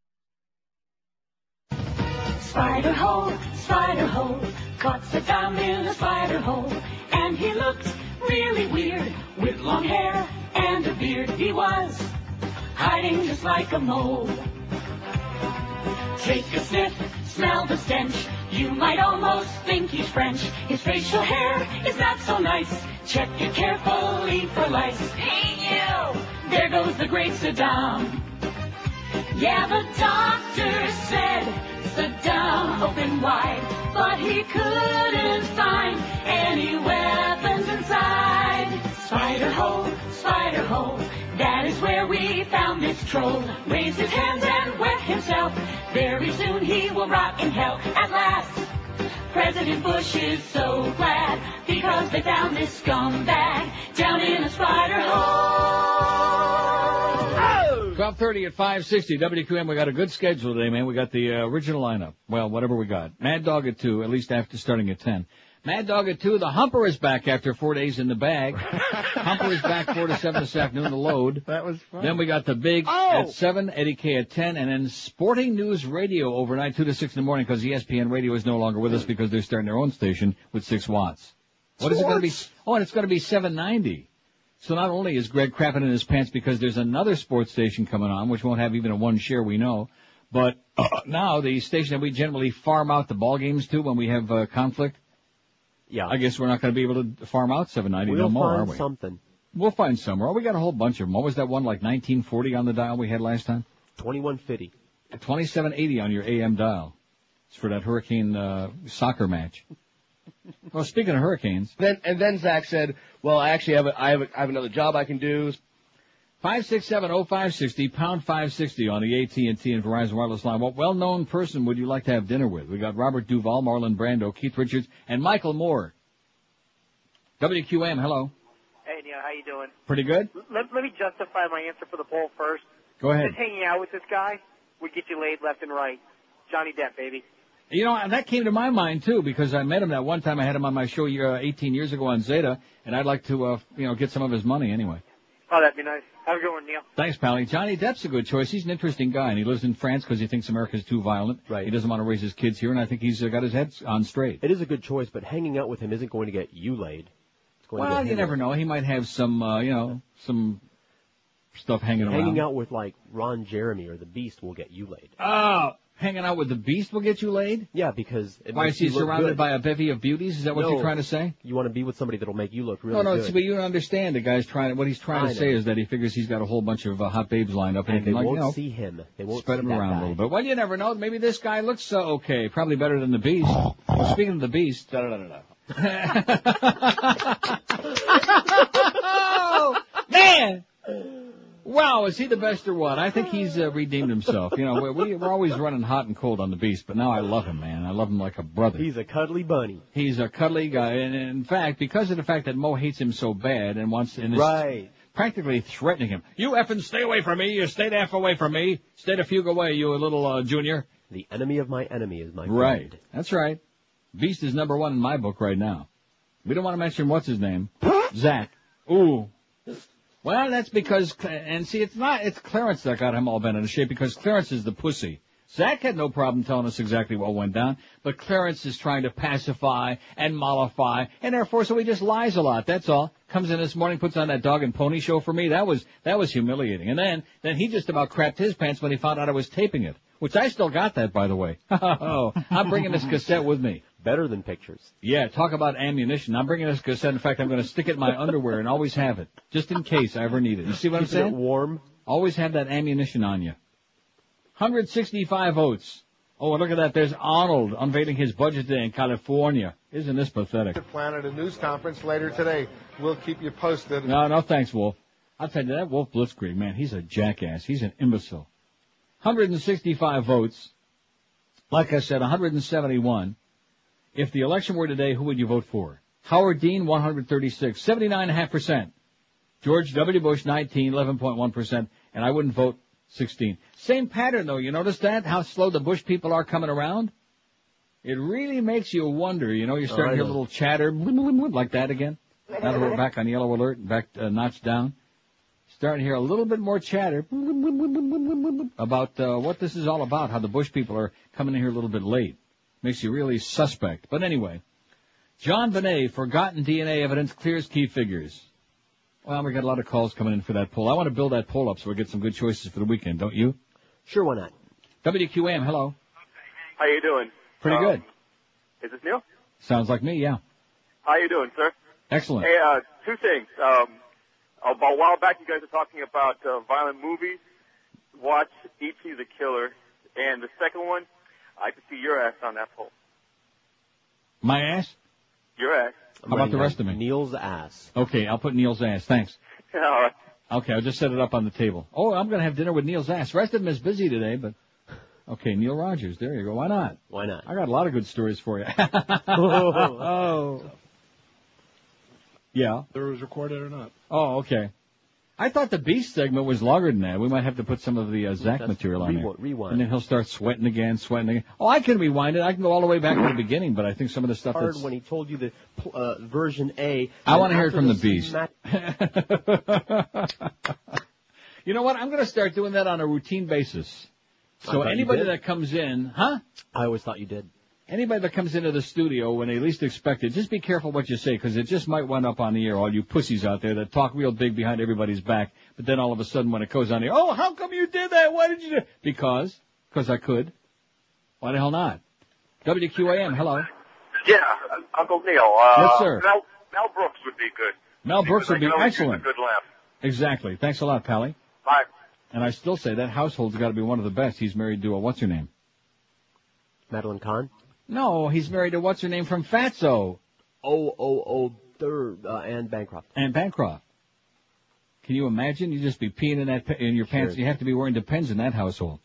Spider hole, spider hole, caught Saddam in a spider hole, and he looked really weird with long hair and a beard. He was hiding just like a mole. Take a sniff, smell the stench. You might almost think he's French. His facial hair is not so nice. Check it carefully for lice. Hey you! There goes the great Saddam. Yeah, the doctor said Saddam open wide, but he couldn't find any weapons inside. Spider hole, spider hole, that is where we found this troll. Raised his hands and wet himself. Very soon he will rot in hell. At last, President Bush is so glad because they found this scumbag down in a spider hole. 1230 at 560 WQAM. We got a good schedule today, man. We got the uh, original lineup. Well, whatever we got. Mad Dog at 2, at least after starting at 10. Mad Dog at 2, the Humper is back after four days in the bag. Humper is back 4 to 7 this afternoon to load. That was fun. Then we got the Big at 7, Eddie K at 10, and then Sporting News Radio overnight 2 to 6 in the morning because ESPN Radio is no longer with us because they're starting their own station with 6 watts. What is it going to be? Oh, and it's going to be 790. So not only is Greg crapping in his pants because there's another sports station coming on, which won't have even a one share, we know, but now the station that we generally farm out the ball games to when we have uh, conflict. Yeah. I guess we're not going to be able to farm out 790 We'll no more, find are we? something. We'll find somewhere. Oh, we got a whole bunch of them. What was that one like 1940 on the dial we had last time? 2150. 2780 on your AM dial. It's for that hurricane uh, soccer match. Well, speaking of hurricanes, Then and then Zach said, "Well, I actually have a, I have a, I have another job I can do." 5670560, pound 560 on the AT&T and Verizon wireless line. What well-known person would you like to have dinner with? We got Robert Duvall, Marlon Brando, Keith Richards, and Michael Moore. WQAM, hello. Hey, Neil, how you doing? Pretty good? Let, let me justify my answer for the poll first. Go ahead. Just hanging out with this guy would get you laid left and right. Johnny Depp, baby. You know, and that came to my mind too because I met him that one time. I had him on my show uh, 18 years ago on Zeta, and I'd like to, uh, you know, get some of his money anyway. Oh, that'd be nice. Have a good one, Neil. Thanks, Pally. Johnny Depp's a good choice. He's an interesting guy, and he lives in France because he thinks America's too violent. Right. He doesn't want to raise his kids here, and I think he's uh, got his head on straight. It is a good choice, but hanging out with him isn't going to get you laid. It's going to Well, get you never laid. know. He might have some, uh, you know, some stuff hanging around. Hanging out with like Ron Jeremy or the Beast will get you laid. Oh, hanging out with the Beast will get you laid? Yeah, because it Why makes is he you look surrounded good. by a bevy of beauties? Is that what No. you're trying to say? You want to be with somebody that'll make you look really good. no, no, good. see, but you don't understand. The guy's trying. What he's trying I to say know. is that he figures he's got a whole bunch of uh, hot babes lined up, and, and they can, like, won't you know, see him. They won't spread see him that around a little bit. Well, you never know. Maybe this guy looks uh, okay. Probably better than the Beast. Speaking of the Beast, da da da da. man! Wow, is he the best or what? I think he's uh, redeemed himself. You know, we, we- we're always running hot and cold on the Beast, but now I love him, man. I love him like a brother. He's a cuddly bunny. He's a cuddly guy, and in fact, because of the fact that Mo hates him so bad and wants and is Right. practically threatening him, you effing stay away from me. You stay half away from me. Stay a fugue away, you little uh, junior. The enemy of my enemy is my friend. Right. That's right. Beast is number one in my book right now. We don't want to mention what's his name. Zach. Ooh. Well, that's because, and see, it's not, it's Clarence that got him all bent out of shape because Clarence is the pussy. Zach had no problem telling us exactly what went down, but Clarence is trying to pacify and mollify, and therefore, so he just lies a lot. That's all. Comes in this morning, puts on that dog and pony show for me. That was that was humiliating. And then then he just about crapped his pants when he found out I was taping it, which I still got that by the way. oh, I'm bringing this cassette with me. Better than pictures. Yeah, talk about ammunition. I'm bringing this cassette. In fact, I'm going to stick it in my underwear and always have it, just in case I ever need it. You see what I'm Keeping it warm. Always have that ammunition on you. 165 votes. Oh, look at that. There's Arnold unveiling his budget today in California. Isn't this pathetic? plan at a news conference later today. We'll keep you posted. No, no, thanks, Wolf. I'll tell you that Wolf Blitzkrieg, man, he's a jackass. He's an imbecile. 165 votes. Like I said, 171. If the election were today, who would you vote for? Howard Dean, 136, 79.5%. George W. Bush, 19, 11.1%. And I wouldn't vote 16. Same pattern though, you notice that? How slow the Bush people are coming around? It really makes you wonder, you know, you're starting to hear a little chatter, like that again. Now that we're back on yellow alert, and back uh, notched down. Starting to hear a little bit more chatter about uh, what this is all about, how the Bush people are coming in here a little bit late. Makes you really suspect. But anyway, JonBenét, forgotten DNA evidence clears key figures. Well, we got a lot of calls coming in for that poll. I want to build that poll up so we get some good choices for the weekend, don't you? Sure, why not? WQAM, hello. How you doing? Pretty Um, good. Is this Neil? Sounds like me, yeah. How you doing, sir? Excellent. Hey, uh, two things. Um, about a while back, you guys were talking about uh, violent movies. Watch E.T. the Killer. And the second one, I could see your ass on that pole. My ass? Your ass. How about the rest of me? Neil's ass. Okay, I'll put Neil's ass. Thanks. All right. Okay, I'll just set it up on the table. Oh, I'm going to have dinner with Neil's ass. Rest of him is busy today, but okay, Neil Rogers. There you go. Why not? Why not? I got a lot of good stories for you. oh. Yeah. Whether it was recorded or not. Oh, okay. I thought the Beast segment was longer than that. We might have to put some of the uh, Zach That's material on there. rewi- rewind. And then he'll start sweating again, sweating again. Oh, I can rewind it. I can go all the way back to the beginning, but I think some of the stuff is Hard that's... when he told you the uh, version A. I want to hear it from the the Beast. smack- you know what? I'm going to start doing that on a routine basis. So anybody that comes in, huh? I always thought you did. Anybody that comes into the studio when they least expect it, just be careful what you say because it just might wind up on the air. All you pussies out there that talk real big behind everybody's back, but then all of a sudden when it goes on the air, oh, how come you did that? Why did you do? Because, because I could. Why the hell not? WQAM, hello. Yeah, Uncle Neil. Uh, Yes, sir. Mel, Mel Brooks would be good. Mel Brooks would be can always use excellent. A good laugh. Exactly. Thanks a lot, Pally. Bye. And I still say that household's got to be one of the best. He's married to a what's her name? Madeline Kahn. No, he's married to what's her name from Fatso Oh, oh, oh, third, uh, and Bancroft. and Bancroft. Can you imagine? You just be peeing in that in your pants. Sure. You have to be wearing Depends in that household.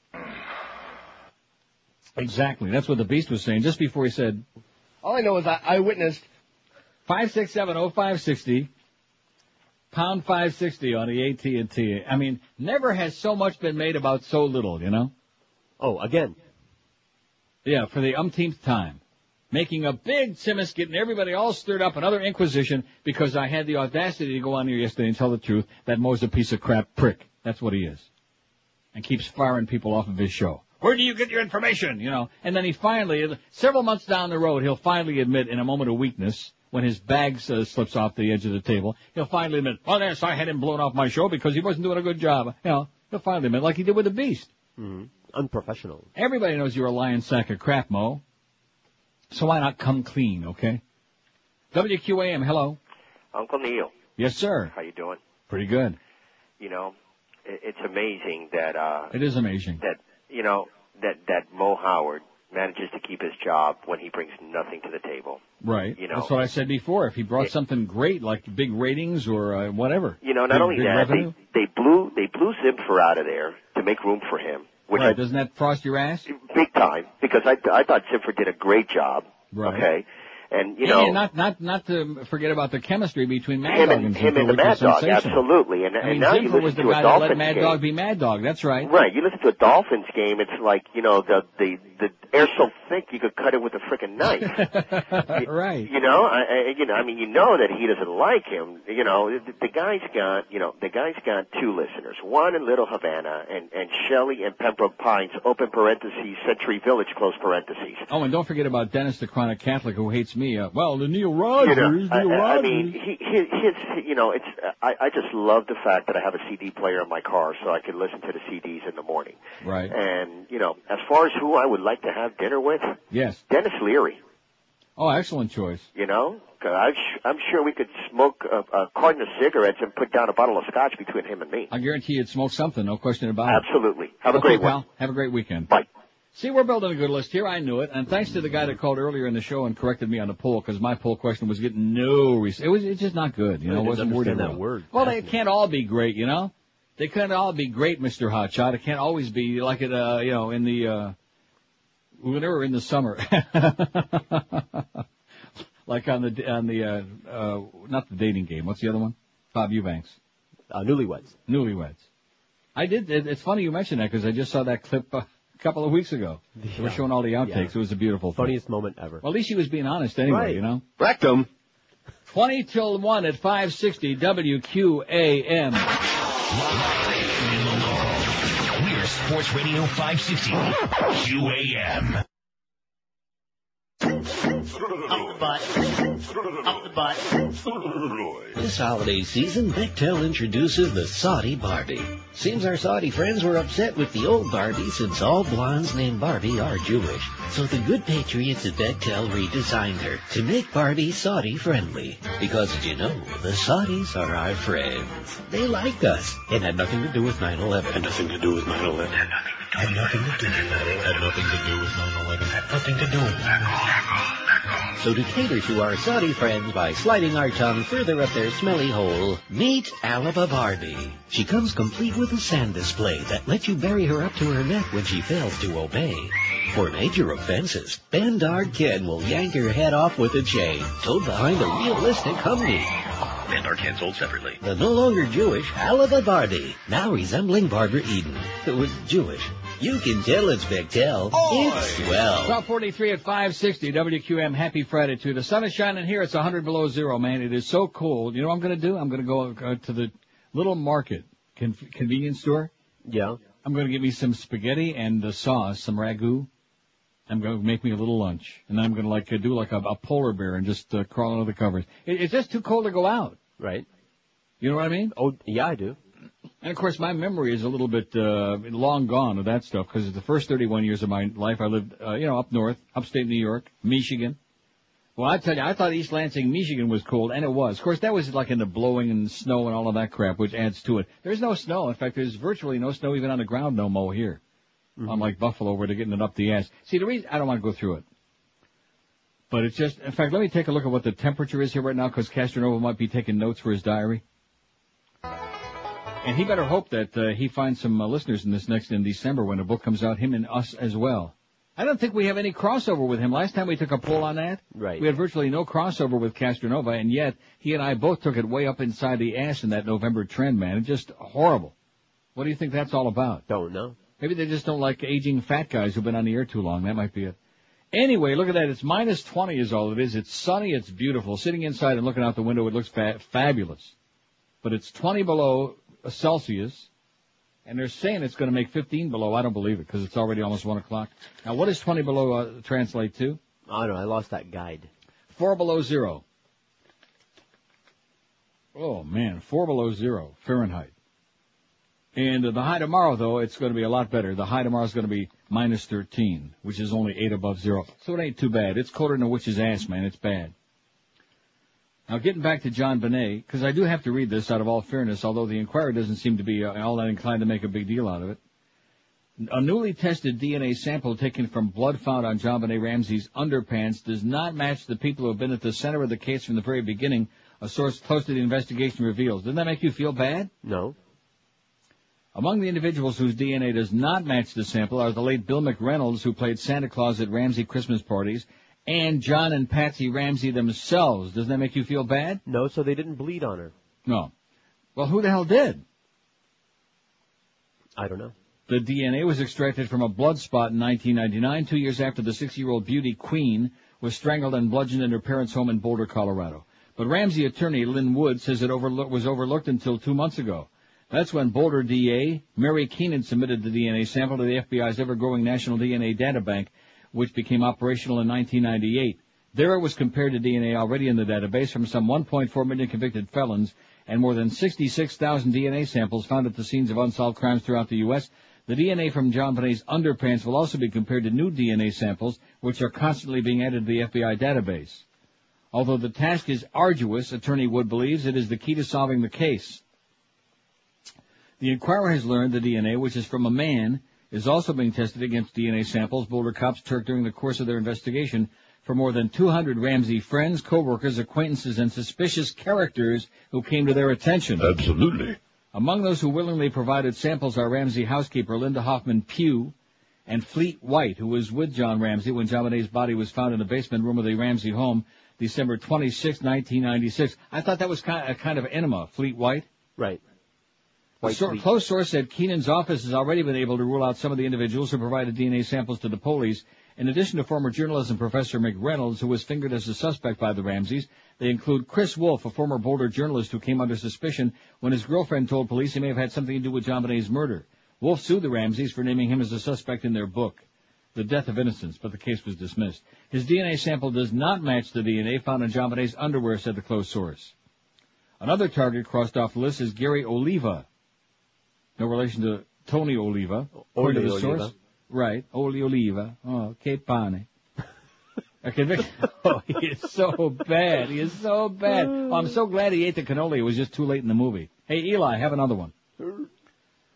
Exactly. That's what the Beast was saying just before he said All I know is I, I witnessed five six seven oh five sixty pound five sixty on the AT and T. I mean, never has so much been made about so little. You know? Oh, again. Yeah, for the umpteenth time. Making a big Simmons, getting everybody all stirred up, another inquisition, because I had the audacity to go on here yesterday and tell the truth that Mo's a piece of crap prick. That's what he is. And keeps firing people off of his show. Where do you get your information? You know, and then he finally, several months down the road, he'll finally admit in a moment of weakness, when his bag uh, slips off the edge of the table, he'll finally admit, well, yes, I had him blown off my show because he wasn't doing a good job. You know, he'll finally admit, like he did with the Beast. Mm-hmm. Unprofessional. Everybody knows you're a lying sack of crap, Mo. So why not come clean, okay? WQAM, hello. Uncle Neil, Yes, sir. how you doing? Pretty good. You know, it's amazing that uh It is amazing. that you know that that Mo Howard manages to keep his job when he brings nothing to the table. Right. You know. That's what I said before. If he brought something great, like big ratings or uh, whatever. You know, not big, only big that, revenue. they they blew they blew Zimfer out of there to make room for him, which right. Doesn't that frost your ass? big time because I I thought Zimfer did a great job. Right. Okay, and you know. yeah, not not not to forget about the chemistry between Mad him Dog and, and him Zimfer, and the Mad Dog, absolutely. And, I and mean, now you Zimfer was listen the to a guy that let Dolphins Mad game. Dog be Mad Dog. That's right. Right. You listen to a Dolphins game, it's like, you know, the the the air's so thick you could cut it with a freaking knife. right. You know, I, I you know, I mean, you know that he doesn't like him. You know, the, the guy's got, you know, the guy's got two listeners, one in Little Havana and and Shelley and Pembroke Pines, open parentheses, Century Village, close parentheses. Oh, and don't forget about Dennis, the chronic Catholic, who hates me. Uh, well, the Neil Rogers, You know, I, Neil I- I Rogers. mean, he, his, his, you know, it's. I, I just love the fact that I have a CD player in my car, so I can listen to the CDs in the morning. right. And you know, as far as who I would like to have dinner with, Yes. Denis Leary. Oh, excellent choice. You know, sh- I'm sure we could smoke a, a carton of cigarettes and put down a bottle of scotch between him and me. I guarantee you'd smoke something, no question about it. Absolutely. Have a okay, great pal. one. Have a great weekend. Bye. See, we're building a good list here. I knew it, and thanks to the guy that called earlier in the show and corrected me on the poll because my poll question was getting no. Res- it was it's just not good. You know, it wasn't worded that well. word. Well, they can't all be great. You know, they can't all be great, Mister Hotshot. It can't always be like it. Uh, you know, in the uh, whenever in the summer. like on the on the uh, uh, not the dating game. What's the other one? Bob Eubanks. Uh, newlyweds. Newlyweds. I did. It, it's funny you mentioned that because I just saw that clip uh, a couple of weeks ago. They were showing all the outtakes. Yeah. It was a beautiful thing. Funniest moment ever. Well, at least he was being honest anyway, Right. you know. Rectum. 20 till 1 at 560 WQAM. We're Sports Radio 560 QAM. This holiday season, Bechtel introduces the Saudi Barbie. Seems our Saudi friends were upset with the old Barbie since all blondes named Barbie are Jewish. So the good patriots at Bechtel redesigned her to make Barbie Saudi friendly. Because did you know, the Saudis are our friends. They like us. It had nothing to do with 9-11. Had nothing to do with 9-11. Had nothing to do with 9-11. Had nothing to do with 9-11. Had nothing to do with 9-11. So to cater to our Saudi friends by sliding our tongue further up their smelly hole, meet Alaba Barbie. She comes complete with a sand display that lets you bury her up to her neck when she fails to obey. For major offenses, Bandard Ken will yank her head off with a chain, towed behind a realistic Humvee. Bandard Ken sold separately. The no longer Jewish Alaba Barbie, now resembling Barbara Eden, who was Jewish. You can tell it's Bechtel. It's swell. 1243 at 560 WQAM. Happy Friday to you. The sun is shining here. It's 100 below zero, man. It is so cold. You know what I'm going to do? I'm going to go uh, to the little market con- convenience store. Yeah. I'm going to get me some spaghetti and uh, sauce, some ragu. I'm going to make me a little lunch, and I'm going to like do like a, a polar bear and just uh, crawl under the covers. It, it's just too cold to go out. Right. You know what I mean? Oh, yeah, I do. And of course, my memory is a little bit uh, long gone of that stuff because the first 31 years of my life I lived, uh, you know, up north, upstate New York, Michigan. Well, I tell you, I thought East Lansing, Michigan was cold, and it was. Of course, that was like in the blowing and snow and all of that crap, which adds to it. There's no snow. In fact, there's virtually no snow even on the ground no more here. Unlike Buffalo, where they're getting it up the ass. See, the reason I don't want to go through it, but it's just. In fact, let me take a look at what the temperature is here right now, because Castronova might be taking notes for his diary. And he better hope that uh, he finds some uh, listeners in this next in December when the book comes out, him and us as well. I don't think we have any crossover with him. Last time we took a poll on that, Right. we had virtually no crossover with Castronova, and yet he and I both took it way up inside the ass in that November trend, man. It's just horrible. What do you think that's all about? Don't know. Maybe they just don't like aging fat guys who've been on the air too long. That might be it. Anyway, look at that. It's minus 20 is all it is. It's sunny. It's beautiful. Sitting inside and looking out the window, it looks fa- fabulous. But it's 20 below Celsius, and they're saying it's going to make 15 below. I don't believe it because it's already almost 1 o'clock. Now, what does 20 below uh, translate to? I don't know. I lost that guide. 4 below zero. Oh, man. 4 below zero Fahrenheit. And uh, the high tomorrow, though, it's going to be a lot better. The high tomorrow is going to be minus 13, which is only 8 above zero. So it ain't too bad. It's colder than a witch's ass, man. It's bad. Now, getting back to JonBenét, because I do have to read this out of all fairness, although the Inquirer doesn't seem to be uh, all that inclined to make a big deal out of it. A newly tested DNA sample taken from blood found on JonBenét Ramsey's underpants does not match the people who have been at the center of the case from the very beginning, a source close to the investigation reveals. Doesn't that make you feel bad? No. Among the individuals whose DNA does not match the sample are the late Bill McReynolds, who played Santa Claus at Ramsey Christmas parties, and John and Patsy Ramsey themselves. Doesn't that make you feel bad? No, so they didn't bleed on her. No. Well, who the hell did? I don't know. The DNA was extracted from a blood spot in 1999, two years after the six-year-old beauty queen was strangled and bludgeoned in her parents' home in Boulder, Colorado. But Ramsey attorney Lin Wood says it overlook, was overlooked until two months ago. That's when Boulder DA Mary Keenan submitted the DNA sample to the FBI's ever-growing National DNA Data Bank, which became operational in 1998. There it was compared to DNA already in the database from some 1.4 million convicted felons and more than 66,000 DNA samples found at the scenes of unsolved crimes throughout the U.S. The DNA from JonBenét's underpants will also be compared to new DNA samples, which are constantly being added to the FBI database. Although the task is arduous, Attorney Wood believes it is the key to solving the case. The Inquirer has learned the DNA, which is from a man, is also being tested against DNA samples Boulder cops took during the course of their investigation for more than 200 Ramsey friends, co-workers, acquaintances, and suspicious characters who came to their attention. Absolutely. Among those who willingly provided samples are Ramsey housekeeper Linda Hoffman Pugh and Fleet White, who was with John Ramsey when John body was found in the basement room of the Ramsey home December 26, 1996. I thought that was kind of, kind of enema, Fleet White. Right. A White sor- close source said Keenan's office has already been able to rule out some of the individuals who provided DNA samples to the police. In addition to former journalism professor McReynolds, who was fingered as a suspect by the Ramseys, they include Chris Wolf, a former Boulder journalist who came under suspicion when his girlfriend told police he may have had something to do with JonBenét's murder. Wolf sued the Ramseys for naming him as a suspect in their book, The Death of Innocence, but the case was dismissed. His DNA sample does not match the DNA found in JonBenét's underwear, said the close source. Another target crossed off the list is Gary Oliva. No relation to Tony Oliva. to Oli the Oliva. source. Right. Oli Oliva. Oh, che pane. A conviction. Oh, he is so bad. He is so bad. Oh, I'm so glad he ate the cannoli. It was just too late in the movie. Hey, Eli, have another one.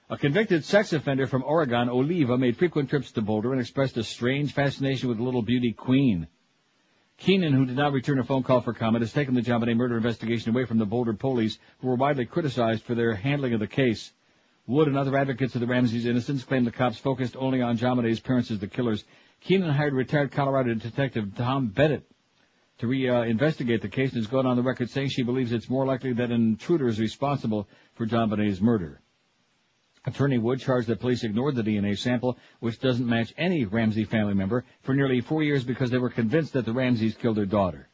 A convicted sex offender from Oregon, Oliva, made frequent trips to Boulder and expressed a strange fascination with the little beauty queen. Keenan, who did not return a phone call for comment, has taken the JonBenét murder investigation away from the Boulder police, who were widely criticized for their handling of the case. Wood and other advocates of the Ramsey's innocence claim the cops focused only on Bonet's parents as the killers. Keenan hired retired Colorado detective Tom Bennett to re-investigate the case and has gone on the record saying she believes it's more likely that an intruder is responsible for John murder. Attorney Wood charged that police ignored the DNA sample, which doesn't match any Ramsey family member, for nearly four years because they were convinced that the Ramseys killed their daughter.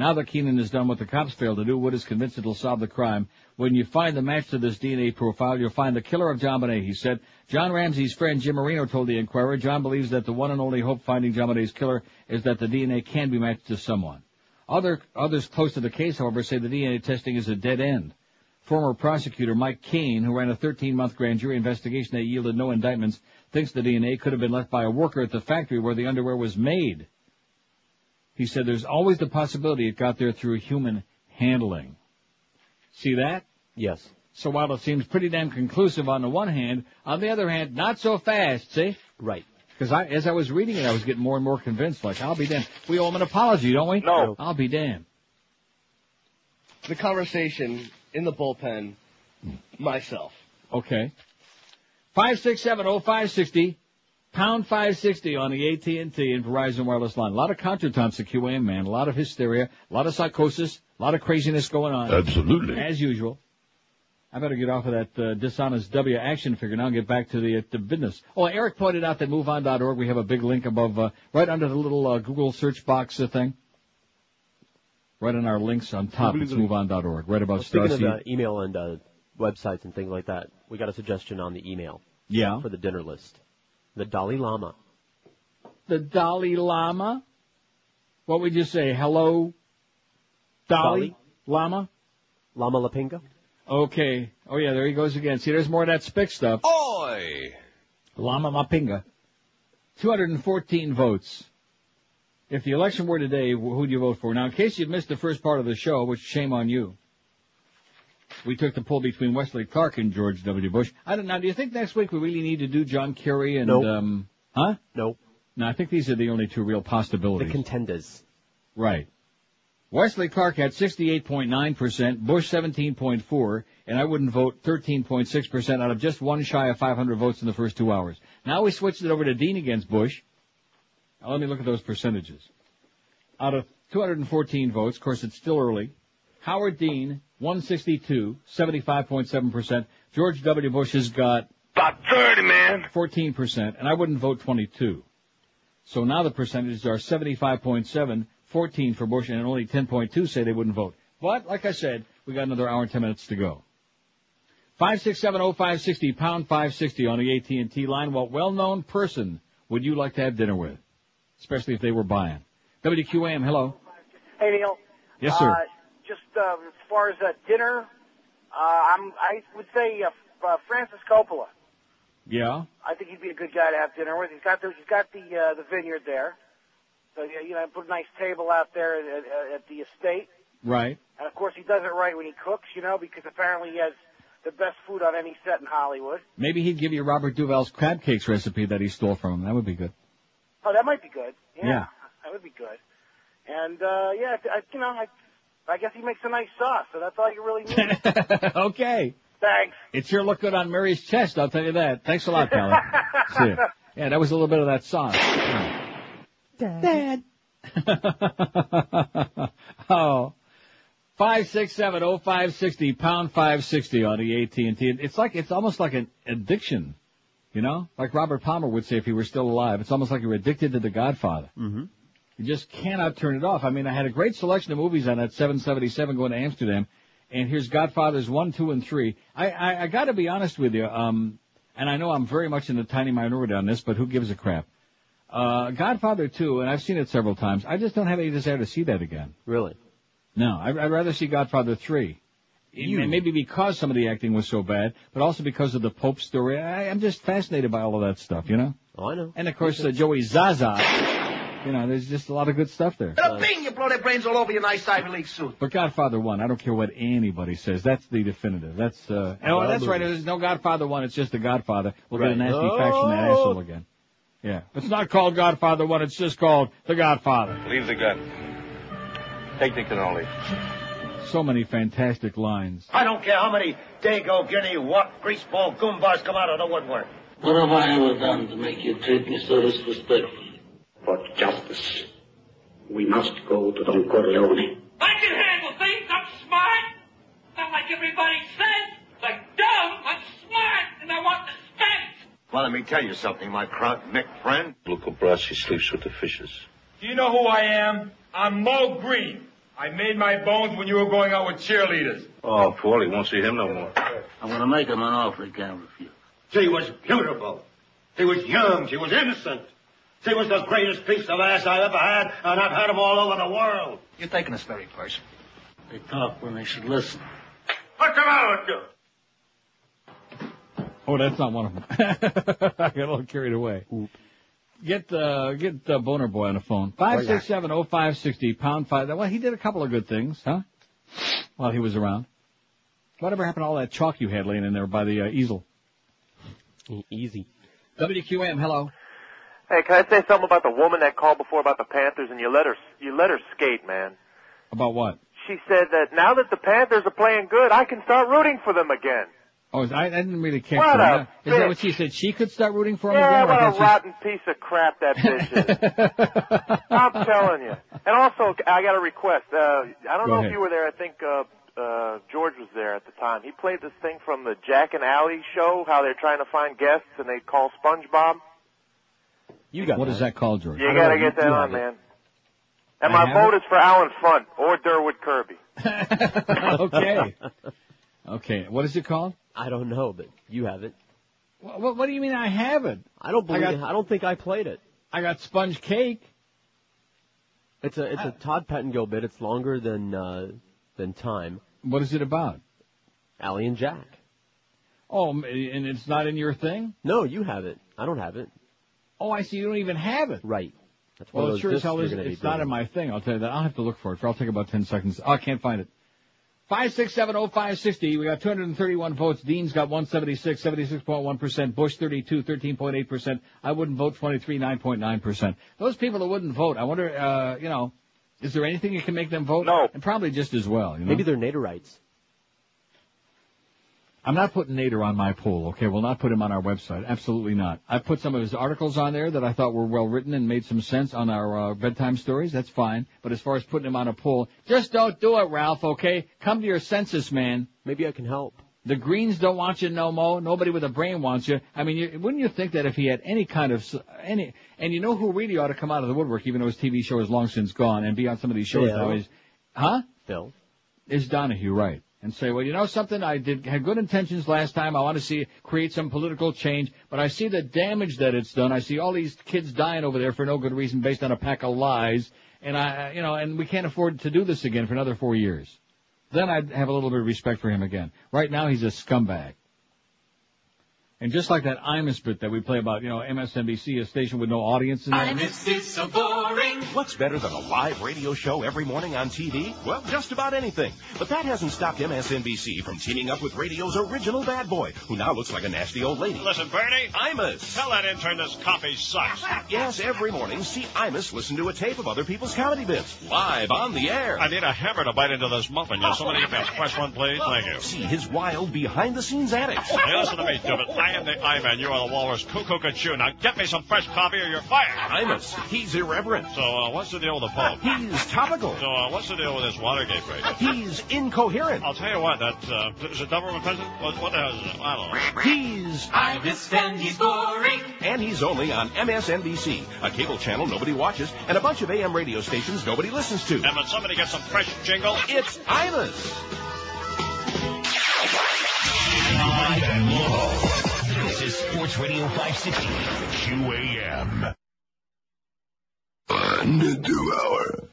Now that Keenan has done what the cops failed to do, Wood is convinced it'll solve the crime. When you find the match to this DNA profile, you'll find the killer of JonBenét, he said. John Ramsey's friend Jim Marino told the Inquirer John believes that the one and only hope finding JonBenét's killer is that the DNA can be matched to someone. Other, others close to the case, however, say the DNA testing is a dead end. Former prosecutor Mike Kane, who ran a 13-month grand jury investigation that yielded no indictments, thinks the DNA could have been left by a worker at the factory where the underwear was made. He said there's always the possibility it got there through human handling. See that? Yes. So while it seems pretty damn conclusive on the one hand, on the other hand, not so fast, see? Right. Because I, as I was reading it, I was getting more and more convinced, like, I'll be damned. We owe him an apology, don't we? No. I'll be damned. The conversation in the bullpen, myself. Okay. 5670560, pound five sixty on the AT and T and Verizon wireless line. A lot of contretemps at QAM, man. A lot of hysteria, a lot of psychosis, a lot of craziness going on. Absolutely. As usual. I better get off of that uh, dishonest W action figure now and get back to the, uh, the business. Oh, Erik pointed out that MoveOn.org, we have a big link above, uh, right under the little uh, Google search box uh, thing. Right on our links on top, it's MoveOn.org. Right about Well, speaking of Starseed. uh, email and uh, websites and things like that, we got a suggestion on the email. Yeah. For the dinner list. The Dalai Lama. The Dalai Lama? What would you say? Hello, Dalai Lama? Lama Lapinga? Okay. Oh yeah, there he goes again. See, there's more of that spick stuff. Oi! Lama Mapinga. 214 votes. If the election were today, who'd you vote for? Now, in case you missed the first part of the show, which shame on you, we took the poll between Wesley Clark and George W. Bush. I don't now. Do you think next week we really need to do John Kerry and Nope. um? Huh? Nope. No, I think these are the only two real possibilities. The contenders. Right. Wesley Clark had 68.9%, Bush 17.4, and I wouldn't vote 13.6% out of just one shy of 500 votes in the first two hours. Now we switched it over to Dean against Bush. Now let me look at those percentages. Out of 214 votes, of course it's still early, Howard Dean, 162, 75.7%. George W. Bush has got About 30, man. 14%, and I wouldn't vote 22. So now the percentages are 75.7, 14 for Bush, and only 10.2 say they wouldn't vote. But, like I said, we got another hour and 10 minutes to go. 5670560, pound 560 on the AT&T line. What well-known person would you like to have dinner with? Especially if they were buying. WQAM, hello. Hey Neil. Yes, sir. Uh, just uh, as far as uh, dinner, uh, I'm I would say uh, uh, Francis Coppola. Yeah? I think he'd be a good guy to have dinner with. He's got the he's got the uh, the vineyard there, so yeah, you know put a nice table out there at, at, at the estate. Right. And of course he does it right when he cooks, you know, because apparently he has the best food on any set in Hollywood. Maybe he'd give you Robert Duvall's crab cakes recipe that he stole from him. That would be good. Oh, that might be good. Yeah, Yeah. that would be good. And uh, yeah, I, you know, I I guess he makes a nice sauce, so that's all you really need. okay. Thanks. It sure looked good on Mary's chest, I'll tell you that. Thanks a lot, Callie. See ya. Yeah, that was a little bit of that sauce. Dad. oh. Five six seven oh five sixty pound five sixty on the AT and T. It's like it's almost like an addiction, you know, like Robert Palmer would say if he were still alive. It's almost like you're addicted to The Godfather. Mm-hmm. You just cannot turn it off. I mean, I had a great selection of movies on that 777 going to Amsterdam, and here's Godfathers one, two, and three. I I, I got to be honest with you, um, and I know I'm very much in the tiny minority on this, but who gives a crap? Uh, Godfather two, and I've seen it several times. I just don't have any desire to see that again. Really? No, I'd, I'd rather see Godfather three. You. And maybe because some of the acting was so bad, but also because of the Pope story. I, I'm just fascinated by all of that stuff, you know. Oh, I know. And of course, uh, Joey Zaza. You know, there's just a lot of good stuff there. And a bing, you blow their brains all over your nice Ivy League suit. But Godfather one, I don't care what anybody says. That's the definitive. That's uh. Oh, that's right. There's no Godfather one. It's just the Godfather. We'll get a Right. nasty Oh. fax from that asshole again. Yeah, it's not called Godfather one. It's just called the Godfather. Leave the gun. Take the cannoli. So many fantastic lines. I don't care how many Dago, Guinea, what greaseball goombas come out of the woodwork. What have I ever done to make you treat me so disrespectfully? For justice, we must go to Don Corleone. I can handle things. I'm smart. Not like everybody says. Like dumb, I'm smart, and I want the space. Well, let me tell you something, my Kraut Mick friend. Luca Brasi sleeps with the fishes. Do you know who I am? I'm Moe Greene. I made my bones when you were going out with cheerleaders. Oh, Paulie won't see him no more. I'm gonna make him an offer he can't refuse. She was beautiful. She was young. She was innocent. She was the greatest piece of ass I ever had, and I've had 'em all over the world. You're taking this very personal. They talk when they should listen. What's the matter with you? Oh, that's not one of them. I got a little carried away. Get uh, get uh, Boner Boy on the phone. Five six seven oh five sixty pound five. Well, he did a couple of good things, huh? While he was around. Whatever happened to all that chalk you had laying in there by the uh, easel? Easy. WQAM, hello. Hey, can I say something about the woman that called before about the Panthers and you let her you let her skate, man? About what? She said that now that the Panthers are playing good, I can start rooting for them again. Oh, I, I didn't really care What for her. Is that what she said? She could start rooting for him Yeah, again? or what a rotten piece of crap that bitch is. I'm telling you. And also, I got a request. Uh, I don't Go know ahead. if you were there. I think uh, uh, George was there at the time. He played this thing from the Jack and Allie show, how they're trying to find guests and they call SpongeBob. You got What is that called, George? You gotta get that You on, it. man. And I my vote is for Allen Funt or Durward Kirby. okay. Okay. What is it called? I don't know, but you have it. What, what, what do you mean I have it? I don't believe. I I, don't think I played it. I got sponge cake. It's a it's a Todd Pettengill bit. It's longer than uh, than time. What is it about? Allie and Jack. Oh, and it's not in your thing? No, you have it. I don't have it. Oh, I see. You don't even have it. Right. That's one Well, of it those sure as hell you're is. It's not in my thing. I'll tell you that. I'll have to look for it. I'll take about 10 seconds. Oh, I can't find it. 5670560. We got 231 votes. Dean's got 176, 76.1%. Bush 32, 13.8%. I wouldn't vote 23, 9.9%. Those people that wouldn't vote, I wonder, uh, you know, is there anything that can make them vote? No. And probably just as well, you know? Maybe they're Naderites. I'm not putting Nader on my poll, okay? We'll not put him on our website. Absolutely not. I put some of his articles on there that I thought were well written and made some sense on our uh, bedtime stories. That's fine. But as far as putting him on a poll, just don't do it, Ralph, okay? Come to your senses, man. Maybe I can help. The Greens don't want you no more. Nobody with a brain wants you. I mean, you, wouldn't you think that if he had any kind of, s- any, and you know who really ought to come out of the woodwork, even though his TV show is long since gone, and be on some of these shows now is, huh? Phil. is Donahue, right? And say, well, you know something, I did had good intentions last time. I want to see create some political change, but I see the damage that it's done. I see all these kids dying over there for no good reason, based on a pack of lies, and I, you know, and we can't afford to do this again for another four years. Then I'd have a little bit of respect for him again. Right now, he's a scumbag. And just like that Imus bit that we play about, you know, MSNBC, a station with no audience in there. is so boring. What's better than a live radio show every morning on TV? Well, just about anything. But that hasn't stopped MSNBC from teaming up with radio's original bad boy, who now looks like a nasty old lady. Listen, Bernie. Imus. Tell that intern this coffee sucks. Yes, every morning, see Imus listen to a tape of other people's comedy bits, live on the air. I need a hammer to bite into this muffin. You somebody get me a fresh one, please? Thank you. See his wild behind-the-scenes antics. Hey, listen to me, Divot. I am the I-man. You are the walrus. Cuckoo Cachu. Now get me some fresh coffee or you're fired. Imus. He's irreverent. So, uh, what's the deal with the Pope? He's topical. So, uh, what's the deal with this Watergate break? He's incoherent. I'll tell you what, that, uh, is it government president? What, what the hell is it? I don't know. He's Imus and he's boring. And he's only on MSNBC, a cable channel nobody watches, and a bunch of AM radio stations nobody listens to. And when somebody gets some fresh jingle, It's Imus. Live and local. This is Sports Radio 560 QAM. Under two hour.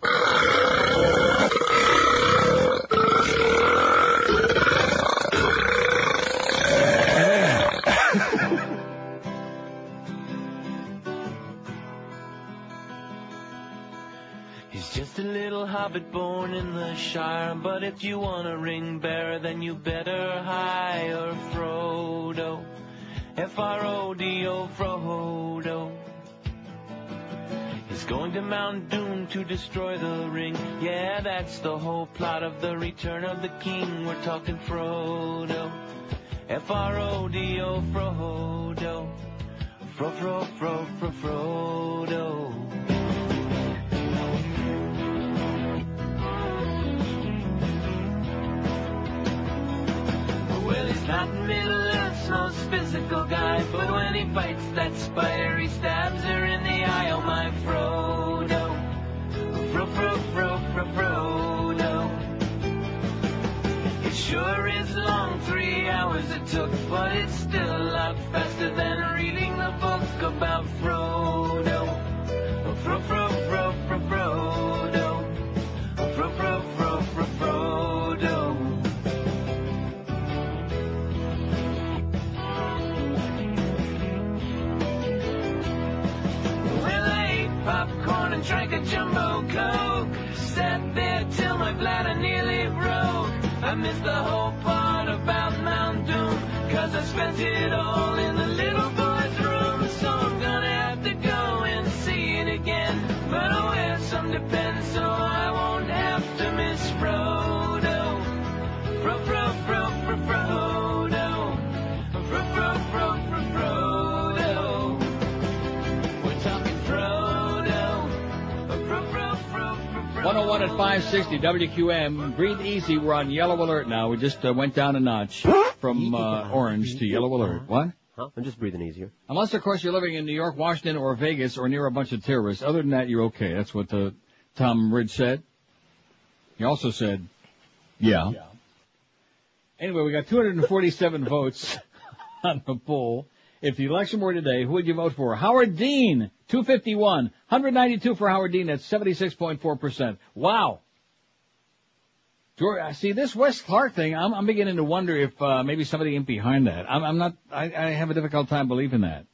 He's just a little hobbit born in the Shire, but if you want a ring bearer, then you better hire Frodo. F-R-O-D-O, Frodo. He's going to Mount Doom to destroy the ring. Yeah, that's the whole plot of the Return of the King. We're talking Frodo. F-R-O-D-O, Frodo. Fro, fro, fro, fro, Frodo. He's not Middle Earth's most physical guy, but when he bites that spider, he stabs her in the eye. Oh, my Frodo. Oh, fro, fro, fro, fro, Frodo. It sure is long, three hours it took, but it's still a lot faster than reading the book about Frodo. Oh, fro, fro, fro, fro, Frodo. Drank a jumbo coke. Sat there till my bladder nearly broke. I missed the whole part about Mount Doom, cause I spent it all in the little boy's room. So I'm gonna have to go and see it again. But I'll wear some depends so I won't have to miss Frodo. At 560 WQAM. Breathe easy. We're on yellow alert now. We just uh, went down a notch from uh, orange to yellow alert. What? Huh? I'm just breathing easier. Unless, of course, you're living in New York, Washington, or Vegas, or near a bunch of terrorists. Other than that, you're okay. That's what uh, Tom Ridge said. He also said, yeah. Anyway, we got 247 votes on the poll. If the election were today, who would you vote for? Howard Dean, 251. 192 for Howard Dean. That's 76.4%. Wow. George, see this West Clark thing. I'm, I'm beginning to wonder if uh, maybe somebody in behind that. I'm, I'm not. I, I have a difficult time believing that.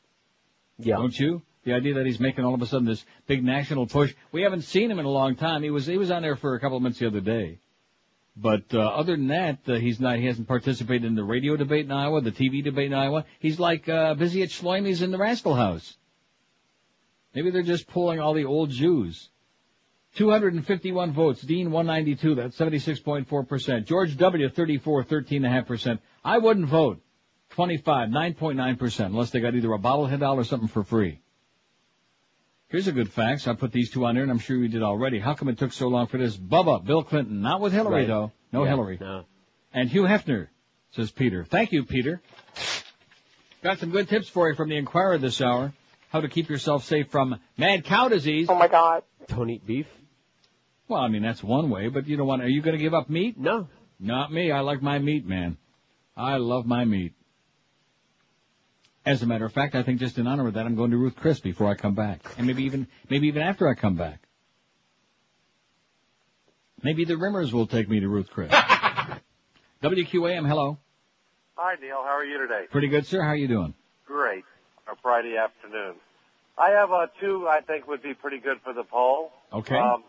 Yeah. Don't you? The idea that he's making all of a sudden this big national push. We haven't seen him in a long time. He was he was on there for a couple of minutes the other day. But uh, other than that, uh, he's not. He hasn't participated in the radio debate in Iowa, the TV debate in Iowa. He's like uh, busy at Schleimy's in the Rascal House. Maybe they're just pulling all the old Jews. 251 votes. Dean 192. That's 76.4%. George W 34, 13.5%. I wouldn't vote. 25, 9.9%, unless they got either a bobblehead doll or something for free. Here's a good fact. I put these two on there, and I'm sure you did already. How come it took so long for this? Bubba, Bill Clinton, not with Hillary Right. though. No Yeah, Hillary. no. And Hugh Hefner, says Peter. Thank you, Peter. Got some good tips for you from the Inquirer this hour. How to keep yourself safe from mad cow disease. Oh my God. Don't eat beef. Well, I mean that's one way, but you don't want. Are you going to give up meat? No. Not me. I like my meat, man. I love my meat. As a matter of fact, I think just in honor of that, I'm going to Ruth Chris before I come back, and maybe even maybe even after I come back. Maybe the Rimmers will take me to Ruth Chris. WQAM, hello. Hi, Neil. How are you today? Pretty good, sir. How are you doing? Great. A Friday afternoon. I have uh, two I think would be pretty good for the poll. Okay. Um,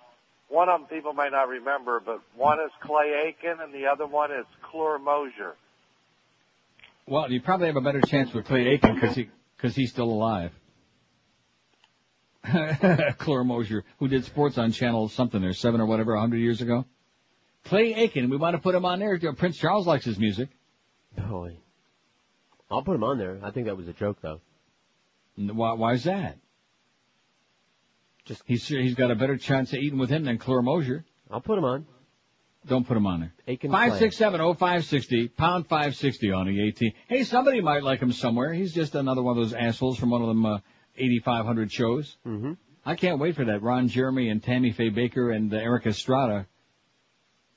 one of them people might not remember, but one is Clay Aiken and the other one is Clure Mosier. Well, you probably have a better chance with Clay Aiken because he because he's still alive. Clore Mosier, who did sports on Channel something there, seven or whatever, a hundred years ago. Clay Aiken, we want to put him on there. Prince Charles likes his music. Boy. I'll put him on there. I think that was a joke, though. Why, why is that? Just he's he's got a better chance of eating with him than Clore Mosier. I'll put him on. Don't put him on there. Aiken Five six seven oh five sixty pound five sixty on the eighteen. Hey, somebody might like him somewhere. He's just another one of those assholes from one of them uh, eighty five hundred shows. Mm-hmm. I can't wait for that. Ron Jeremy and Tammy Faye Bakker and uh, Erik Estrada.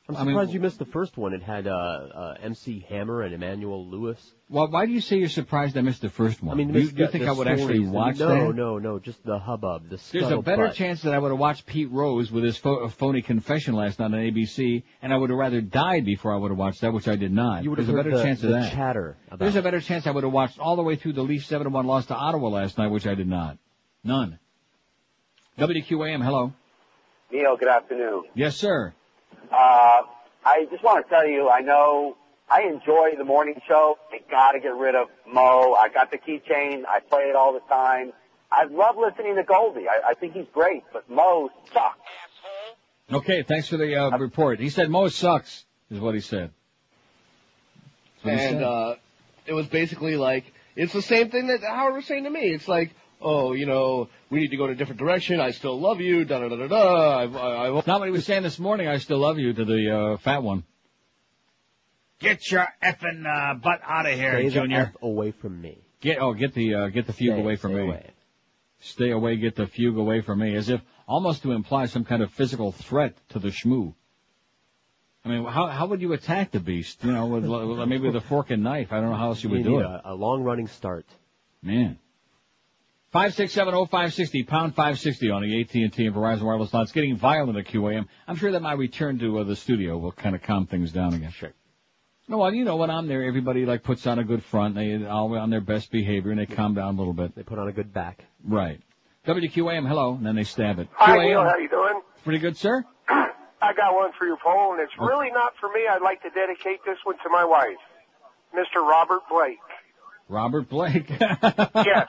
I'm I surprised mean- you missed the first one. It had uh, uh, MC Hammer and Emmanuel Lewis. Well, why do you say you're surprised I missed the first one? I mean, do you, missed do you think I would actually watch no, that? No, no, no, just the hubbub, the There's a better scuttlebutt. chance that I would have watched Pete Rose with his pho- phony confession last night on ABC, and I would have rather died before I would have watched that, which I did not. You would have There's a better the, chance of the that. chatter about There's a better chance I would have watched all the way through the Leafs 7-1 loss to Ottawa last night, which I did not. None. WQAM, hello. Neil, good afternoon. Yes, sir. Uh, I just want to tell you, I know I enjoy the morning show. I got to get rid of Mo. I got the keychain. I play it all the time. I love listening to Goldie. I, I think he's great, but Mo sucks. Okay, thanks for the uh, report. He said Mo sucks, is what he said. That's what he and said. uh, it was basically like it's the same thing that Howard was saying to me. It's like, oh, you know, we need to go in a different direction. I still love you. Da da da da da. I've, I, I've, Not what he was saying this morning. I still love you to the uh, fat one. Get your effing uh, butt out of here, Stay the Junior. F away from me. Get oh, get the uh, get the fugue Stay- away from stay me. away. Stay away. Get the fugue away from me. As if almost to imply some kind of physical threat to the shmoo. I mean, how how would you attack the beast? You know, with, with- maybe with a fork and knife. I don't know how else you would You do it. a, a long running start. Man. Five six seven oh five sixty pound five sixty on the AT and T and Verizon wireless line. It's getting violent at QAM. I'm sure that my return to uh, the studio will kind of calm things down again. Sure. No, well, you know when I'm there, everybody like puts on a good front. They all on their best behavior and they calm down a little bit. They put on a good back. Right. WQAM, hello, and then they stab it. Hi, QAM, Neil. How you doing? Pretty good, sir. I got one for your poll, and it's really not for me. I'd like to dedicate this one to my wife, Mr. Robert Blake. Robert Blake. Yes.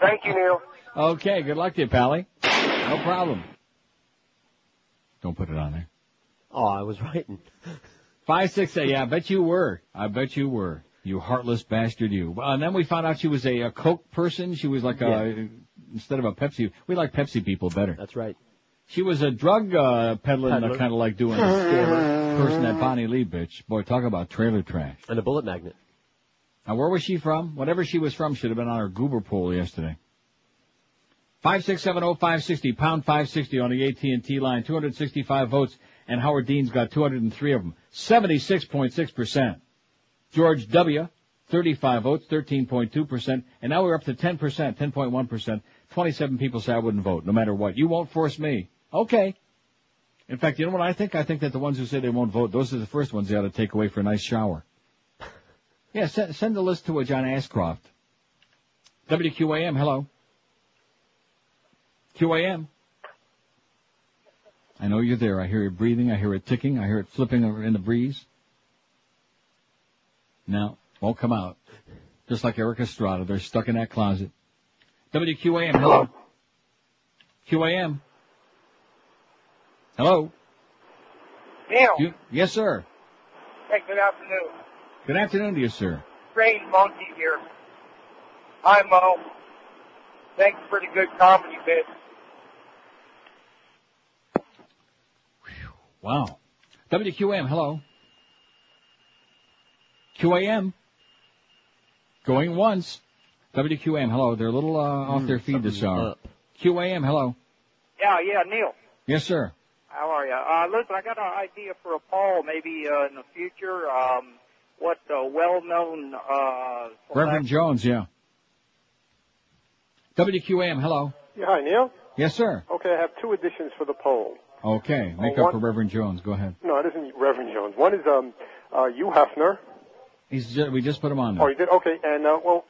Thank you, Neil. Okay, good luck to you, Pally. No problem. Don't put it on there. Oh, I was writing. Five six eight. Yeah, I bet you were. I bet you were. You heartless bastard, you. Well, and then we found out she was a, a Coke person. She was like a instead of a Pepsi. We like Pepsi people better. That's right. She was a drug uh, peddling, Peddler. kind of like doing a scammer person, that Bonny Lee bitch. Boy, talk about trailer trash. And a bullet magnet. Now, where was she from? Whatever she was from should have been on her goober poll yesterday. Five six seven oh five sixty pound five sixty on the AT and T line. Two hundred sixty five votes, and Howard Dean's got two hundred and three of them. Seventy six point six percent. George W. Thirty five votes, thirteen point two percent, and now we're up to ten percent, ten point one percent. Twenty seven people say I wouldn't vote, no matter what. You won't force me. Okay. In fact, you know what I think? I think that the ones who say they won't vote, those are the first ones they ought to take away for a nice shower. Yeah, send, send the list to a John Ashcroft. WQAM, hello. QAM. I know you're there. I hear it breathing. I hear it ticking. I hear it flipping over in the breeze. No, won't come out. Just like Erik Estrada. They're stuck in that closet. WQAM, hello. QAM. Hello. Neil. You, yes, sir. Hey, good afternoon. Good afternoon to you, sir. Strange Monkey here. Hi, Mo. Thanks for the good comedy bit. Wow. WQAM, hello. QAM. Going once. WQAM, hello. They're a little uh, off their feed this hour. QAM, hello. Yeah, yeah, Neil. Yes, sir. How are you? Uh, listen, I got an idea for a poll maybe uh, in the future. Um, what uh, well-known uh, Reverend Jones, yeah. WQAM, hello. Yeah, hi, Neil. Yes, sir. Okay, I have two additions for the poll. Okay, make Oh, up for Reverend Jones. Go ahead. No, it isn't Reverend Jones. One is um, uh, Hugh Hefner. He's just, we just put him on Oh, there. you did? Okay, and uh, well,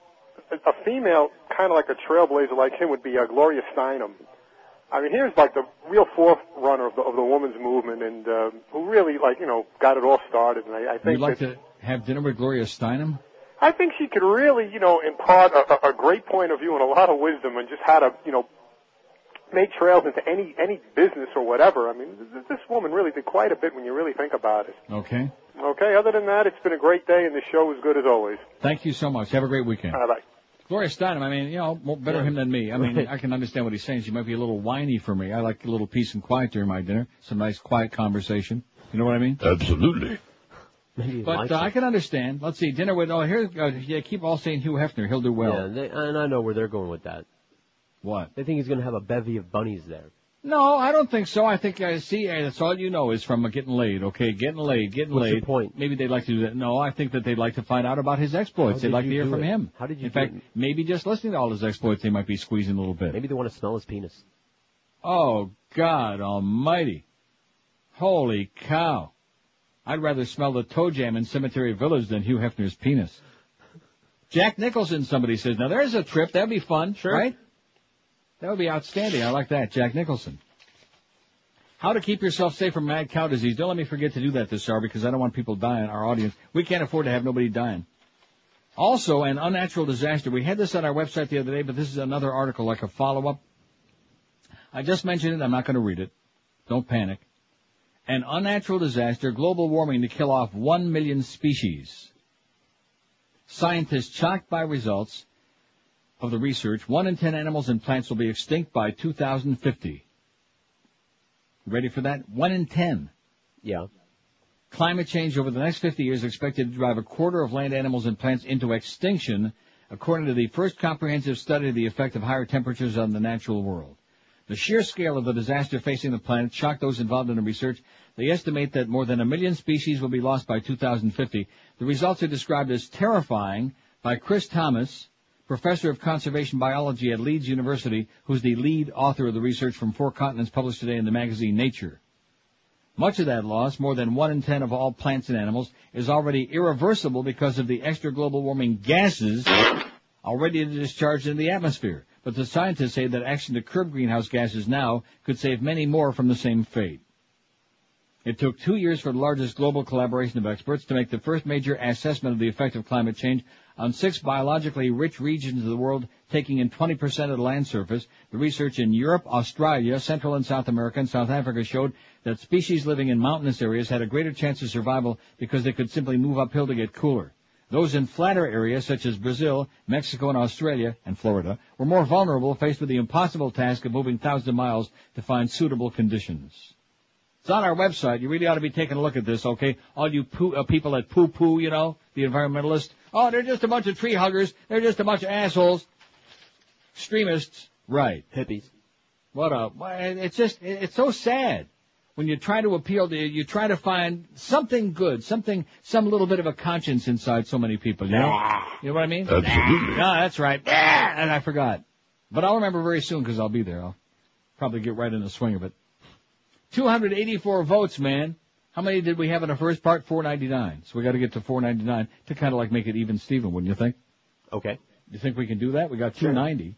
a a female, kind of like a trailblazer like him, would be uh, Gloria Steinem. I mean, here's like the real forerunner of the of the women's movement, and uh, who really like you know got it all started. And I, I You'd think like to have dinner with Gloria Steinem? I think she could really you know impart a, a- a great point of view and a lot of wisdom, and just how to you know make trails into any any business or whatever. I mean, th- this woman really did quite a bit when you really think about it. Okay. Okay. Other than that, it's been a great day, and the show was good as always. Thank you so much. Have a great weekend. Bye bye. Gloria Steinem, I mean, you know, more, better Yeah. him than me. I mean, Right. I can understand what he's saying. She might be a little whiny for me. I like a little peace and quiet during my dinner. Some nice quiet conversation. You know what I mean? Absolutely. Maybe But uh. I can understand. Let's see, dinner with, oh, here, uh, yeah, keep all saying Hugh Hefner. He'll do well. Yeah, they, and I know where they're going with that. What? They think he's going to have a bevy of bunnies there. No, I don't think so. I think I see. uh, That's all you know is from uh, getting laid. Okay, getting laid, getting What's laid. your point? Maybe they'd like to do that. No, I think that they'd like to find out about his exploits. They'd like to hear from it? him. How did you In fact, it? maybe just listening to all his exploits, they might be squeezing a little bit. Maybe they want to smell his penis. Oh God Almighty! Holy cow! I'd rather smell the toe jam in Cemetery Village than Hugh Hefner's penis. Jack Nicholson, somebody says. Now there's a trip. That'd be fun, sure. right? That would be outstanding. I like that, Jack Nicholson. How to keep yourself safe from mad cow disease. Don't let me forget to do that this hour because I don't want people dying. Our audience, we can't afford to have nobody dying. Also, an unnatural disaster. We had this on our website the other day, but this is another article, like a follow-up. I just mentioned it. I'm not going to read it. Don't panic. An unnatural disaster, global warming to kill off one million species. Scientists shocked by results of the research. One in ten animals and plants will be extinct by 2050. Ready for that? One in ten. Yeah. Climate change over the next 50 years is expected to drive a quarter of land animals and plants into extinction, according to the first comprehensive study of the effect of higher temperatures on the natural world. The sheer scale of the disaster facing the planet shocked those involved in the research. They estimate that more than a million species will be lost by 2050. The results are described as terrifying by Chris Thomas, professor of conservation biology at Leeds University, who's the lead author of the research from four continents published today in the magazine Nature. Much of that loss, more than one in ten of all plants and animals, is already irreversible because of the extra global warming gases already discharged into the atmosphere. But the scientists say that action to curb greenhouse gases now could save many more from the same fate. It took two years for the largest global collaboration of experts to make the first major assessment of the effect of climate change on six biologically rich regions of the world, taking in 20% of the land surface. The research in Europe, Australia, Central and South America, and South Africa showed that species living in mountainous areas had a greater chance of survival because they could simply move uphill to get cooler. Those in flatter areas such as Brazil, Mexico, and Australia, and Florida, were more vulnerable faced with the impossible task of moving thousands of miles to find suitable conditions. It's on our website. You really ought to be taking a look at this, okay? All you poo, uh, people that poo-poo, you know, the environmentalists. Oh, they're just a bunch of tree huggers. They're just a bunch of assholes. Extremists. Right. Hippies. What a, it's just, it's so sad. When you try to appeal to, you try to find something good, something, some little bit of a conscience inside so many people, you know? You know what I mean? Absolutely. No, that's right. And I forgot. But I'll remember very soon because I'll be there. I'll probably get right in the swing of it. 284 votes, man. How many did we have in the first part? 499. So we got to get to 499 to kind of like make it even Steven, wouldn't you think? Okay. You think we can do that? We got 290.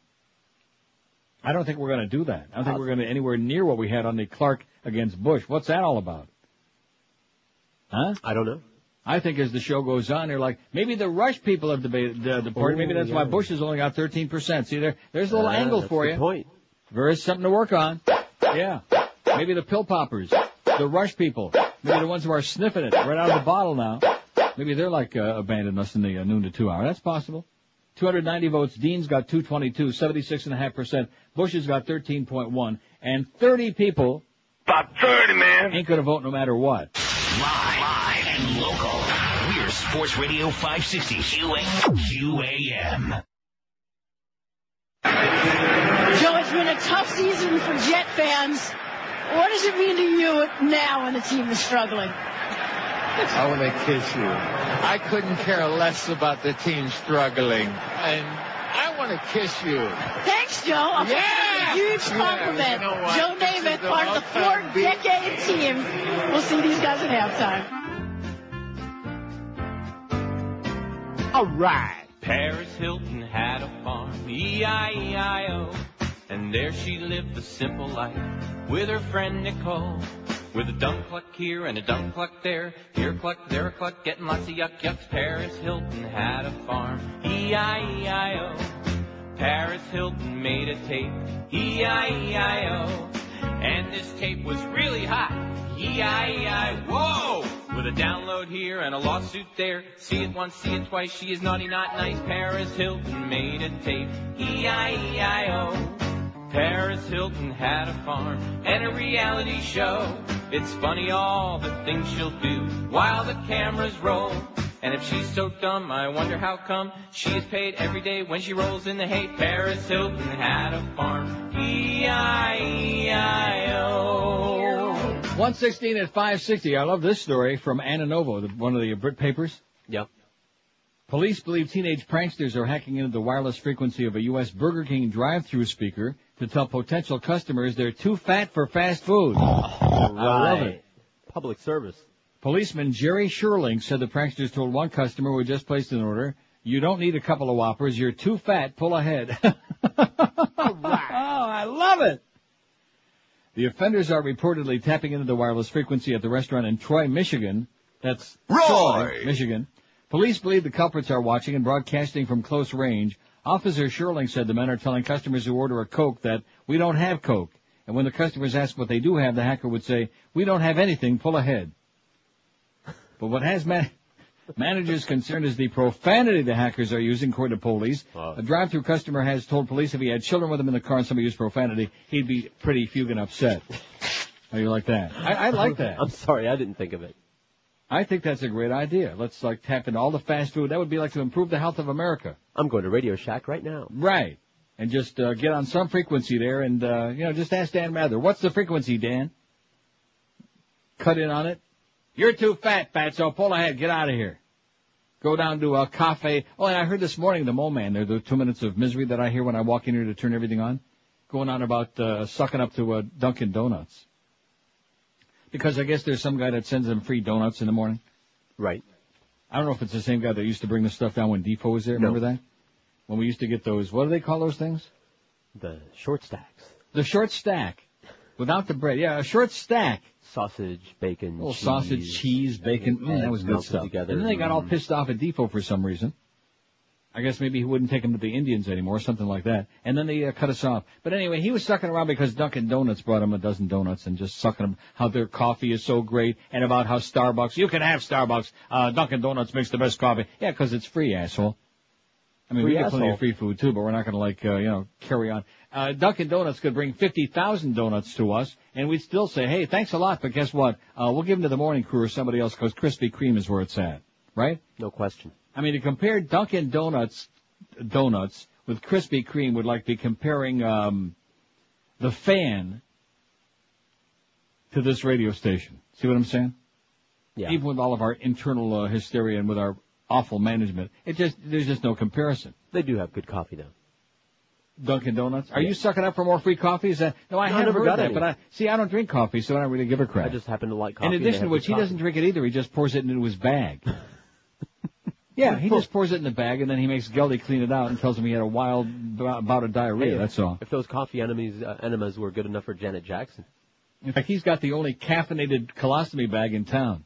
I don't think we're going to do that. I don't think uh, we're going to anywhere near what we had on the Clark against Bush. What's that all about? Huh? I don't know. I think as the show goes on, they're like, maybe the Rush people have debated the, the party. Maybe Oh, that's why. Bush has only got 13%. See, there, there's a little Ah, angle that's for you. point. There is something to work on. Yeah. Maybe the pill poppers, the Rush people, maybe the ones who are sniffing it right out of the bottle now. Maybe they're like uh, abandoning us in the uh, noon to two hour. That's possible. 290 votes. Dean's got 222, 76.5%. Bush has got 13.1. And 30 people. About 30, man. Ain't gonna vote no matter what. Live live and local. We're Sports Radio 560 QAM. Joe, it's been a tough season for Jet fans. What does it mean to you now when the team is struggling? I want to kiss you. I couldn't care less about the team struggling. And I want to kiss you. Thanks, Joe. I'll take it a huge Yeah, compliment. you know? Joe This Namath, part of the all-time four-decade team. We'll see these guys at halftime. All right. Paris Hilton had a farm, E E-I-E-I-O. And there she lived the simple life with her friend Nicole. With a dump cluck here and a dump cluck there. Here a cluck, there a cluck, getting lots of yuck yucks. Paris Hilton had a farm, E-I-E-I-O. Paris Hilton made a tape, E-I-E-I-O. And this tape was really hot, E-I-E-I, whoa! With a download here and a lawsuit there. See it once, see it twice, she is naughty, not nice. Paris Hilton made a tape, E-I-E-I-O. Paris Hilton had a farm and a reality show. It's funny all the things she'll do while the cameras roll. And if she's so dumb, I wonder how come she is paid every day when she rolls in the hay. Paris Hilton had a farm. E E-I-E-I-O. 116 at 560. I love this story from Ananova, the, one of the Brit papers. Yep. Police believe teenage pranksters are hacking into the wireless frequency of a U.S. Burger King drive-through speaker to tell potential customers they're too fat for fast food. I love it. Public service. Policeman Jerry Sherling said the pranksters told one customer who had just placed an order, you don't need a couple of Whoppers, you're too fat, pull ahead. Oh, I love it. The offenders are reportedly tapping into the wireless frequency at the restaurant in Troy, Michigan. That's Troy, Michigan. Police believe the culprits are watching and broadcasting from close range. Officer Sherling said the men are telling customers who order a Coke that we don't have Coke. And when the customers ask what they do have, the hacker would say, we don't have anything, pull ahead. But what has man- managers concerned is the profanity the hackers are using, according to police. A drive-through customer has told police if he had children with him in the car and somebody used profanity, he'd be pretty fucking upset. How you like that? I, I like that. I'm sorry, I didn't think of it. I think that's a great idea. Let's like tap into all the fast food. That would be like to improve the health of America. I'm going to Radio Shack right now. Right. And just uh, get on some frequency there and, uh, you know, just ask Dan Rather. What's the frequency, Dan? Cut in on it. You're too fat, fatso. Pull ahead. Get out of here. Go down to a cafe. Oh, and I heard this morning the Mole Man there, the two minutes of misery that I hear when I walk in here to turn everything on, going on about uh, sucking up to uh, Dunkin' Donuts. Because I guess there's some guy that sends them free donuts in the morning. Right. I don't know if it's the same guy that used to bring the stuff down when Defoe was there. Remember that? When we used to get those, what do they call those things? The short stacks. The short stack. Without the bread. Yeah, a short stack. Sausage, bacon, little cheese. sausage, cheese, bacon. Mm, that was good stuff. together. And then they got all pissed off at Defoe for some reason. I guess maybe he wouldn't take him to the Indians anymore, something like that. And then they uh, cut us off. But anyway, he was sucking around because Dunkin' Donuts brought him a dozen donuts and just sucking them how their coffee is so great and about how Starbucks, you can have Starbucks, uh, Dunkin' Donuts makes the best coffee. Yeah, cause it's free, asshole. I mean, Free we get plenty of free food too, but we're not going to like, uh, you know, carry on. Uh, Dunkin' Donuts could bring 50,000 donuts to us, and we'd still say, hey, thanks a lot, but guess what? Uh, we'll give them to the morning crew or somebody else because Krispy Kreme is where it's at. Right? No question. I mean, to compare Dunkin' Donuts donuts with Krispy Kreme would like be comparing um, the fan to this radio station. See what I'm saying? Yeah. Even with all of our internal uh, hysteria and with our awful management, it just there's just no comparison. They do have good coffee though. Dunkin' Donuts. Are Yeah. you sucking up for more free coffee? Is that no? I No, haven't never got that, any. but I see. I don't drink coffee, so I don't really give a crap. I just happen to like coffee. In addition to which, he coffee. doesn't drink it either. He just pours it into his bag. yeah, he just pours it in the bag, and then he makes Geldy clean it out and tells him he had a wild b- bout of diarrhea. Hey, That's all. If those coffee enemies, uh, enemas were good enough for Janet Jackson. In fact, he's got the only caffeinated colostomy bag in town.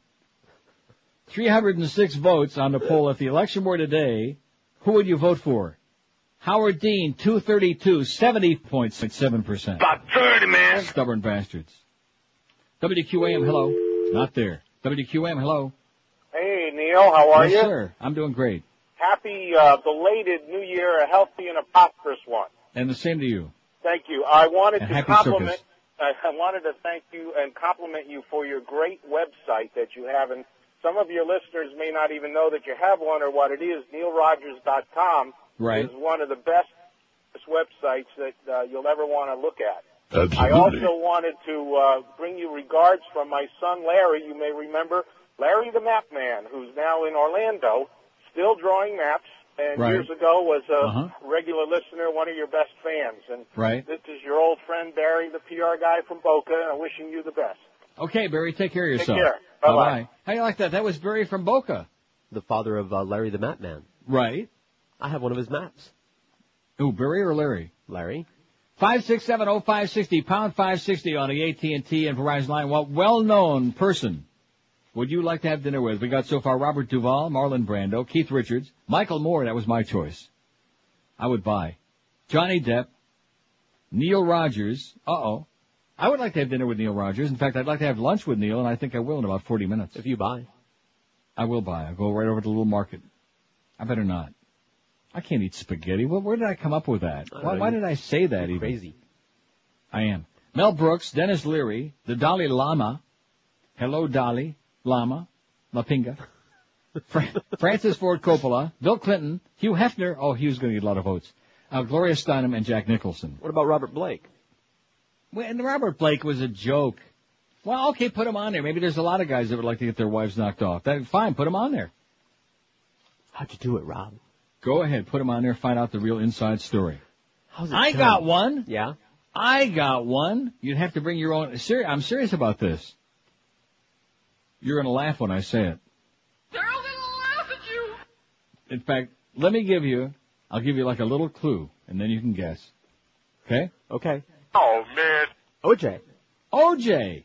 306 votes on the poll. If the election were today, who would you vote for? Howard Dean, 232, 70.7%. About 30, man. Stubborn bastards. WQAM, hello. Not there. WQAM, hello. Hey, Neil, how are yes, you? sir. I'm doing great. Happy uh, belated New Year, a healthy and a prosperous one. And the same to you. Thank you. I wanted And to happy compliment. circus. I I wanted to thank you and compliment you for your great website that you have, and some of your listeners may not even know that you have one or what it is. NeilRogers.com Right. is one of the best websites that uh, you'll ever want to look at. Absolutely. I also wanted to uh, bring you regards from my son Larry. You may remember Larry the Map Man, who's now in Orlando, still drawing maps, and Right. years ago was a Uh-huh. regular listener, one of your best fans. And Right. this is your old friend Barry, the PR guy from Boca, and I'm wishing you the best. Okay, Barry, take care of yourself. Take yourself. care. Bye-bye. Bye-bye. How you like that? That was Barry from Boca. The father of uh, Larry the Map Man. Right. I have one of his maps. Ooh, Barry or Larry? Larry. Five six seven oh five sixty pound five sixty on the AT and T and Verizon line. What well-known person would you like to have dinner with? We got so far Robert Duvall, Marlon Brando, Keith Richards, Michael Moore. That was my choice. I would buy Johnny Depp, Neil Rogers. Uh oh. I would like to have dinner with Neil Rogers. In fact, I'd like to have lunch with Neil, and I think I will in about 40 minutes. If you buy. I will buy. I'll go right over to the little market. I better not. I can't eat spaghetti. Well, where did I come up with that? Why, why did I say that even? Crazy. I am. Mel Brooks, Denis Leary, the Dalai Lama. Hello, Dalai Lama. La Pinga. Fra- Francis Ford Coppola, Bill Clinton, Hugh Hefner. Oh, he was going to get a lot of votes. Uh, Gloria Steinem and Jack Nicholson. What about Robert Blake? Well, and Robert Blake was a joke. Well, okay, put him on there. Maybe there's a lot of guys that would like to get their wives knocked off. That, fine, put him on there. How'd you do it, Rob? Go ahead, put him on there, find out the real inside story. How's it I done? got one. Yeah. I got one. You'd have to bring your own. Seri- I'm serious about this. You're going to laugh when I say it. They're all gonna laugh at you. In fact, let me give you, I'll give you like a little clue, and then you can guess. Okay? Okay. Oh man. OJ. OJ.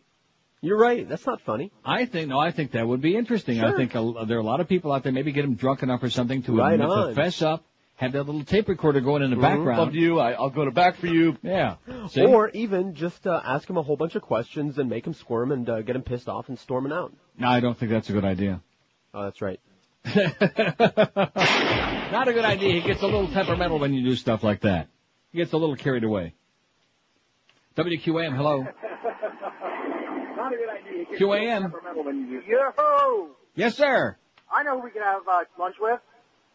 You're right. That's not funny. I think, no, I think that would be interesting. Sure. I think a, there are a lot of people out there, maybe get them drunk enough or something to Right admit, to fess up, have that little tape recorder going in the Mhm. background. Loved you. I, I'll go to back for you. Yeah. See? Or even just uh, ask him a whole bunch of questions and make him squirm and uh, get him pissed off and storming out. no, I don't think that's a good idea. Oh, that's right. Not a good idea. He gets a little temperamental when you do stuff like that. He gets a little carried away. WQAM, hello. Not a good idea. QAM. Yo! Yes, sir. I know who we can have uh, lunch with.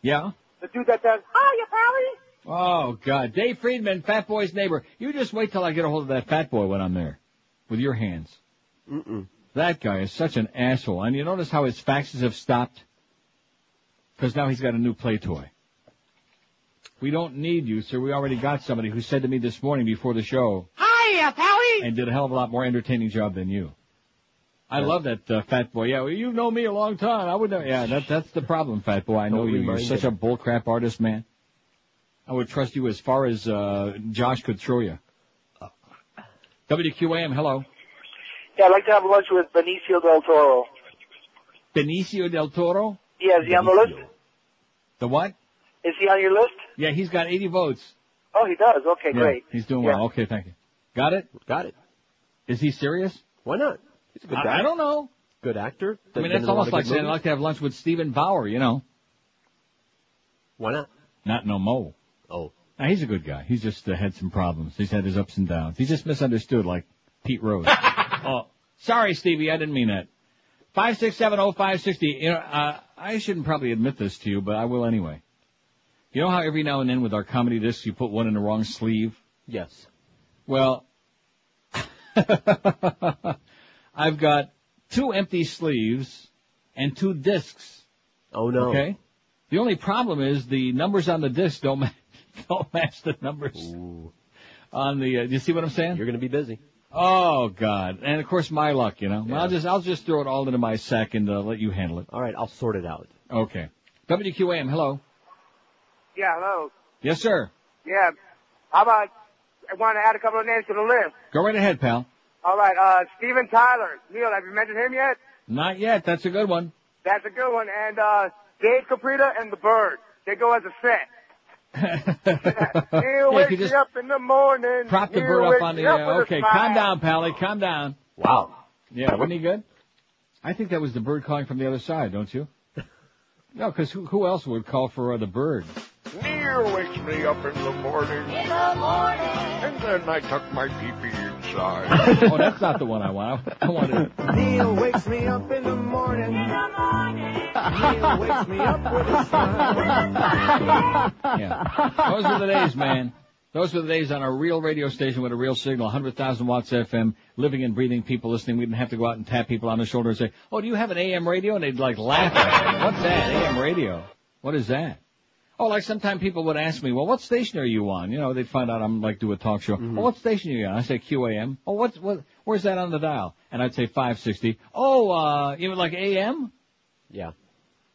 Yeah. The dude that says, "Hiya, Pally." Oh God, Dave Friedman, Fat Boy's neighbor. You just wait till I get a hold of that Fat Boy when I'm there, with your hands. Mm-mm. That guy is such an asshole. And you notice how his faxes have stopped? Because now he's got a new play toy. We don't need you, sir. We already got somebody who said to me this morning before the show Hiya, Pally. and did a hell of a lot more entertaining job than you. I love that uh, Fat Boy. Yeah, well, you know me a long time. I would know. Yeah, that, that's the problem, Fat Boy. I know you. You're such a bullcrap artist, man. I would trust you as far as uh, Josh could throw you. WQAM, hello. Yeah, I'd like to have lunch with Benicio del Toro. Benicio del Toro? Yeah, is he on the list? The what? Is he on your list? Yeah, he's got 80 votes. Oh, he does. Okay, Yeah, great. He's doing Yeah. well. Okay, thank you. Got it? Got it. Is he serious? Why not? He's a good I- I don't know. Good actor. I mean, that's in a lot almost like saying I'd like to have lunch with Steven Bauer, you know. Why not? Not no mo. Oh. Now, he's a good guy. He's just uh, had some problems. He's had his ups and downs. He's just misunderstood like Pete Rose. oh, sorry, Stevie. I didn't mean that. Five six seven oh five sixty. You know, uh, I shouldn't probably admit this to you, but I will anyway. You know how every now and then with our comedy discs you put one in the wrong sleeve? Yes. Well, I've got two empty sleeves and two discs. Oh no. Okay. The only problem is the numbers on the disc don't ma- don't match the numbers on the. Uh, you see what I'm saying? You're going to be busy. Oh God! And of course my luck, you know. I'll just I'll just throw it all into my sack and uh, let you handle it. All right, I'll sort it out. Okay. WQAM, hello. Yeah, hello. Yes, sir. Yeah. How about I want to add a couple of names to the list. Go right ahead, pal. All right, uh, Steven Tyler. Neil, have you mentioned him yet? Not yet. That's a good one. That's a good one. And uh, Dave Caprita and the Bird. They go as a set. Neil Yeah, if wakes you just me up in the morning. Prop the Neil bird wakes up on me the. up Uh, with a okay, calm down, Pally. Calm down. Wow. Yeah, wasn't he good? I think that was the bird calling from the other side, don't you? No, because who, who else would call for uh, the bird? Neil wakes me up in the morning. In the morning. And then I tuck my pee-pee inside. oh, that's not the one I want. I, I want it. Neil wakes me up in the morning. In the morning. Neil wakes me up with a smile. Yeah. Those were the days, man. Those were the days on a real radio station with a real signal, 100,000 watts FM, living and breathing people listening. We didn't have to go out and tap people on the shoulder and say, oh, do you have an AM radio? And they'd like laugh at me. What's that? AM radio? What is that? Oh, like sometimes people would ask me, well, what station are you on? You know, they'd find out I'm like do a talk show. Oh, what station are you on? I say QAM. Oh, what's, what, where's that on the dial? And I'd say 560. Oh, uh, you mean like AM? Yeah.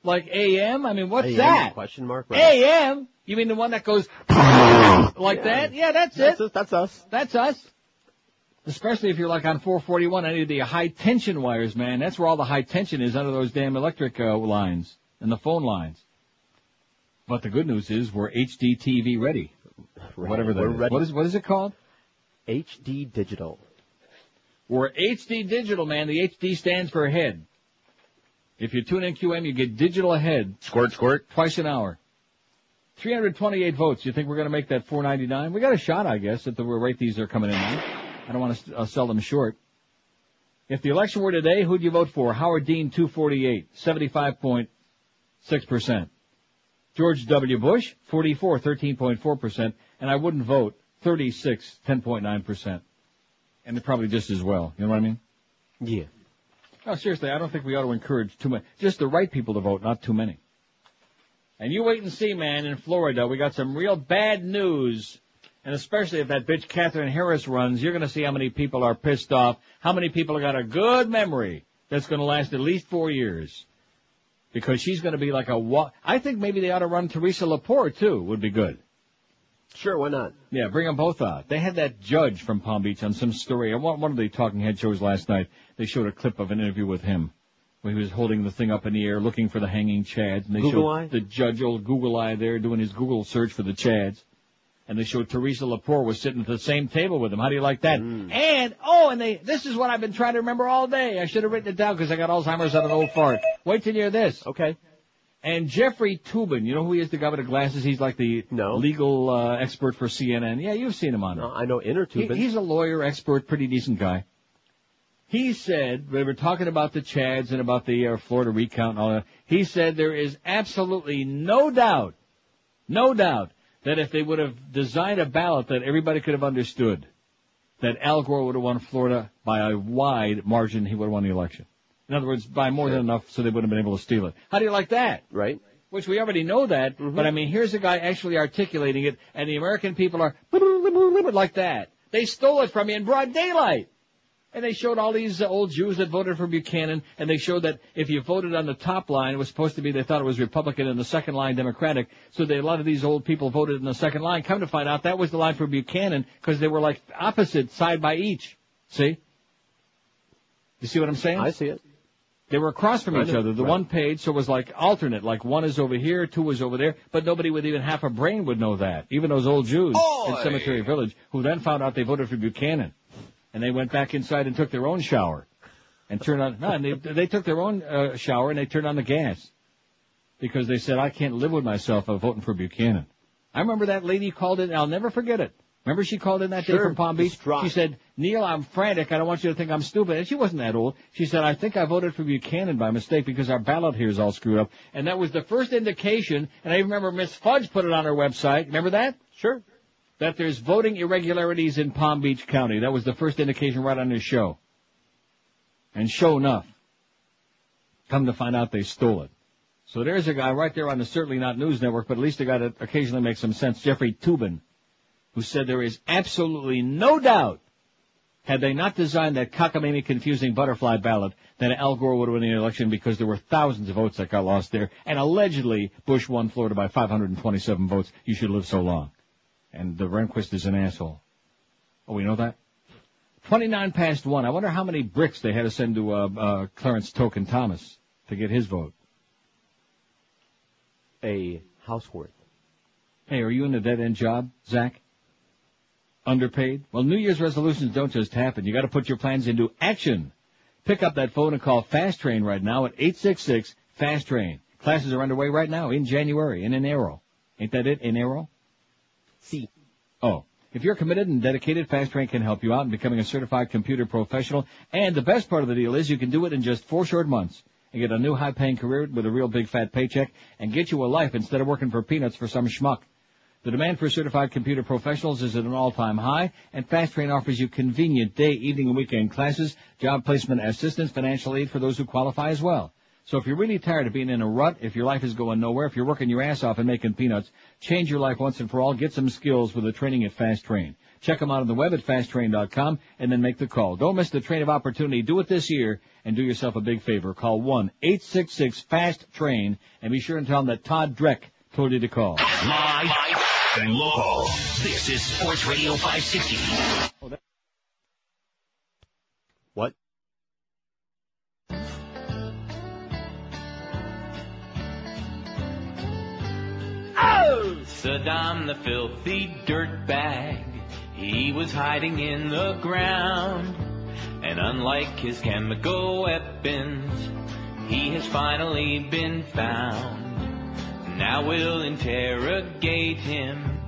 Like AM? I mean, what's AM, that? Question mark. Right. AM? You mean the one that goes like that? Yeah, that's, That's it. us. That's us. That's us. Especially if you're like on 441, any of the high tension wires, man. That's where all the high tension is under those damn electric uh, lines and the phone lines. But the good news is we're HD TV ready. Right. Whatever that We're is. ready. What is what is it called? HD digital. We're HD digital, man. The HD stands for ahead. If you tune in QM, you get digital ahead. Squirt, squirt. Twice an hour. 328 votes. You think we're going to make that 499? We got a shot, I guess, at the rate these are coming in. I don't want to uh, sell them short. If the election were today, who'd you vote for? Howard Dean, 248, 75.6%. George W. Bush, 44, 13.4%. And I wouldn't vote, 36, 10.9%. And probably just as well. You know what I mean? Yeah. No, seriously, I don't think we ought to encourage too many. Just the right people to vote, not too many. And you wait and see, man, in Florida, we got some real bad news. And especially if that bitch Katherine Harris runs, you're gonna see how many people are pissed off, how many people have got a good memory that's gonna last at least four years. Because she's gonna be like a wa- I think maybe they ought to run Theresa LePore too, would be good. Sure, why not? Yeah, bring them both out. They had that judge from Palm Beach on some story. On one one of the talking head shows last night, they showed a clip of an interview with him. Where he was holding the thing up in the air looking for the hanging chads. And they Google showed eye? the judge, old Google eye there, doing his Google search for the chads. And they showed Theresa LePore was sitting at the same table with him. How do you like that? And, oh, and they, this is what I've been trying to remember all day. I should have written it down because I got Alzheimer's on an old fart. Wait till you hear this. Okay. And Jeffrey Toobin, you know who he is, the guy with the glasses? He's like the legal uh, expert for CNN. Yeah, you've seen him on there. I know Inner He, Toobin. he's a lawyer, expert, pretty decent guy. He said, they were talking about the Chads and about the uh, Florida recount and all that. He said there is absolutely no doubt, no doubt, that if they would have designed a ballot that everybody could have understood, that Al Gore would have won Florida by a wide margin, he would have won the election. In other words, by more than enough so they wouldn't have been able to steal it. How do you like that? Right. Which we already know that, mm-hmm. but I mean, here's a guy actually articulating it, and the American people are like that. They stole it from you in broad daylight. And they showed all these uh, old Jews that voted for Buchanan, and they showed that if you voted on the top line, it was supposed to be they thought it was Republican, and the second line Democratic. So they, a lot of these old people voted in the second line. Come to find out, that was the line for Buchanan because they were like opposite side by each. See? You see what I'm saying? I see it. They were across from each other. The right. one page, so it was like alternate, like one is over here, two is over there, but nobody with even half a brain would know that. Even those old Jews in Cemetery Village, who then found out they voted for Buchanan. And they went back inside and took their own shower. And turned on, no, and they, they took their own uh, shower and they turned on the gas. Because they said, I can't live with myself of voting for Buchanan. I remember that lady called in, I'll never forget it. Remember she called in that day from Palm Beach? distraught. She said, Neil, I'm frantic. I don't want you to think I'm stupid. And she wasn't that old. She said, I think I voted for Buchanan by mistake because our ballot here is all screwed up. And that was the first indication, and I remember Miss Fudge put it on her website. Remember that? Sure. That there's voting irregularities in Palm Beach County. That was the first indication right on this show. And sure enough, come to find out they stole it. So there's a guy right there on the Certainly Not News Network, but at least a guy that occasionally makes some sense, Jeffrey Toobin, who said there is absolutely no doubt, had they not designed that cockamamie confusing butterfly ballot, that Al Gore would have won the election because there were thousands of votes that got lost there, and allegedly Bush won Florida by 527 votes. You should live so long. And the Rehnquist is an asshole. Oh, we know that? 29 past 1. I wonder how many bricks they had to send to uh, uh, Clarence Token Thomas to get his vote. A houseworth. Hey, are you in a dead end job, Zach? Underpaid? Well, New Year's resolutions don't just happen. You got to put your plans into action. Pick up that phone and call Fast Train right now at 866 Fast Train. Classes are underway right now in January in Enero. Ain't that it? Enero? Oh. If you're committed and dedicated, Fast Train can help you out in becoming a certified computer professional. And the best part of the deal is you can do it in just four short months and get a new high paying career with a real big fat paycheck and get you a life instead of working for peanuts for some schmuck. The demand for certified computer professionals is at an all-time high, and Fast Train offers you convenient day, evening, and weekend classes, job placement assistance, financial aid for those who qualify as well. So if you're really tired of being in a rut, if your life is going nowhere, if you're working your ass off and making peanuts, change your life once and for all. Get some skills with the training at Fast Train. Check them out on the web at fasttrain.com and then make the call. Don't miss the train of opportunity. Do it this year and do yourself a big favor. Call 1-866-FAST-TRAIN and be sure and tell them that Todd Dreck told you to call. Live and local. This is Sports Radio 560. What? Saddam the filthy dirtbag. He was hiding in the ground. And unlike his chemical weapons, he has finally been found. Now we'll interrogate him,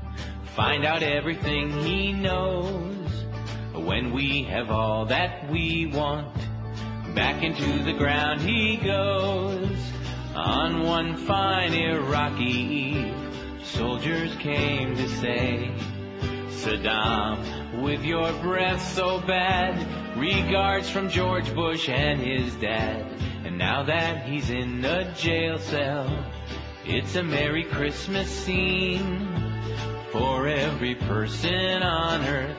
find out everything he knows. When we have all that we want, back into the ground he goes. On one fine Iraqi eve, soldiers came to say, Saddam, with your breath so bad, regards from George Bush and his dad. And now that he's in a jail cell, it's a Merry Christmas scene for every person on earth.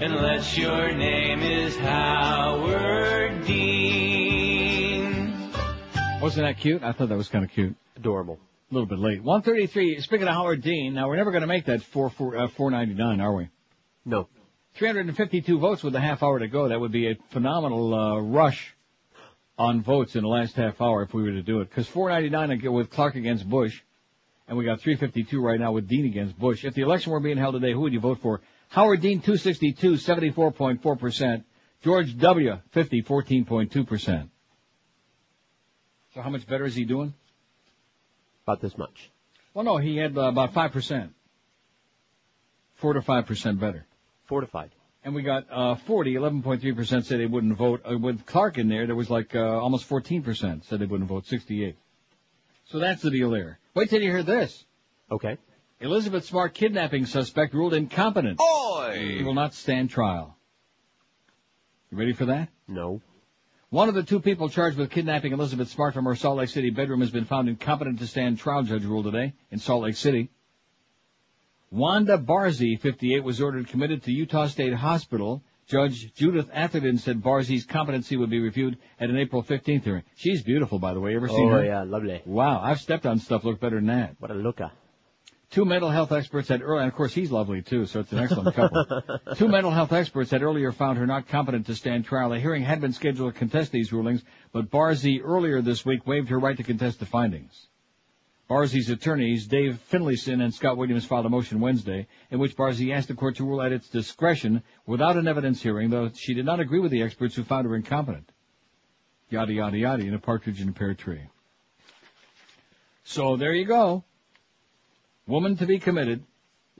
Unless your name is Howard Dean. Wasn't that cute? I thought that was kind of cute. Adorable. A little bit late. 133. Speaking of Howard Dean, now we're never going to make that 4, 4, uh, 499, are we? No. 352 votes with a half hour to go. That would be a phenomenal uh, rush on votes in the last half hour if we were to do it. Because 499 with Clark against Bush, and we got 352 right now with Dean against Bush. If the election were being held today, who would you vote for? Howard Dean 262, 74.4%. George W. 50, 14.2%. So how much better is he doing? About this much. Well, no, he had uh, about 5%. 4 to 5% better. Fortified. And we got uh, 40, 11.3% said they wouldn't vote. Uh, with Clark in there, there was like uh, almost 14% said they wouldn't vote, 68. So that's the deal there. Wait till you hear this. Okay. Elizabeth Smart kidnapping suspect ruled incompetent. Oi! He will not stand trial. You ready for that? No. One of the two people charged with kidnapping Elizabeth Smart from her Salt Lake City bedroom has been found incompetent to stand trial, judge ruled today in Salt Lake City. Wanda Barzee, 58, was ordered committed to Utah State Hospital. Judge Judith Atherton said Barzee's competency would be reviewed at an April 15th hearing. She's beautiful, by the way. Ever oh, seen oh her? Oh, yeah, lovely. Wow, I've stepped on stuff look better than that. What a looker. Two mental health experts had earlier, and of course he's lovely too, so it's an excellent couple. Two mental health experts had earlier found her not competent to stand trial. A hearing had been scheduled to contest these rulings, but Barzee earlier this week waived her right to contest the findings. Barzee's attorneys, Dave Finlayson and Scott Williams, filed a motion Wednesday in which Barzee asked the court to rule at its discretion without an evidence hearing, though she did not agree with the experts who found her incompetent. Yada, yada, yada, in a partridge in a pear tree. So there you go. Woman to be committed.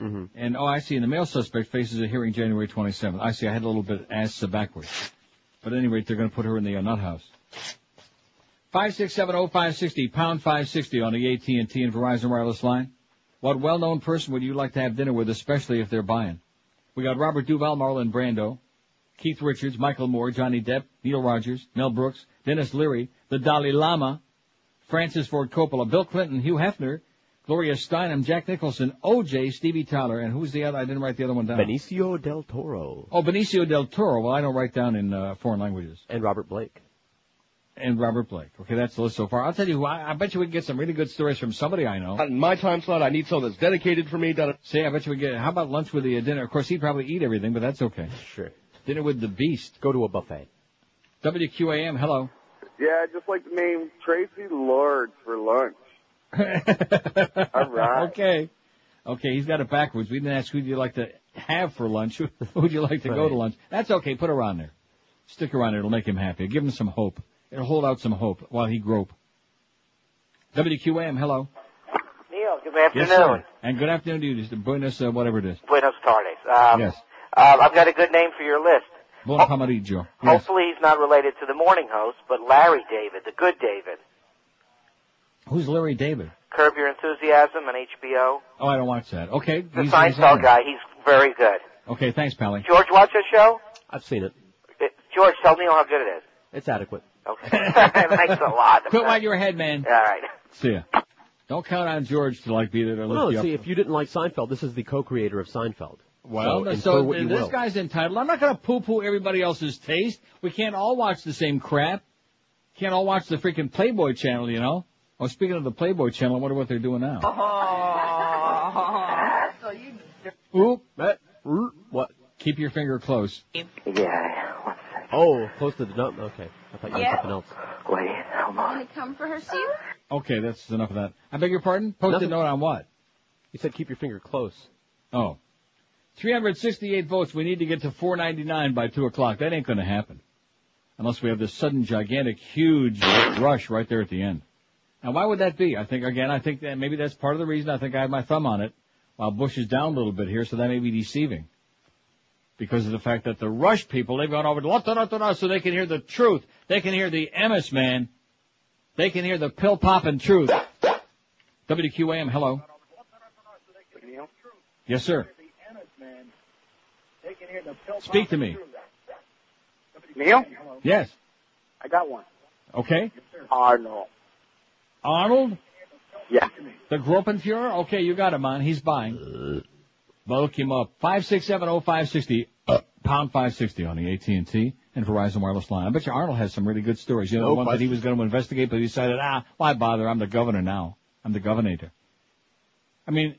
Mm-hmm. And oh, I see. And the male suspect faces a hearing January 27th. I see. I had a little bit ass backwards. But at any rate, they're going to put her in the uh, nut house. Five six seven oh five sixty pound five sixty on the AT and T and Verizon wireless line. What well-known person would you like to have dinner with, especially if they're buying? We got Robert Duvall, Marlon Brando, Keith Richards, Michael Moore, Johnny Depp, Neil Rogers, Mel Brooks, Denis Leary, the Dalai Lama, Francis Ford Coppola, Bill Clinton, Hugh Hefner, Gloria Steinem, Jack Nicholson, OJ, Stevie Tyler, and who's the other? I didn't write the other one down. Benicio del Toro. Oh, Benicio del Toro. Well, I don't write down in uh, foreign languages. And Robert Blake. And Robert Blake. Okay, that's the list so far. I'll tell you who, I, I bet you we can get some really good stories from somebody I know. In my time slot, I need someone that's dedicated for me. Done See, I bet you we get, how about lunch with the uh, dinner? Of course, he'd probably eat everything, but that's okay. Sure. Dinner with the beast. Go to a buffet. WQAM, hello. Yeah, I'd just like to name Tracy Lord for lunch. All right. Okay. Okay, he's got it backwards. We didn't ask who you like to have for lunch. Who would you like to go to lunch? That's okay. Put her on there. Stick her on there. It'll make him happy. Give him some hope. It'll hold out some hope while he grope. WQAM, hello. Neil, good afternoon. Yes, sir. And good afternoon to you. Just Buenos, uh, whatever it is. Buenos tardes. Um, yes. uh, I've got a good name for your list. Bon pomeriggio. Yes. Hopefully he's not related to the morning host, but Larry David, the good David. Who's Larry David? Curb Your Enthusiasm on HBO. Oh, I don't watch that. Okay. The he's- he's Seinfeld there. guy, he's very good. Okay, thanks, Pally. George, watch this show? I've seen it. Uh, George, tell Neil how good it is. It's adequate. Okay. Thanks a lot. Quit while you're ahead, man. All right. See ya. Don't count on George to like be there to lift Well, you no, up. see, if you didn't like Seinfeld, this is the co-creator of Seinfeld. Well, so, so, infer what you this will. guy's entitled. I'm not going to poo-poo everybody else's taste. We can't all watch the same crap. Can't all watch the freaking Playboy channel, you know. Oh, speaking of the Playboy channel, I wonder what they're doing now. so you Oop, that, what? Keep your finger close. Yeah. Oh, close to the dump. Okay, I thought you had Yeah. something else. Wait, hold on. Want to come for her, Steve? Okay, that's enough of that. I beg your pardon? Post a note on what? You said keep your finger close. Oh. 368 votes. We need to get to 499 by 2 o'clock. That ain't going to happen. Unless we have this sudden, gigantic, huge rush right there at the end. Now, why would that be? I think, again, I think that maybe that's part of the reason I think I have my thumb on it while Bush is down a little bit here, so that may be deceiving. Because of the fact that the rush people, they've gone over to so they can hear the truth. They can hear the MS man. They can hear the pill popping truth. WQAM, hello. Yes, sir. Speak to me. Neil? Yes. I got one. Okay. Arnold. Arnold? Yeah. The Gropenfuhrer? Okay, you got him on. He's buying. Look him up. 5670560, uh, pound 560 on the AT&T and Verizon wireless line. I bet you Arnold has some really good stories. You know, No the one that he was going to investigate, but he decided, ah, why bother? I'm the governor now. I'm the governor. I mean,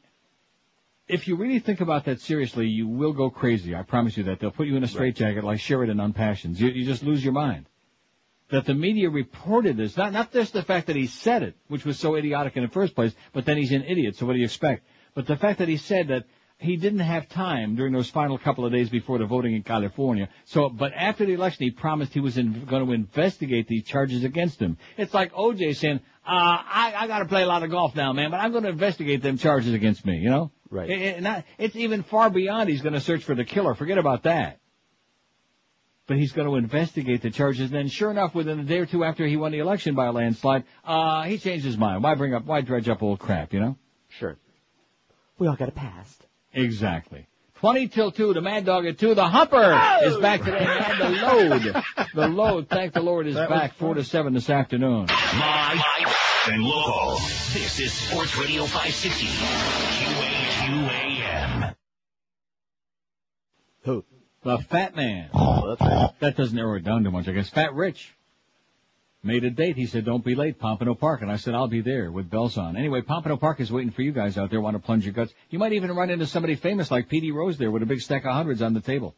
if you really think about that seriously, you will go crazy. I promise you that. They'll put you in a straitjacket like Sheridan on Passions. You, you just lose your mind. That the media reported this, not, not just the fact that he said it, which was so idiotic in the first place, but then he's an idiot, so what do you expect? But the fact that he said that he didn't have time during those final couple of days before the voting in California. So, but after the election, he promised he was in, going to investigate these charges against him. It's like OJ saying, uh, I, I got to play a lot of golf now, man, but I'm going to investigate them charges against me. You know, Right. It- it- not- it's even far beyond. He's going to search for the killer. Forget about that. But he's going to investigate the charges. And then, sure enough, within a day or two after he won the election by a landslide, uh, he changed his mind. Why bring up? Why dredge up old crap? You know. Sure. We all got a past. Exactly. 20 till 2, the Mad Dog at 2. The Humper is back today, and the Load. The Load, thank the Lord, is That back 4 to 7 this afternoon. Live and local. This is Sports Radio 560. QAQAM. Who? The Fat Man. Oh. That doesn't narrow it down too much, I guess. Fat Rich. Made a date. He said, don't be late, Pompano Park. And I said, I'll be there with bells on. Anyway, Pompano Park is waiting for you guys out there want to plunge your guts. You might even run into somebody famous like Petey Rose there with a big stack of hundreds on the table.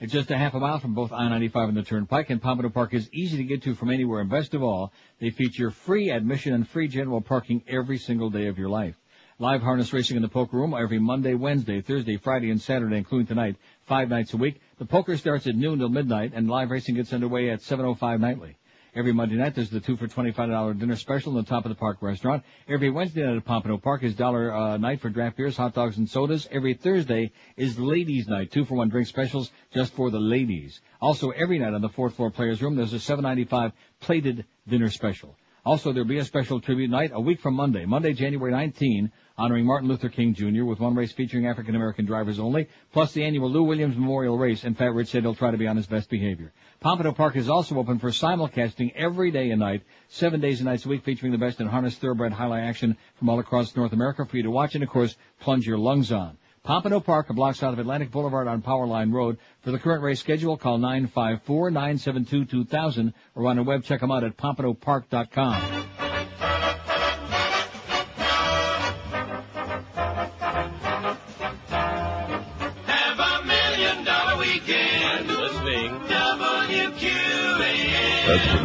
It's just a half a mile from both I-95 and the Turnpike, and Pompano Park is easy to get to from anywhere. And best of all, they feature free admission and free general parking every single day of your life. Live harness racing in the poker room every Monday, Wednesday, Thursday, Friday, and Saturday, including tonight, five nights a week. The poker starts at noon till midnight, and live racing gets underway at 7.05 nightly. Every Monday night, there's the two for $25 dinner special in the top of the park restaurant. Every Wednesday night at Pompano Park is dollar uh, night for draft beers, hot dogs, and sodas. Every Thursday is ladies' night, two for one drink specials just for the ladies. Also, every night on the fourth floor players' room, there's a $7.95 plated dinner special. Also, there'll be a special tribute night a week from Monday, Monday, January 19, honoring Martin Luther King Jr. with one race featuring African American drivers only, plus the annual Lou Williams Memorial Race. And Fat Rich said he'll try to be on his best behavior. Pompano Park is also open for simulcasting every day and night, seven days and nights a week, featuring the best in harness thoroughbred highlight action from all across North America for you to watch and, of course, plunge your lungs on. Pompano Park, a block south of Atlantic Boulevard on Powerline Road. For the current race schedule, call 954-972-2000 or on the web, check them out at pompanopark.com.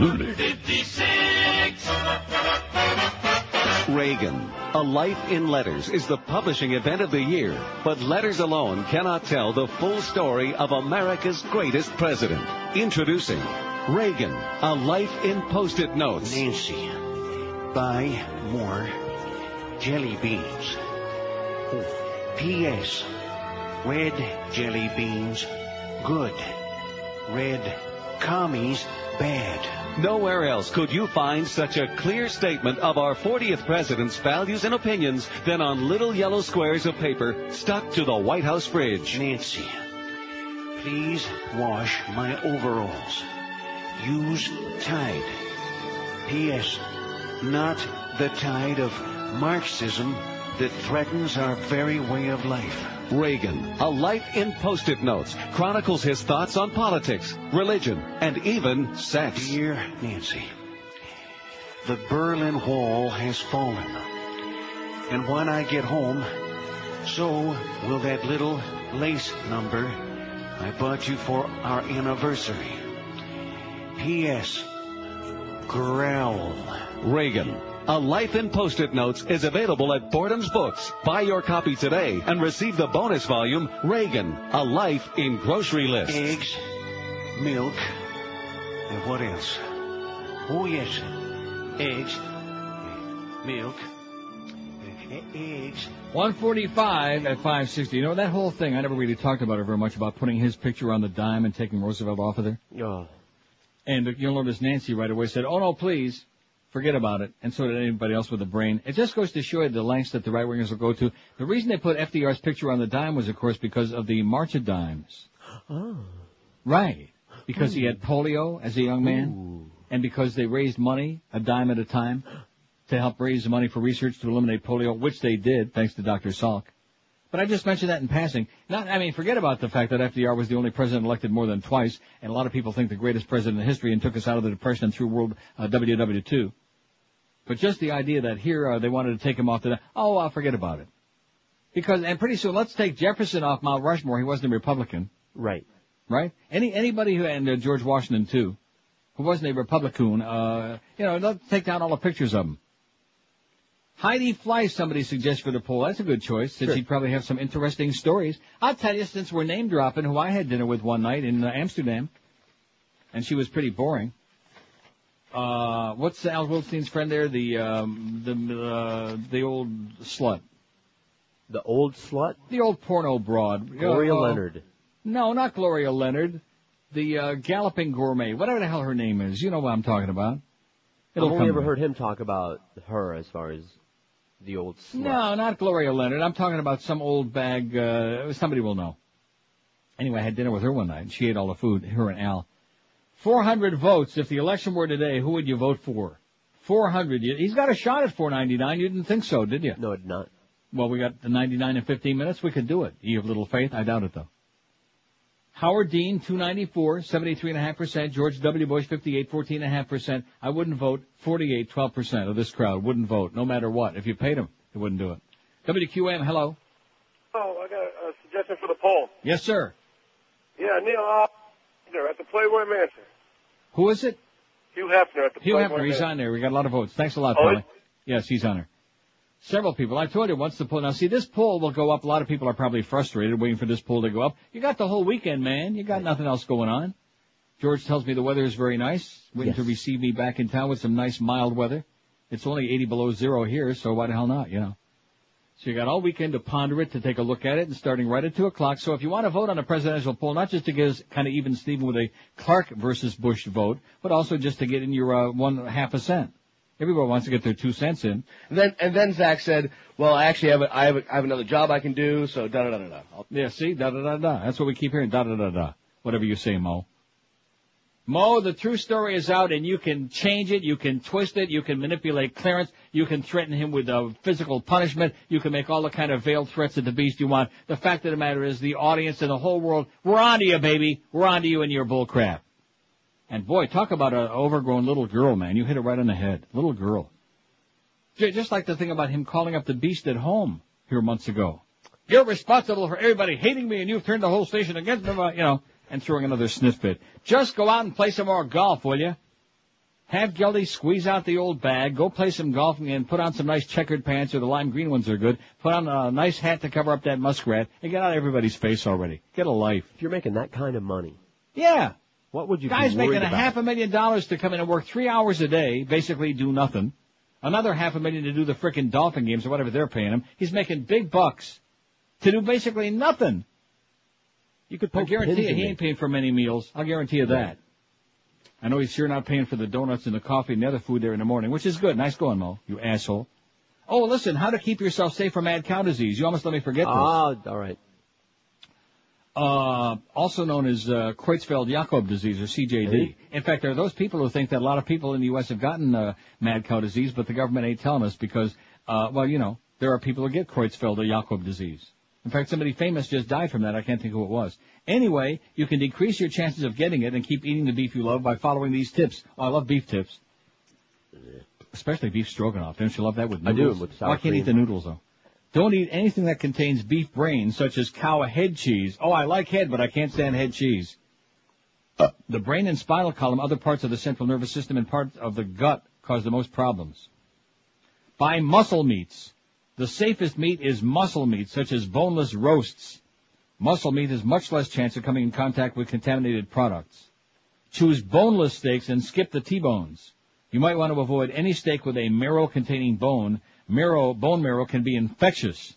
Absolutely. 56. Reagan. A Life in Letters is the publishing event of the year, but letters alone cannot tell the full story of America's greatest president. Introducing Reagan. A Life in Post-it Notes. Nancy, buy more jelly beans. P.S. Red jelly beans, good. Red commies, bad. Nowhere else could you find such a clear statement of our 40th president's values and opinions than on little yellow squares of paper stuck to the White House fridge. Nancy, please wash my overalls. Use Tide. P.S. Not the tide of Marxism that threatens our very way of life. Reagan, A Life in Post-it Notes, chronicles his thoughts on politics, religion, and even sex. Dear Nancy, the Berlin Wall has fallen. And when I get home, so will that little lace number I bought you for our anniversary. P.S. Growl. Reagan, A Life in Post-it Notes is available at Boredom's Books. Buy your copy today and receive the bonus volume, Reagan, A Life in Grocery List. Eggs, milk, and what else? Oh, yes. Eggs, milk, eggs. 145 at 560. You know, that whole thing, I never really talked about it very much, about putting his picture on the dime and taking Roosevelt off of there. Oh. And uh, you'll notice Nancy right away said, oh no, please, forget about it. And so did anybody else with a brain. It just goes to show you the lengths that the right wingers will go to. The reason they put FDR's picture on the dime was, of course, because of the March of Dimes. Oh. Right. Because he had polio as a young man. And because they raised money, a dime at a time, to help raise the money for research to eliminate polio, which they did, thanks to Dr. Salk. But I just mentioned that in passing. Not, I mean, forget about the fact that FDR was the only president elected more than twice, and a lot of people think the greatest president in history and took us out of the depression and through World uh, WW2. But just the idea that here uh, they wanted to take him off the, oh, I'll forget about it. Because, and pretty soon, let's take Jefferson off Mount Rushmore. He wasn't a Republican. Right. Right? Any, anybody who, and uh, George Washington too, who wasn't a Republican, uh, you know, let's take down all the pictures of him. Heidi Fleiss, somebody suggests for the poll. That's a good choice, since Sure. he'd probably have some interesting stories. I'll tell you, since we're name dropping, who I had dinner with one night in uh, Amsterdam, and she was pretty boring. Uh, what's Al Goldstein's friend there? The, um, the, uh, the old slut. The old slut? The old porno broad. Gloria Uh, Leonard. No, not Gloria Leonard. The, uh, Galloping Gourmet. Whatever the hell her name is. You know what I'm talking about. I've It'll only ever heard him talk about her as far as the old slut. No, not Gloria Leonard. I'm talking about some old bag, uh, somebody will know. Anyway, I had dinner with her one night, and she ate all the food, her and Al. 400 votes. If the election were today, who would you vote for? 400. He's got a shot at 499. You didn't think so, did you? No, I did not. Well, we got the 99 in 15 minutes. We could do it. You have little faith? I doubt it, though. Howard Dean, 294, 73.5%. George W. Bush, 58, 14.5%. I wouldn't vote. 48, 12% of this crowd wouldn't vote, no matter what. If you paid them, they wouldn't do it. WQM, hello. Oh, I got a suggestion for the poll. Yes, sir. Yeah, Neil uh, Hefner at the Playboy Mansion. Who is it? Hugh Hefner at the Hugh Hefner, he's on there. We got a lot of votes. Thanks a lot, Oh, Paulie. Yes, he's on there. Several people. I told you once the poll. Now, see, this poll will go up. A lot of people are probably frustrated waiting for this poll to go up. You got the whole weekend, man. You got nothing else going on. George tells me the weather is very nice. Waiting to receive me back in town with some nice mild weather. It's only 80 below zero here, so why the hell not, you know? So you got all weekend to ponder it, to take a look at it, and starting right at 2 o'clock. So if you want to vote on a presidential poll, not just to get us kind of even Steven with a Clark versus Bush vote, but also just to get in your uh, one half a cent. Everybody wants to get their two cents in. And then and then Zach said, "Well, I actually have a, I have a, I have another job I can do." So da da da da da. Yeah, see, da da da da. That's what we keep hearing, da da da da. Whatever you say, Mo. Mo, the true story is out, and you can change it, you can twist it, you can manipulate Clarence, you can threaten him with uh, physical punishment, you can make all the kind of veiled threats at the beast you want. The fact of the matter is, the audience and the whole world, we're on to you, baby. We're on to you and your bullcrap. And boy, talk about an overgrown little girl, man. You hit it right on the head. Little girl. Just like the thing about him calling up the beast at home here months ago. You're responsible for everybody hating me and you've turned the whole station against me, you know, and throwing another sniff fit. Just go out and play some more golf, will you? Have Geldy squeeze out the old bag, go play some golf and put on some nice checkered pants or the lime green ones are good. Put on a nice hat to cover up that muskrat and get out of everybody's face already. Get a life. If you're making that kind of money, Yeah. what would you Guy's making a half a million dollars to come in and work three hours a day, basically do nothing. Another half a million to do the frickin' Dolphin games or whatever they're paying him. He's making big bucks to do basically nothing. You could I guarantee you he ain't paying for many meals. I'll guarantee you that. I know he's sure not paying for the donuts and the coffee and the other food there in the morning, which is good. Nice going, Mo. You asshole. Oh, listen, how to keep yourself safe from mad cow disease. You almost let me forget this. Ah, all right. uh, also known as uh, Creutzfeldt-Jakob disease or CJD. In fact, there are those people who think that a lot of people in the U.S. have gotten uh, mad cow disease, but the government ain't telling us because, uh, well, you know, there are people who get Creutzfeldt-Jakob disease. In fact, somebody famous just died from that. I can't think who it was. Anyway, you can decrease your chances of getting it and keep eating the beef you love by following these tips. Oh, I love beef tips. Especially beef stroganoff. Don't you love that with noodles? I do, with Oh, I can't eat the noodles though. Don't eat anything that contains beef brains, such as cow head cheese. Oh, I like head, but I can't stand head cheese. Uh. The brain and spinal column, other parts of the central nervous system, and parts of the gut cause the most problems. Buy muscle meats. The safest meat is muscle meat, such as boneless roasts. Muscle meat has much less chance of coming in contact with contaminated products. Choose boneless steaks and skip the T-bones. You might want to avoid any steak with a marrow containing bone. Marrow, bone marrow can be infectious.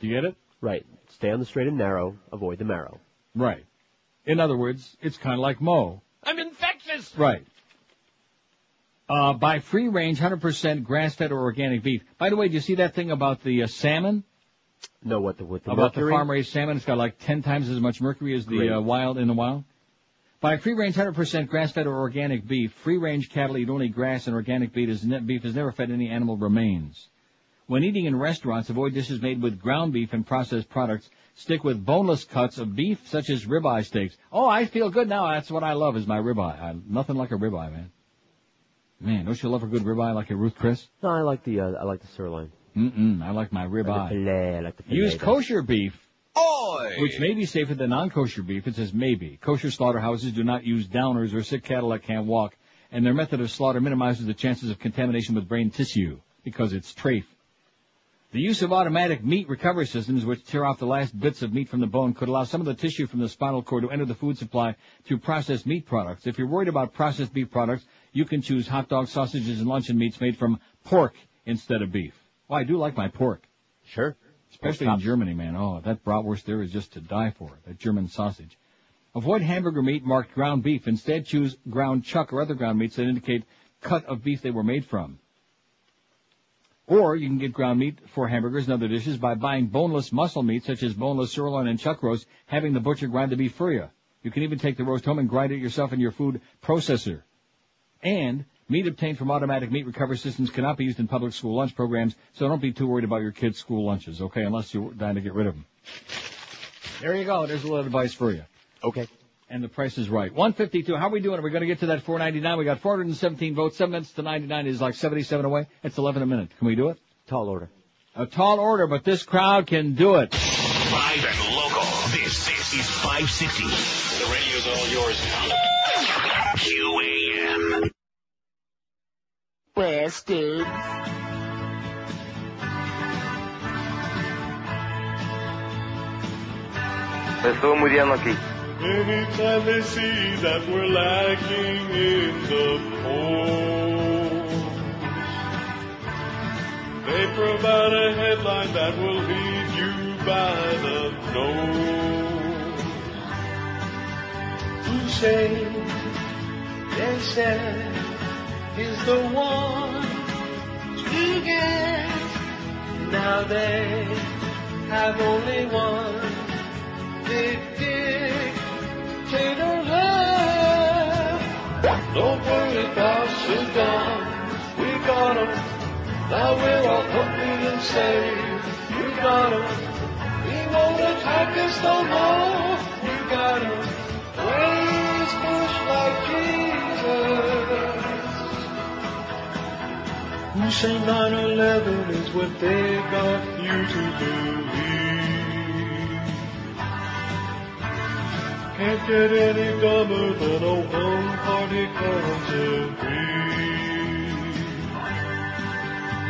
Do you get it? Right. Stay on the straight and narrow. Avoid the marrow. Right. In other words, it's kind of like Mo. I'm infectious. Right. Uh, buy free range, 100% grass fed or organic beef. By the way, do you see that thing about the uh, salmon? No, what the with the about mercury? the farm raised salmon? It's got like 10 times as much mercury as the uh, wild in the wild. Buy free range, 100% grass fed or organic beef. Free range cattle eat only grass and organic beef is, ne- beef is never fed any animal remains. When eating in restaurants, avoid dishes made with ground beef and processed products. Stick with boneless cuts of beef, such as ribeye steaks. Oh, I feel good now. That's what I love is my ribeye. I, nothing like a ribeye, man. Man, don't you love a good ribeye like a Ruth Chris? No, I like the uh, I like the sirloin. Mm-mm, I like my Or the ribeye. filet. I like the filet. Use kosher beef. Oy! Which may be safer than non-kosher beef. It says maybe. Kosher slaughterhouses do not use downers or sick cattle that can't walk, and their method of slaughter minimizes the chances of contamination with brain tissue because it's trafe. The use of automatic meat recovery systems, which tear off the last bits of meat from the bone, could allow some of the tissue from the spinal cord to enter the food supply through processed meat products. If you're worried about processed beef products, you can choose hot dogs, sausages, and luncheon meats made from pork instead of beef. Well, I do like my pork. Sure. Especially in Germany, man. Oh, that bratwurst there is just to die for. That German sausage. Avoid hamburger meat marked ground beef. Instead, choose ground chuck or other ground meats that indicate cut of beef they were made from. Or you can get ground meat for hamburgers and other dishes by buying boneless muscle meat such as boneless sirloin and chuck roast, having the butcher grind the beef for you. You can even take the roast home and grind it yourself in your food processor. And meat obtained from automatic meat recovery systems cannot be used in public school lunch programs, so don't be too worried about your kids' school lunches, okay, unless you're dying to get rid of them. There you go. There's a little advice for you. Okay. And the price is right. 152. How are we doing? Are we going to get to that 499? We got 417 votes. Seven minutes to 99 is like 77 away. It's 11 a minute. Can we do it? Tall order. A tall order, but this crowd can do it. Live and local. This, this is 560. The radio's all yours now. Bastards. Estuvo muy bien aquí. Anytime they see that we're lacking in the polls, they provide a headline that will lead you by the nose. Hussein, they said, is the one to get. Now they have only one big dictator left. Don't worry about Saddam, we got him. Now we're all happy and safe. You got him. He won't attack us no more. You got him. Praise Bush like Jesus. Say 9-11 is what they got you to believe. Can't get any dumber than a one-party country.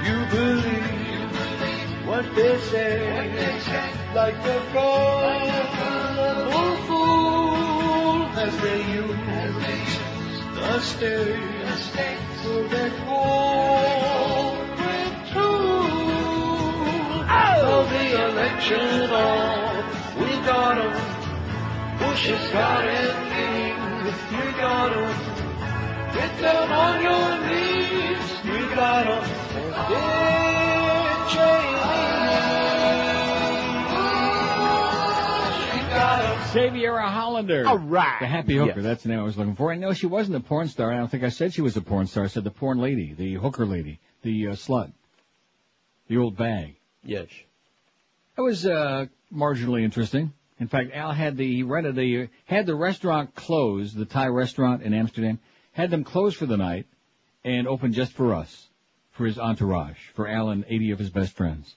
You believe what they say, like the gullible fool as they use the state for their corporate tool. Of the election on, we got 'em. Bush has got it, King. You got 'em. Get down on your knees. You got 'em. Dick Cheney. You got 'em. Xaviera Hollander. All right. The happy hooker. Yes. That's the name I was looking for. I know she wasn't a porn star. I don't think I said she was a porn star. I said the porn lady, the hooker lady, the uh, slut, the old bag. Yes. That was uh, marginally interesting. In fact, Al had the he rented the had the restaurant closed, the Thai restaurant in Amsterdam, had them closed for the night and open just for us, for his entourage, for Al and 80 of his best friends.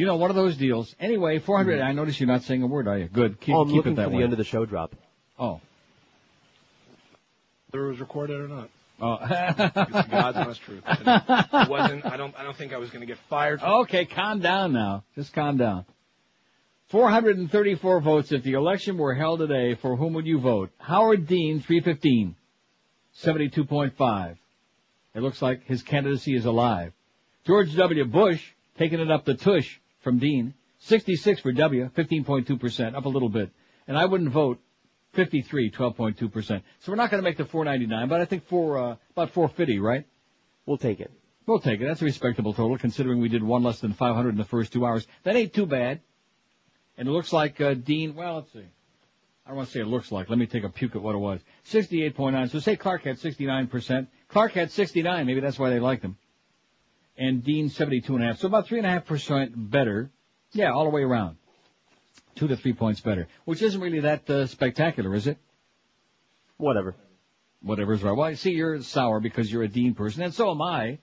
You know, one of those deals. Anyway, 400. Mm-hmm. I notice you're not saying a word, are you? Good. Keep, oh, I'm keep looking it that for way. the end of the show drop. Oh. Whether it was recorded or not. Oh. it's God's honest truth. And It wasn't. I don't. I don't think I was going to get fired. Okay, calm down now. Just calm down. 434 votes. If the election were held today, for whom would you vote? Howard Dean, 315. 72.5. It looks like his candidacy is alive. George W. Bush, taking it up the tush from Dean. 66 for W, 15.2%, up a little bit. And I wouldn't vote 53, 12.2%. So we're not going to make the 499, but I think for, uh, about 450, right? We'll take it. We'll take it. That's a respectable total considering we did one less than 500 in the first two hours. That ain't too bad. And it looks like, uh, Dean, well, let's see. I don't want to say it looks like. Let me take a puke at what it was. 68.9. So say Clark had 69%. Clark had 69. Maybe that's why they liked him. And Dean 72.5. So about 3.5% better. Yeah, all the way around. Two to three points better. Which isn't really that uh, spectacular, is it? Whatever. Whatever's right. Well, I see you're sour because you're a Dean person, and so am I.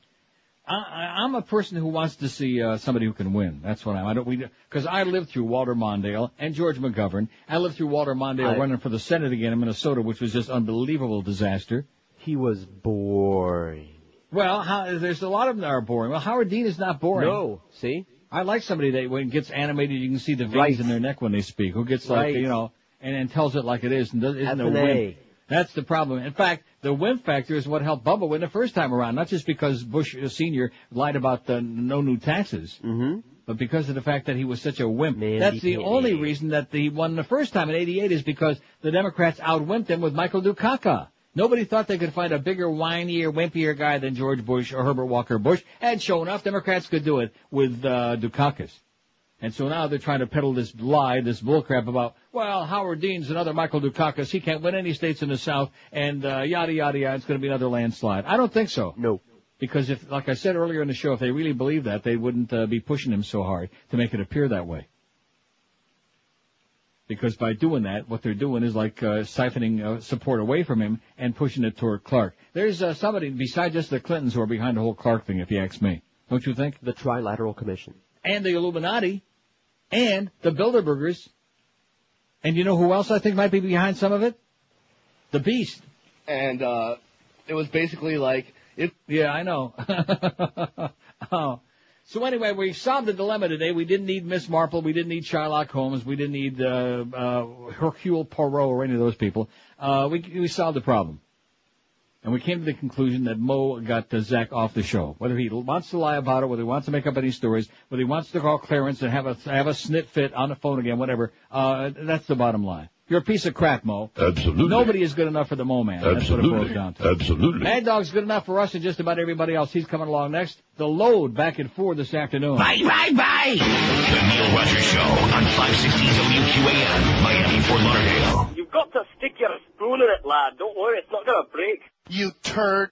I, I'm a person who wants to see uh, somebody who can win. That's what I'm. I don't. We because I lived through Walter Mondale and George McGovern. I lived through Walter Mondale I- running for the Senate again in Minnesota, which was just unbelievable disaster. He was boring. Well, how, there's a lot of them that are boring. Well, Howard Dean is not boring. No. See? I like somebody that when it gets animated, you can see the veins Right. in their neck when they speak. Who gets like Right. you know, and, and tells it like it is, and does, isn't a wimp. That's the problem. In fact, the wimp factor is what helped Bubba win the first time around. Not just because Bush Senior lied about the no new taxes, mm-hmm. but because of the fact that he was such a wimp. That's the only reason that he won the first time in '88 is because the Democrats outwimped him with Michael Dukakis. Nobody thought they could find a bigger, whinier, wimpier guy than George Bush or Herbert Walker Bush. And sure enough, Democrats could do it with uh, Dukakis. And so now they're trying to peddle this lie, this bullcrap about, well, Howard Dean's another Michael Dukakis. He can't win any states in the South, and uh, yada yada yada. It's going to be another landslide. I don't think so. No. Because if, like I said earlier in the show, if they really believed that, they wouldn't uh, be pushing him so hard to make it appear that way. Because by doing that, what they're doing is like uh, siphoning uh, support away from him and pushing it toward Clark. There's uh, somebody besides just the Clintons who are behind the whole Clark thing, if you ask me. Don't you think? The Trilateral Commission. And the Illuminati, and the Bilderbergers, and you know who else I think might be behind some of it? The Beast. And uh, it was basically like it. Yeah, I know. oh. So anyway, we solved the dilemma today. We didn't need Miss Marple. We didn't need Sherlock Holmes. We didn't need uh, uh, Hercule Poirot or any of those people. Uh, we, we solved the problem. And we came to the conclusion that Mo got uh, Zach off the show. Whether he wants to lie about it, whether he wants to make up any stories, whether he wants to call Clarence and have a have a snit fit on the phone again, whatever. Uh, that's the bottom line. You're a piece of crap, Mo. Absolutely. Nobody is good enough for the Mo man. That's what it boils Absolutely. down to. Absolutely. Mad Dog's good enough for us and just about everybody else. He's coming along next. The load back at four this afternoon. Bye, bye, bye. The Neil Rogers Show on 560 WQAM, Miami, Fort Lauderdale. You've got to stick your spoon in it, lad. Don't worry, it's not going to break. You turd.